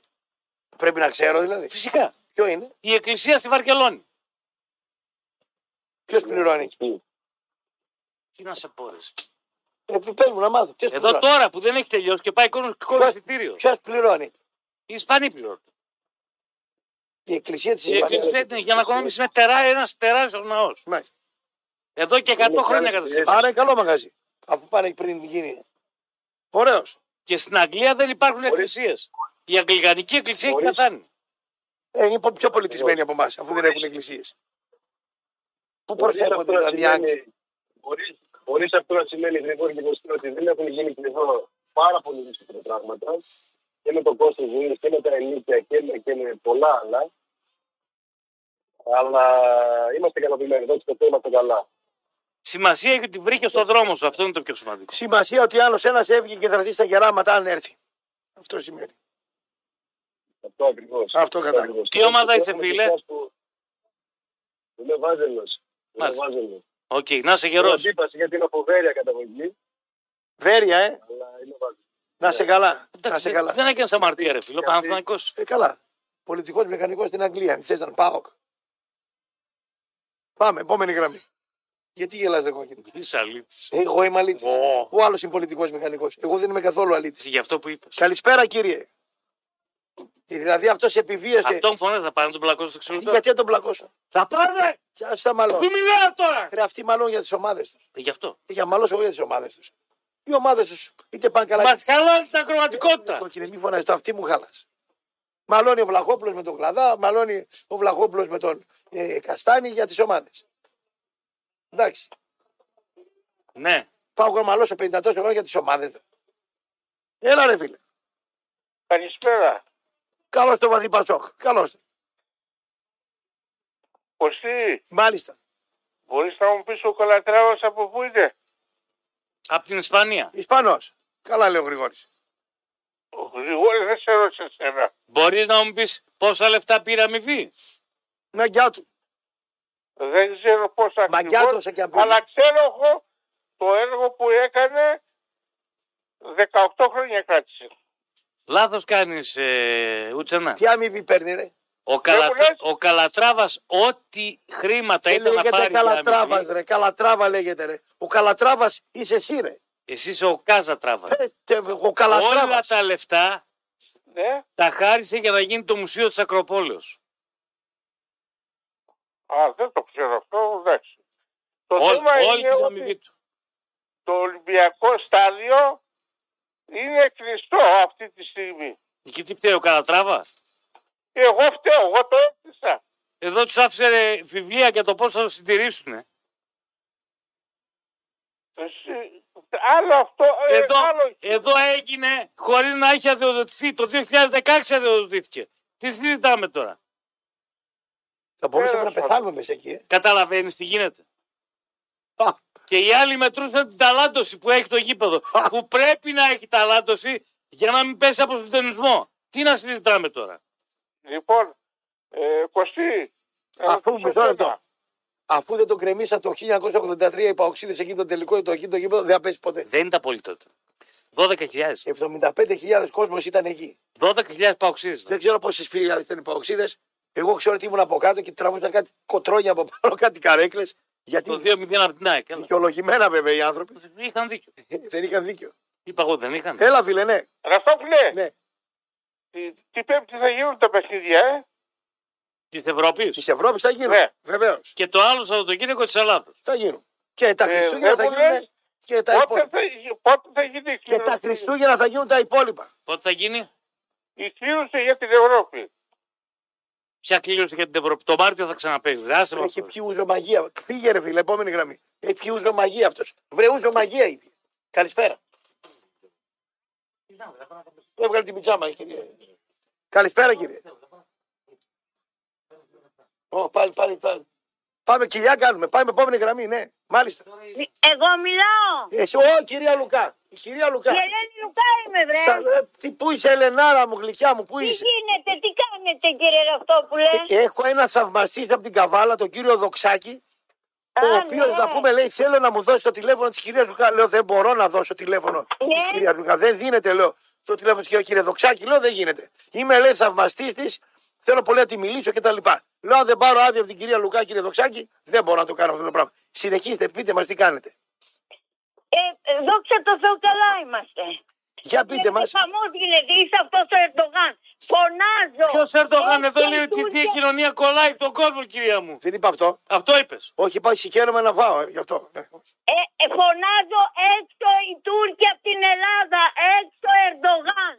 Πρέπει να ξέρω δηλαδή. Φυσικά. Ποιο είναι; Η εκκλησία στη Βαρκελόνη. Ποιος πληρώνει. Τι να σε πω, ρε. Ε, πες μου να μάθω. Ποιος Εδώ πληρώνει; τώρα που δεν έχει τελειώσει και πάει κόμμα Ποιος- εισιτήριο. Ποιος πληρώνει; Οι Ισπανοί πληρώνουν. Η εκκλησία της Η εκκλησία είναι για να οικονομήσει ένα τερά, ένας τεράστιος ναός. Μάλιστα. Εδώ και 100 Είναι χρόνια σαν- κατασκευάζει. Άρα είναι καλό μαγαζί. Αφού πάνε πριν γίνει. Ωραίος. Και στην Αγγλία δεν υπάρχουν εκκλησίες. Η Αγγλικανική εκκλησία έχει Χωρίς- πεθάνει. Ε, είναι πο- πιο πολιτισμένοι από εμάς, αφού δεν έχουν εκκλησίες. Πού προσέρχονται δηλαδή οι Άγγλοι; Χωρίς αυτό να σημαίνει γρήγορα και γνωστό ότι δεν έχουν γίνει και εδώ πάρα πολύ δύσκολα πράγματα και με το κόστο ζωή και με τα ενίκια και με, και με πολλά άλλα. Αλλά είμαστε ικανοποιημένοι. Δόξα τω Θεώ, είμαστε καλά. Σημασία έχει ότι βρήκε στο δρόμο σου. Αυτό είναι το πιο σημαντικό. Σημασία ότι άλλος ένας έβγε και θα ζει στα γεράματα αν έρθει. Αυτό σημαίνει. Αυτό ακριβώς. Αυτό κατάλαβα. Τι ομάδα είσαι, φίλε; Είμαι βάζελος. Είμαι Μάλιστα. βάζελος. Οκ, να είσαι Έχω γερό. αντίπασης γιατί είναι από Βέρεια καταγωγή. Βέρεια, ε. Αλλά είμαι βάζελο. Να 'σαι καλά. Να 'σαι καλά. Δεν έκανες αμαρτία, ρε φίλο. Παναθυναϊκό. Ε, καλά. Πολιτικός μηχανικός στην Αγγλία. Αν θες να πάω. Πάμε, επόμενη γραμμή. Γιατί γελάς ρε κόκκινο. Είσαι αλήτης. Εγώ είμαι αλήτης. Ω. Ο άλλος είναι πολιτικός μηχανικός. Εγώ δεν είμαι καθόλου αλήτης. Γι' αυτό που είπες. Καλησπέρα κύριε. Ε, Δηλαδή αυτός επιβίωσε. Αυτόν φωνέ θα πάνε να τον πλακώσει στο ξυλό. Γιατί να τον πλακώσω; Θα πάνε! Και ας τα μάλλον. Μη μιλάω τώρα! Ρε αυτοί μάλλον για τις ομάδες τους. Ε, Γι' αυτό. Για μάλλον εγώ για τις ομάδες τους. Οι ομάδες τους είτε πάνε καλά. Μα χαλάει την ακροματικότητα. Κόκκινε, μη φωνάζεις, το αυτή μου χάλα. Μαλώνει ο Βλαχόπουλος με τον Κλαδά, μαλώνει ο Βλαχόπουλος με τον ε, Καστάνη για τις ομάδες. Εντάξει. Ναι. Πάω να μαλώσω 50 τόσο χρόνια για τις ομάδες. Έλα ρε φίλε. Καλησπέρα. Καλώς το βαθύ Πατσόκ. Καλώς το. Κωστή, Μάλιστα. μπορείς να μου πεις ο Καλατράβας από πού είναι. Από την Ισπανία. Ισπανός. Καλά λέει ο Γρηγόρης. Ο Γρηγόρης δεν σε ρώτησε εσένα. Μπορείς να μου πεις πόσα λεφτά πήρε αμοιβή. Μαγκιά του. Δεν ξέρω πώς Μαγκιά ακριβώς, τόσα και αν πήγε. αλλά ξέρω εγώ το έργο που έκανε 18 χρόνια κράτησε. Λάθος κάνεις, ε, Ουτσενά. Τι αμοιβή παίρνει, ρε. Ο, Καλατρα... λες; ο Καλατράβας, ό,τι χρήματα Δεν ήταν να λέγεται πάρει. για Καλατράβας, αμοιβή, ρε. Καλατράβα λέγεται, ρε. Ο Καλατράβας είσαι εσύ, ρε. Εσύ είσαι ο Κάζα Τράβα. Ε, τε, Ο Όλα Καλατράβα. τα λεφτά Ναι. τα χάρισε για να γίνει το Μουσείο της Ακροπόλεως. Α, δεν το ξέρω αυτό, εντάξει. Το Όλη, θέμα όλη είναι την ότι αμοιβή του. το Ολυμπιακό στάδιο είναι κλειστό αυτή τη στιγμή. Και τι φταίει ο Καλατράβα. Εγώ φταίω, εγώ το έκτισα. Εδώ τους άφησε ρε, βιβλία για το πώς θα το συντηρήσουν. Εσύ- Άλλο αυτό, ε, Εδώ, άλλο εδώ έγινε χωρίς να έχει αδειοδοτηθεί. Το 2016 αδειοδοτήθηκε. Τι συζητάμε τώρα; Θα μπορούσαμε να Τέλος πεθάνουμε μέσα εκεί, ε. Καταλαβαίνεις τι γίνεται; Α, Και οι άλλοι μετρούσαν την ταλάντωση που έχει το γήπεδο. που πρέπει να έχει ταλάντωση για να μην πέσει από συντονισμό. Τι να συζητάμε τώρα; Λοιπόν, ε, Κωστή, να Αφού ρωτήσω μισό λεπτό. θέμα. Αφού δεν το κρεμίσα το 1983 οι παοξίδε εκεί το τελικό το εκείνο το γήπεδο, δεν θα πέσει ποτέ. Δεν ήταν πολύ τότε. 12.000. 75.000 κόσμος ήταν εκεί. 12.000 παοξίδες. Δεν ξέρω πόσες χιλιάδες ήταν οι παοξίδε. Εγώ ξέρω ότι ήμουν από κάτω και τραβούσαν κάτι κοτρόνια από πάνω, κάτι καρέκλες. Γιατί Το 2-0 από την ΑΕΚ. έλα. δικαιολογημένα βέβαια οι άνθρωποι Είχαν δίκιο. δεν είχαν δίκιο. Είπα εγώ δεν είχαν. Έλα, φίλε, ναι. Ραφτόφιλε, ναι. τι, τι πέμπτη θα γίνουν τα παιχνίδια, ε; Της Ευρώπης. Της Ευρώπης θα γίνουν. Ναι. Βεβαίως. Και το άλλο Σαββατοκύριακο της Ελλάδα. Θα γίνουν. Και τα Ε, Χριστούγεννα δεν θα μου γίνουν λες, Και τα, Πότε υπόλοιπα. θα, γι- πότε θα γίνει η και τα κλήρωση. Χριστούγεννα θα γίνουν τα υπόλοιπα. Πότε θα γίνει, Η κλήρωση για την Ευρώπη. Ποια κλήρωση για την Ευρώπη. Το Μάρτιο θα ξαναπέξει. Δράσε με Έχει αυτό. πιει ουζομαγία. Φύγε ρε φίλε, επόμενη γραμμή. Έχει πιει ουζομαγία αυτός. Βρε ουζομαγία είπε. Καλησπέρα. Έβγαλε την πιτζάμα, κύριε. Καλησπέρα, κύριε. Ω, πάλι, πάλι, πάλι. Πάμε κοιλιά κάνουμε. Πάμε επόμενη γραμμή, ναι. Μάλιστα. Εγώ μιλάω. Εσύ, ω, κυρία Λουκά. Η κυρία Λουκά. Η Ελένη Λουκά είμαι, βρε. Τα- ε, τι, πού είσαι, Ελενάρα μου, γλυκιά μου, πού Τι είσαι; γίνεται, τι κάνετε, κύριε Ραυτόπουλε. Ε, Έχω ένα θαυμαστή από την Καβάλα, τον κύριο Δοξάκη, ο Α, οποίος ναι. να πούμε λέει: Θέλω να μου δώσει το τηλέφωνο της κυρίας Λουκά. Λέω: Δεν μπορώ να δώσω τηλέφωνο της Ναι. κυρίας Λουκά. Δεν δίνεται, λέω. Το τηλέφωνο της κυρίας κύριε Δοξάκη. Λέω: Δεν γίνεται. Είμαι λέει θαυμαστής της. Θέλω πολύ να τη μιλήσω κτλ. Λέω: Αν δεν πάρω άδεια από την κυρία Λουκά, κύριε Δοξάκη, δεν μπορώ να το κάνω αυτό το πράγμα. Συνεχίστε, πείτε μας τι κάνετε. Ε, ε, δόξα τω Θεώ καλά είμαστε. Για πείτε μας. Χαμός γίνεται, είσαι αυτός ο Ερντογάν. Φωνάζω. Ποιος Ερντογάν εδώ Έρχεται λέει ότι η Τούρκια- θεία κοινωνία κολλάει τον κόσμο, κυρία μου. Δεν είπα αυτό. Αυτό είπες. Όχι, πάει συγχαίρομαι να φάω. ε, Γι' αυτό. Ναι. Ε, ε, φωνάζω έξω οι Τούρκοι από την Ελλάδα, έξω Ερντογάν.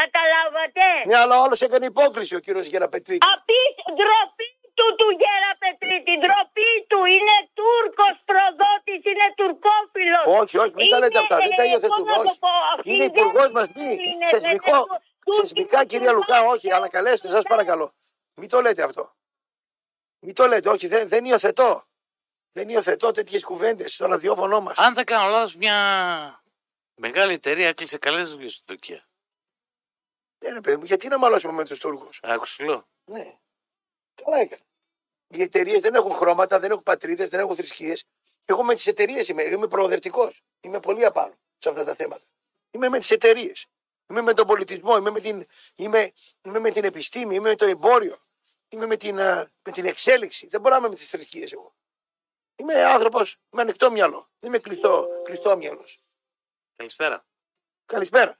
Καταλάβατε; Ναι, αλλά ο άλλος έκανε υπόκριση ο κύριος Γεραπετρίτη. Απείς ντροπή του του Γέρα Πετρίτη, ντροπή του. Είναι Τούρκος προδότης, είναι τουρκόφιλος. Όχι, όχι, μην τα λέτε αυτά. Δεν τα υιοθετούμε. Όχι. Είναι υπουργό μας. Μη θεσμικό. Θεσμικά, κυρία Λουκά, όχι. Ανακαλέστε, σας παρακαλώ. Μην το λέτε αυτό. Μην το λέτε, όχι, δεν, δεν υιοθετώ. Δεν υιοθετώ τέτοιες κουβέντες στο ραδιόφωνο μας. Αν δεν κάνω λάθος, μια μεγάλη εταιρεία έκλεισε καλές δουλειές στην Τουρκία. Ναι, ρε παιδί μου, γιατί να μαλώσουμε με τους Τούρκους; Άκουσε σου λέω. Ναι. Καλά έκανε. Οι εταιρείες δεν έχουν χρώματα, δεν έχουν πατρίδες, δεν έχουν θρησκείες. Εγώ με τις εταιρείες είμαι. Είμαι προοδευτικός. Είμαι πολύ απάνω σε αυτά τα θέματα. Είμαι με τις εταιρείες. Είμαι με τον πολιτισμό. Είμαι με την, είμαι, είμαι με την επιστήμη. Είμαι με το εμπόριο. Είμαι με την, α, με την εξέλιξη. Δεν μπορώ να είμαι με τις θρησκείες εγώ. Είμαι άνθρωπος με ανοιχτό μυαλό. Είμαι κλειστό, κλειστό μυαλός. Καλησπέρα. Καλησπέρα.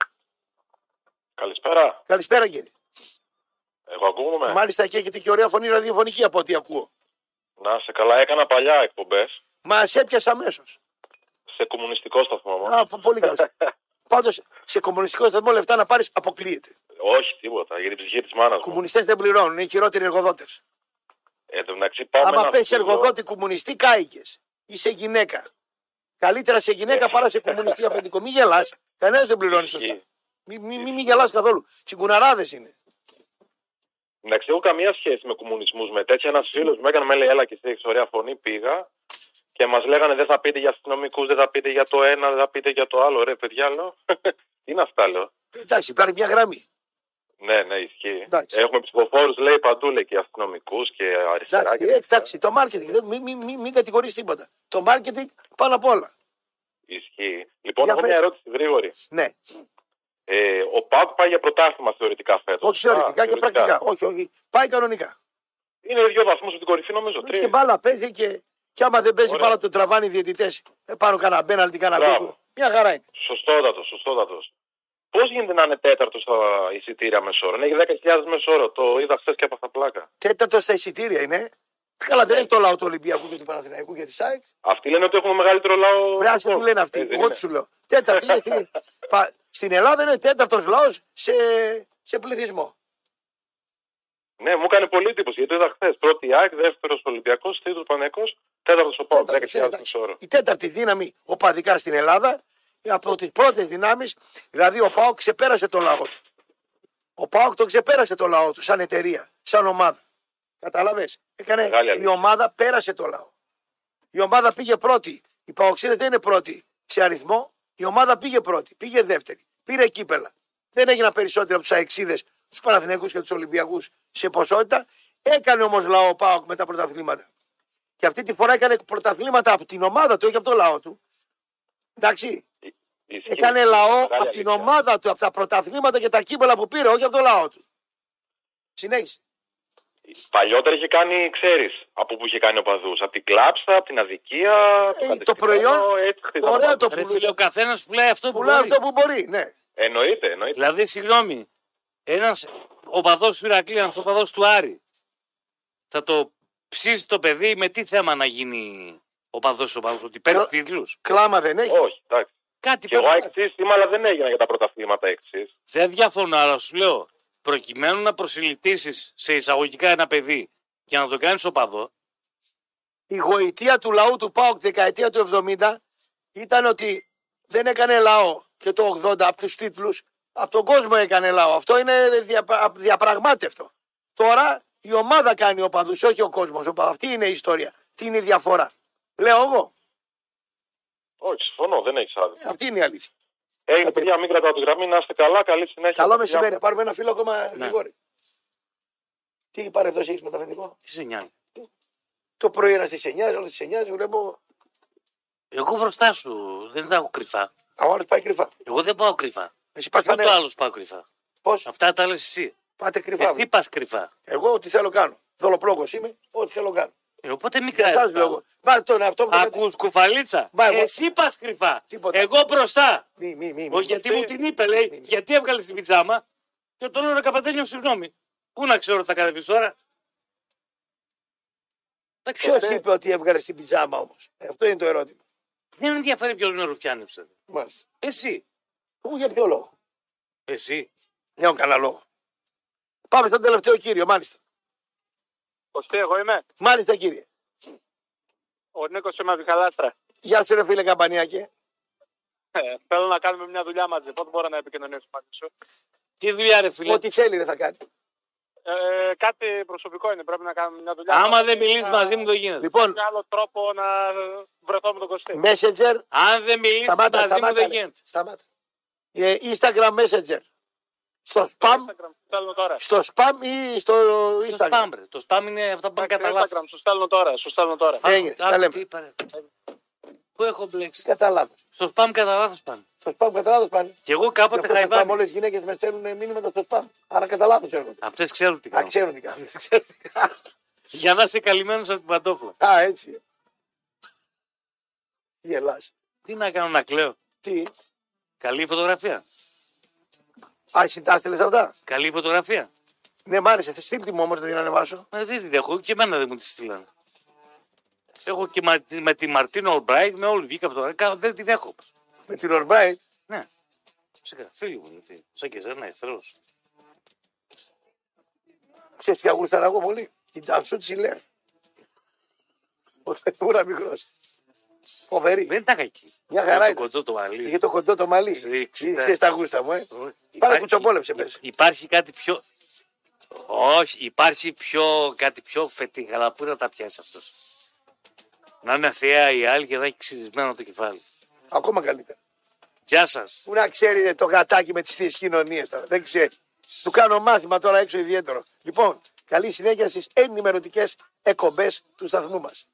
Καλησπέρα. Καλησπέρα κύριε. Εγώ ακούγομαι; Μάλιστα και έχετε και ωραία φωνή ραδιοφωνική από ό,τι ακούω. Να σε καλά, έκανα παλιά εκπομπές Μα σε έπιασα αμέσως. σε κομμουνιστικό σταθμό. όμως. Α, πο- πολύ καλό. Πάντως σε κομμουνιστικό σταθμό λεφτά να πάρεις αποκλείεται. Όχι, τίποτα. Για την ψυχή της μάνας μου. Κομμουνιστές δεν πληρώνουν, είναι οι χειρότεροι εργοδότες. Ε, εν τω μεταξύ πάμε Άμα να πέσει φύγω. εργοδότη κομμουνιστή, κάηκες. Είσαι γυναίκα. Καλύτερα σε γυναίκα παρά σε κομμουνιστή αφεντικό. Μην γελάς. Κανένας δεν πληρώνει σωστά. Ισχύει. Μην μη, μη, μη γελάς καθόλου. Τσιγκουναράδες είναι. Εντάξει, έχω καμία σχέση με κομμουνισμούς με τέτοια. Ένας φίλος μου έκανε, με λέει, Έλα και εσύ έχει ωραία φωνή. Πήγα και μας λέγανε δεν θα πείτε για αστυνομικούς, δεν θα πείτε για το ένα, δεν θα πείτε για το άλλο. Ρε, παιδιά, λέω. Τι είναι αυτά, λέω. Εντάξει, υπάρχει μια γραμμή. Ναι, ναι, ισχύει. Εντάξει. Έχουμε ψηφοφόρους, λέει παντού, λέει και αστυνομικούς και αριστερά. Εντάξει, και ε, εντάξει, το marketing. δεν- Μην μη, μη, μην κατηγορείς τίποτα. Το marketing πάνω απ' όλα. Ισχύει. Λοιπόν, Για έχω πες. μια ερώτηση γρήγορη. Ναι. Ε, ο Πάουκ πάει για πρωτάθλημα θεωρητικά φέτος. Όχι θεωρητικά και πρακτικά. Όχι, όχι. Πάει κανονικά. Είναι δύο βαθμούς από την κορυφή, νομίζω. Και Τρεις. μπάλα παίζει και, και άμα δεν παίζει Ωραία. μπάλα τον τραβάνει οι διαιτητές. Ε, πάνω κανένα μπέναλτι, κανένα Μπράβο. γκολ. Μια χαρά είναι. Σωστότατος, σωστότατος. Πώς γίνεται να είναι τέταρτος στα εισιτήρια μεσόρο. Έχει 10.000 μεσόρο. Το είδα χθες και από τα πλάκα. Τέταρτος στα εισιτήρια είναι. Καλά, δεν έχει το λαό του Ολυμπιακού και του Παναθηναϊκού και της ΣΑΕΚ. Αυτοί λένε ότι έχουμε μεγαλύτερο λαό. Βράζει τι λένε αυτοί. Ε, δεν Εγώ είναι. τι σου λέω. Τέταρτη είναι στη- πα- στην Ελλάδα είναι τέταρτος λαός σε, σε πληθυσμό. Ναι, μου έκανε πολύ εντύπωση γιατί το είδα χθες. Πρώτη ΑΕΚ, δεύτερος Ολυμπιακός, τρίτος Πανεκό, τέταρτος ο Πάουκ. Τέταρτος, 10.000 εντάξει. μεσόρο. Η τέταρτη δύναμη οπαδικά στην Ελλάδα είναι από τις πρώτες δυνάμεις. Δηλαδή ο ΠΑΟΚ ξεπέρασε το λαό του. Ο ΠΑΟΚ το ξεπέρασε το λαό του σαν εταιρεία, σαν ομάδα. Κατάλαβε. Έκανε Μεγάλη η αλήθεια. ομάδα πέρασε το λαό. Η ομάδα πήγε πρώτη. Οι Παοξίδες δεν είναι πρώτη σε αριθμό. Η ομάδα πήγε πρώτη, πήγε δεύτερη. Πήρε κύπελα. Δεν έγιναν περισσότερο από τους Αεξίδες, τους Παναθηναίκους και τους Ολυμπιακούς σε ποσότητα. Έκανε όμως λαό ο ΠΑΟΚ με τα πρωταθλήματα. Και αυτή τη φορά έκανε πρωταθλήματα από την ομάδα του, όχι από το λαό του. Εντάξει. Ισχύει. Έκανε λαό Μεγάλη από την αλήθεια. ομάδα του, από τα πρωταθλήματα και τα κύπελα που πήρε, όχι από το λαό του. Συνέχισε. Παλιότερα είχε κάνει, ξέρεις, από πού είχε κάνει οπαδού. Από την κλάψα, από την αδικία. από Ε, το κατεστημένο, προϊόν, Έτσι χτίζαμε Ωραία πάντα. το Ρε φίλε, πουλούσε. ο καθένας πουλάει αυτό που Πουλάει μπορεί. αυτό που μπορεί, ναι. Εννοείται, εννοείται. Δηλαδή, συγγνώμη, ένας οπαδό του Ηρακλή, ένας οπαδό του Άρη, θα το ψήσει το παιδί με τι θέμα να γίνει Ο παδός ο παδός ότι παίρνει Κλα- τίτλους; Κλάμα δεν έχει. Όχι, εντάξει. Κάτι Και εγώ πρέπει. εξής είμαι, αλλά δεν έγινα για τα πρωταθλήματα εξής. Δεν διαφωνώ, αλλά σου λέω προκειμένου να προσιλητήσεις σε εισαγωγικά ένα παιδί και να το κάνεις οπαδό, Η γοητεία του λαού του ΠΑΟΚ δεκαετία του 70 ήταν ότι δεν έκανε λαό και το 80 από τους τίτλους, από τον κόσμο έκανε λαό. Αυτό είναι διαπρα- διαπραγμάτευτο. Τώρα η ομάδα κάνει οπαδούς, όχι ο κόσμος. οπαδούς. Αυτή είναι η ιστορία. Τι είναι η διαφορά. Λέω εγώ. Όχι, συμφωνώ, δεν έχει άδικο. Αυτή είναι η αλήθεια. Έγινε, παιδιά, μην κρατάω τη γραμμή, να είστε καλά, καλή συνέχεια. Καλό παιδιά. μεσημέρι. Πάρουμε ένα φίλο ακόμα Ναι. Γρηγόρη. Τι παρεδόση έχεις με το αφεντικό. τι σε νοιάζει; Το πρωί ένας στις 9, όλες στις 9, βλέπω. Εγώ μπροστά σου δεν τα έχω κρυφά. Ο άλλος πάει κρυφά. Εγώ δεν πάω κρυφά. Εσύ πας Ούτε ο φανέρα. άλλος πάω κρυφά; Πώς; Αυτά τα λες εσύ. Πάτε κρυφά. Εσύ πας κρυφά. Εγώ ό,τι θέλω κάνω. Δολοπλόκος είμαι, ό,τι θέλω κάνω. Ε, οπότε μην Για εσάς λέω κρατάς. εγώ. Βάλε τον εαυτό μου. να- Ακούς κουφαλίτσα. Μα εγώ- Εσύ πας κρυφά. Τίποτα. Εγώ μπροστά. Μη, μη, μη, μη. Ο, γιατί μου την είπε, λέει, γιατί έβγαλε την πιτζάμα. Και τον λέω, ρε καπατένιο, συγγνώμη. Πού να ξέρω ότι θα κατεβείς τώρα. Δεν Ποιος ξέρω. είπε ότι έβγαλε την πιτζάμα όμως; Αυτό είναι το ερώτημα. Δεν με ενδιαφέρει ποιο είναι ρουφιάνεψε. Μάλιστα. Εσύ. Πού για ποιο λόγο; Εσύ. Δεν έχω κανένα λόγο. Πάμε στον τελευταίο κύριο, μάλιστα. Κωστή, εγώ είμαι. Μάλιστα κύριε. Ο Νίκος είμαι από τη Χαλάστρα. Γεια σου, ρε φίλε Καμπανιάκη. Ε, θέλω να κάνουμε μια δουλειά μαζί. Πότε μπορώ να επικοινωνήσω μαζί σου. Τι δουλειά, ρε φίλε; Ό,τι θέλει ρε θα κάνει. Ε, κάτι προσωπικό είναι. Πρέπει να κάνουμε μια δουλειά. Άμα μαζί. δεν μιλήσεις Να- μαζί μου, δεν γίνεται. Λοιπόν, Με άλλο τρόπο να βρεθώ με τον Κωστή. Messenger. Αν δεν μιλήσεις Σταμάτα, μαζί μου, σταμάτα. δεν ρε. γίνεται. Σταμάτα. Ε, Instagram Messenger. Στο spam, Instagram, σου στέλνω τώρα. στο spam ή στο Το Instagram; spam, ρε. Το spam είναι αυτά που πάνε Στο κατά λάθος. Instagram, σου στέλνω τώρα. Σου στέλνω τώρα. Α, Έγινε, τα Άκου, λέμε. τι είπα, ρε. Πού έχω μπλέξει; Κατά λάθος. Στο spam κατά λάθος πάνε. Στο spam κατά λάθος πάνε. Και εγώ κάποτε Γι' αυτό στο spam χαϊβάνι. όλες οι γυναίκες με στέλνουν μήνυμα στο spam. Άρα κατά λάθος έρχονται. Αυτές ξέρουν τι Α, κάνουν. ξέρουν τι κάνουν. Για να είσαι καλυμμένος από την παντόφλα. Α, έτσι. Γελάς. Τι να κάνω να κλαίω; Τι; Καλή φωτογραφία. Α, εσύ τα έστειλες αυτά; Καλή φωτογραφία. Ναι, μ' άρεσε. Στείλτε μου όμως να την ανεβάσω. Ε, δεν την έχω και εμένα δεν μου τη στείλανε. Έχω και με, με τη Μαρτίνο Ολμπράιτ, με όλη βγήκα από το Κα- Δεν την έχω. Με την Ορμπράιτ. Ναι. Φυσικά, φίλοι μου, γιατί. Σαν και εσένα, εχθρός. Ξέρεις τι αγούρισταρα εγώ πολύ; Την Τανσού Τσιλέρ. Ο Θεφούρα μικρός. Φοβερή. Δεν τα είχα εκεί. Μια χαρά το ήταν. κοντό το μαλλί. Είχε το κοντό το μαλλί. Σε 60. Ξέρεις τα γούστα μου, ε. Όχι. Πάρα κουτσοπόλεψε μέσα. Υπάρχει κάτι πιο. Όχι, υπάρχει πιο, κάτι πιο φετίγα, αλλά πού να τα πιάσει αυτός. Να είναι θεία η άλλη και να έχει ξυρισμένο το κεφάλι. Ακόμα καλύτερα. Γεια σας. Πού να ξέρει ρε, το γατάκι με τις θείες κοινωνίες τώρα. Δεν ξέρει. Του κάνω μάθημα τώρα έξω ιδιαίτερο. Λοιπόν, καλή συνέχεια στις ενημερωτικές εκπομπές του σταθμού μας.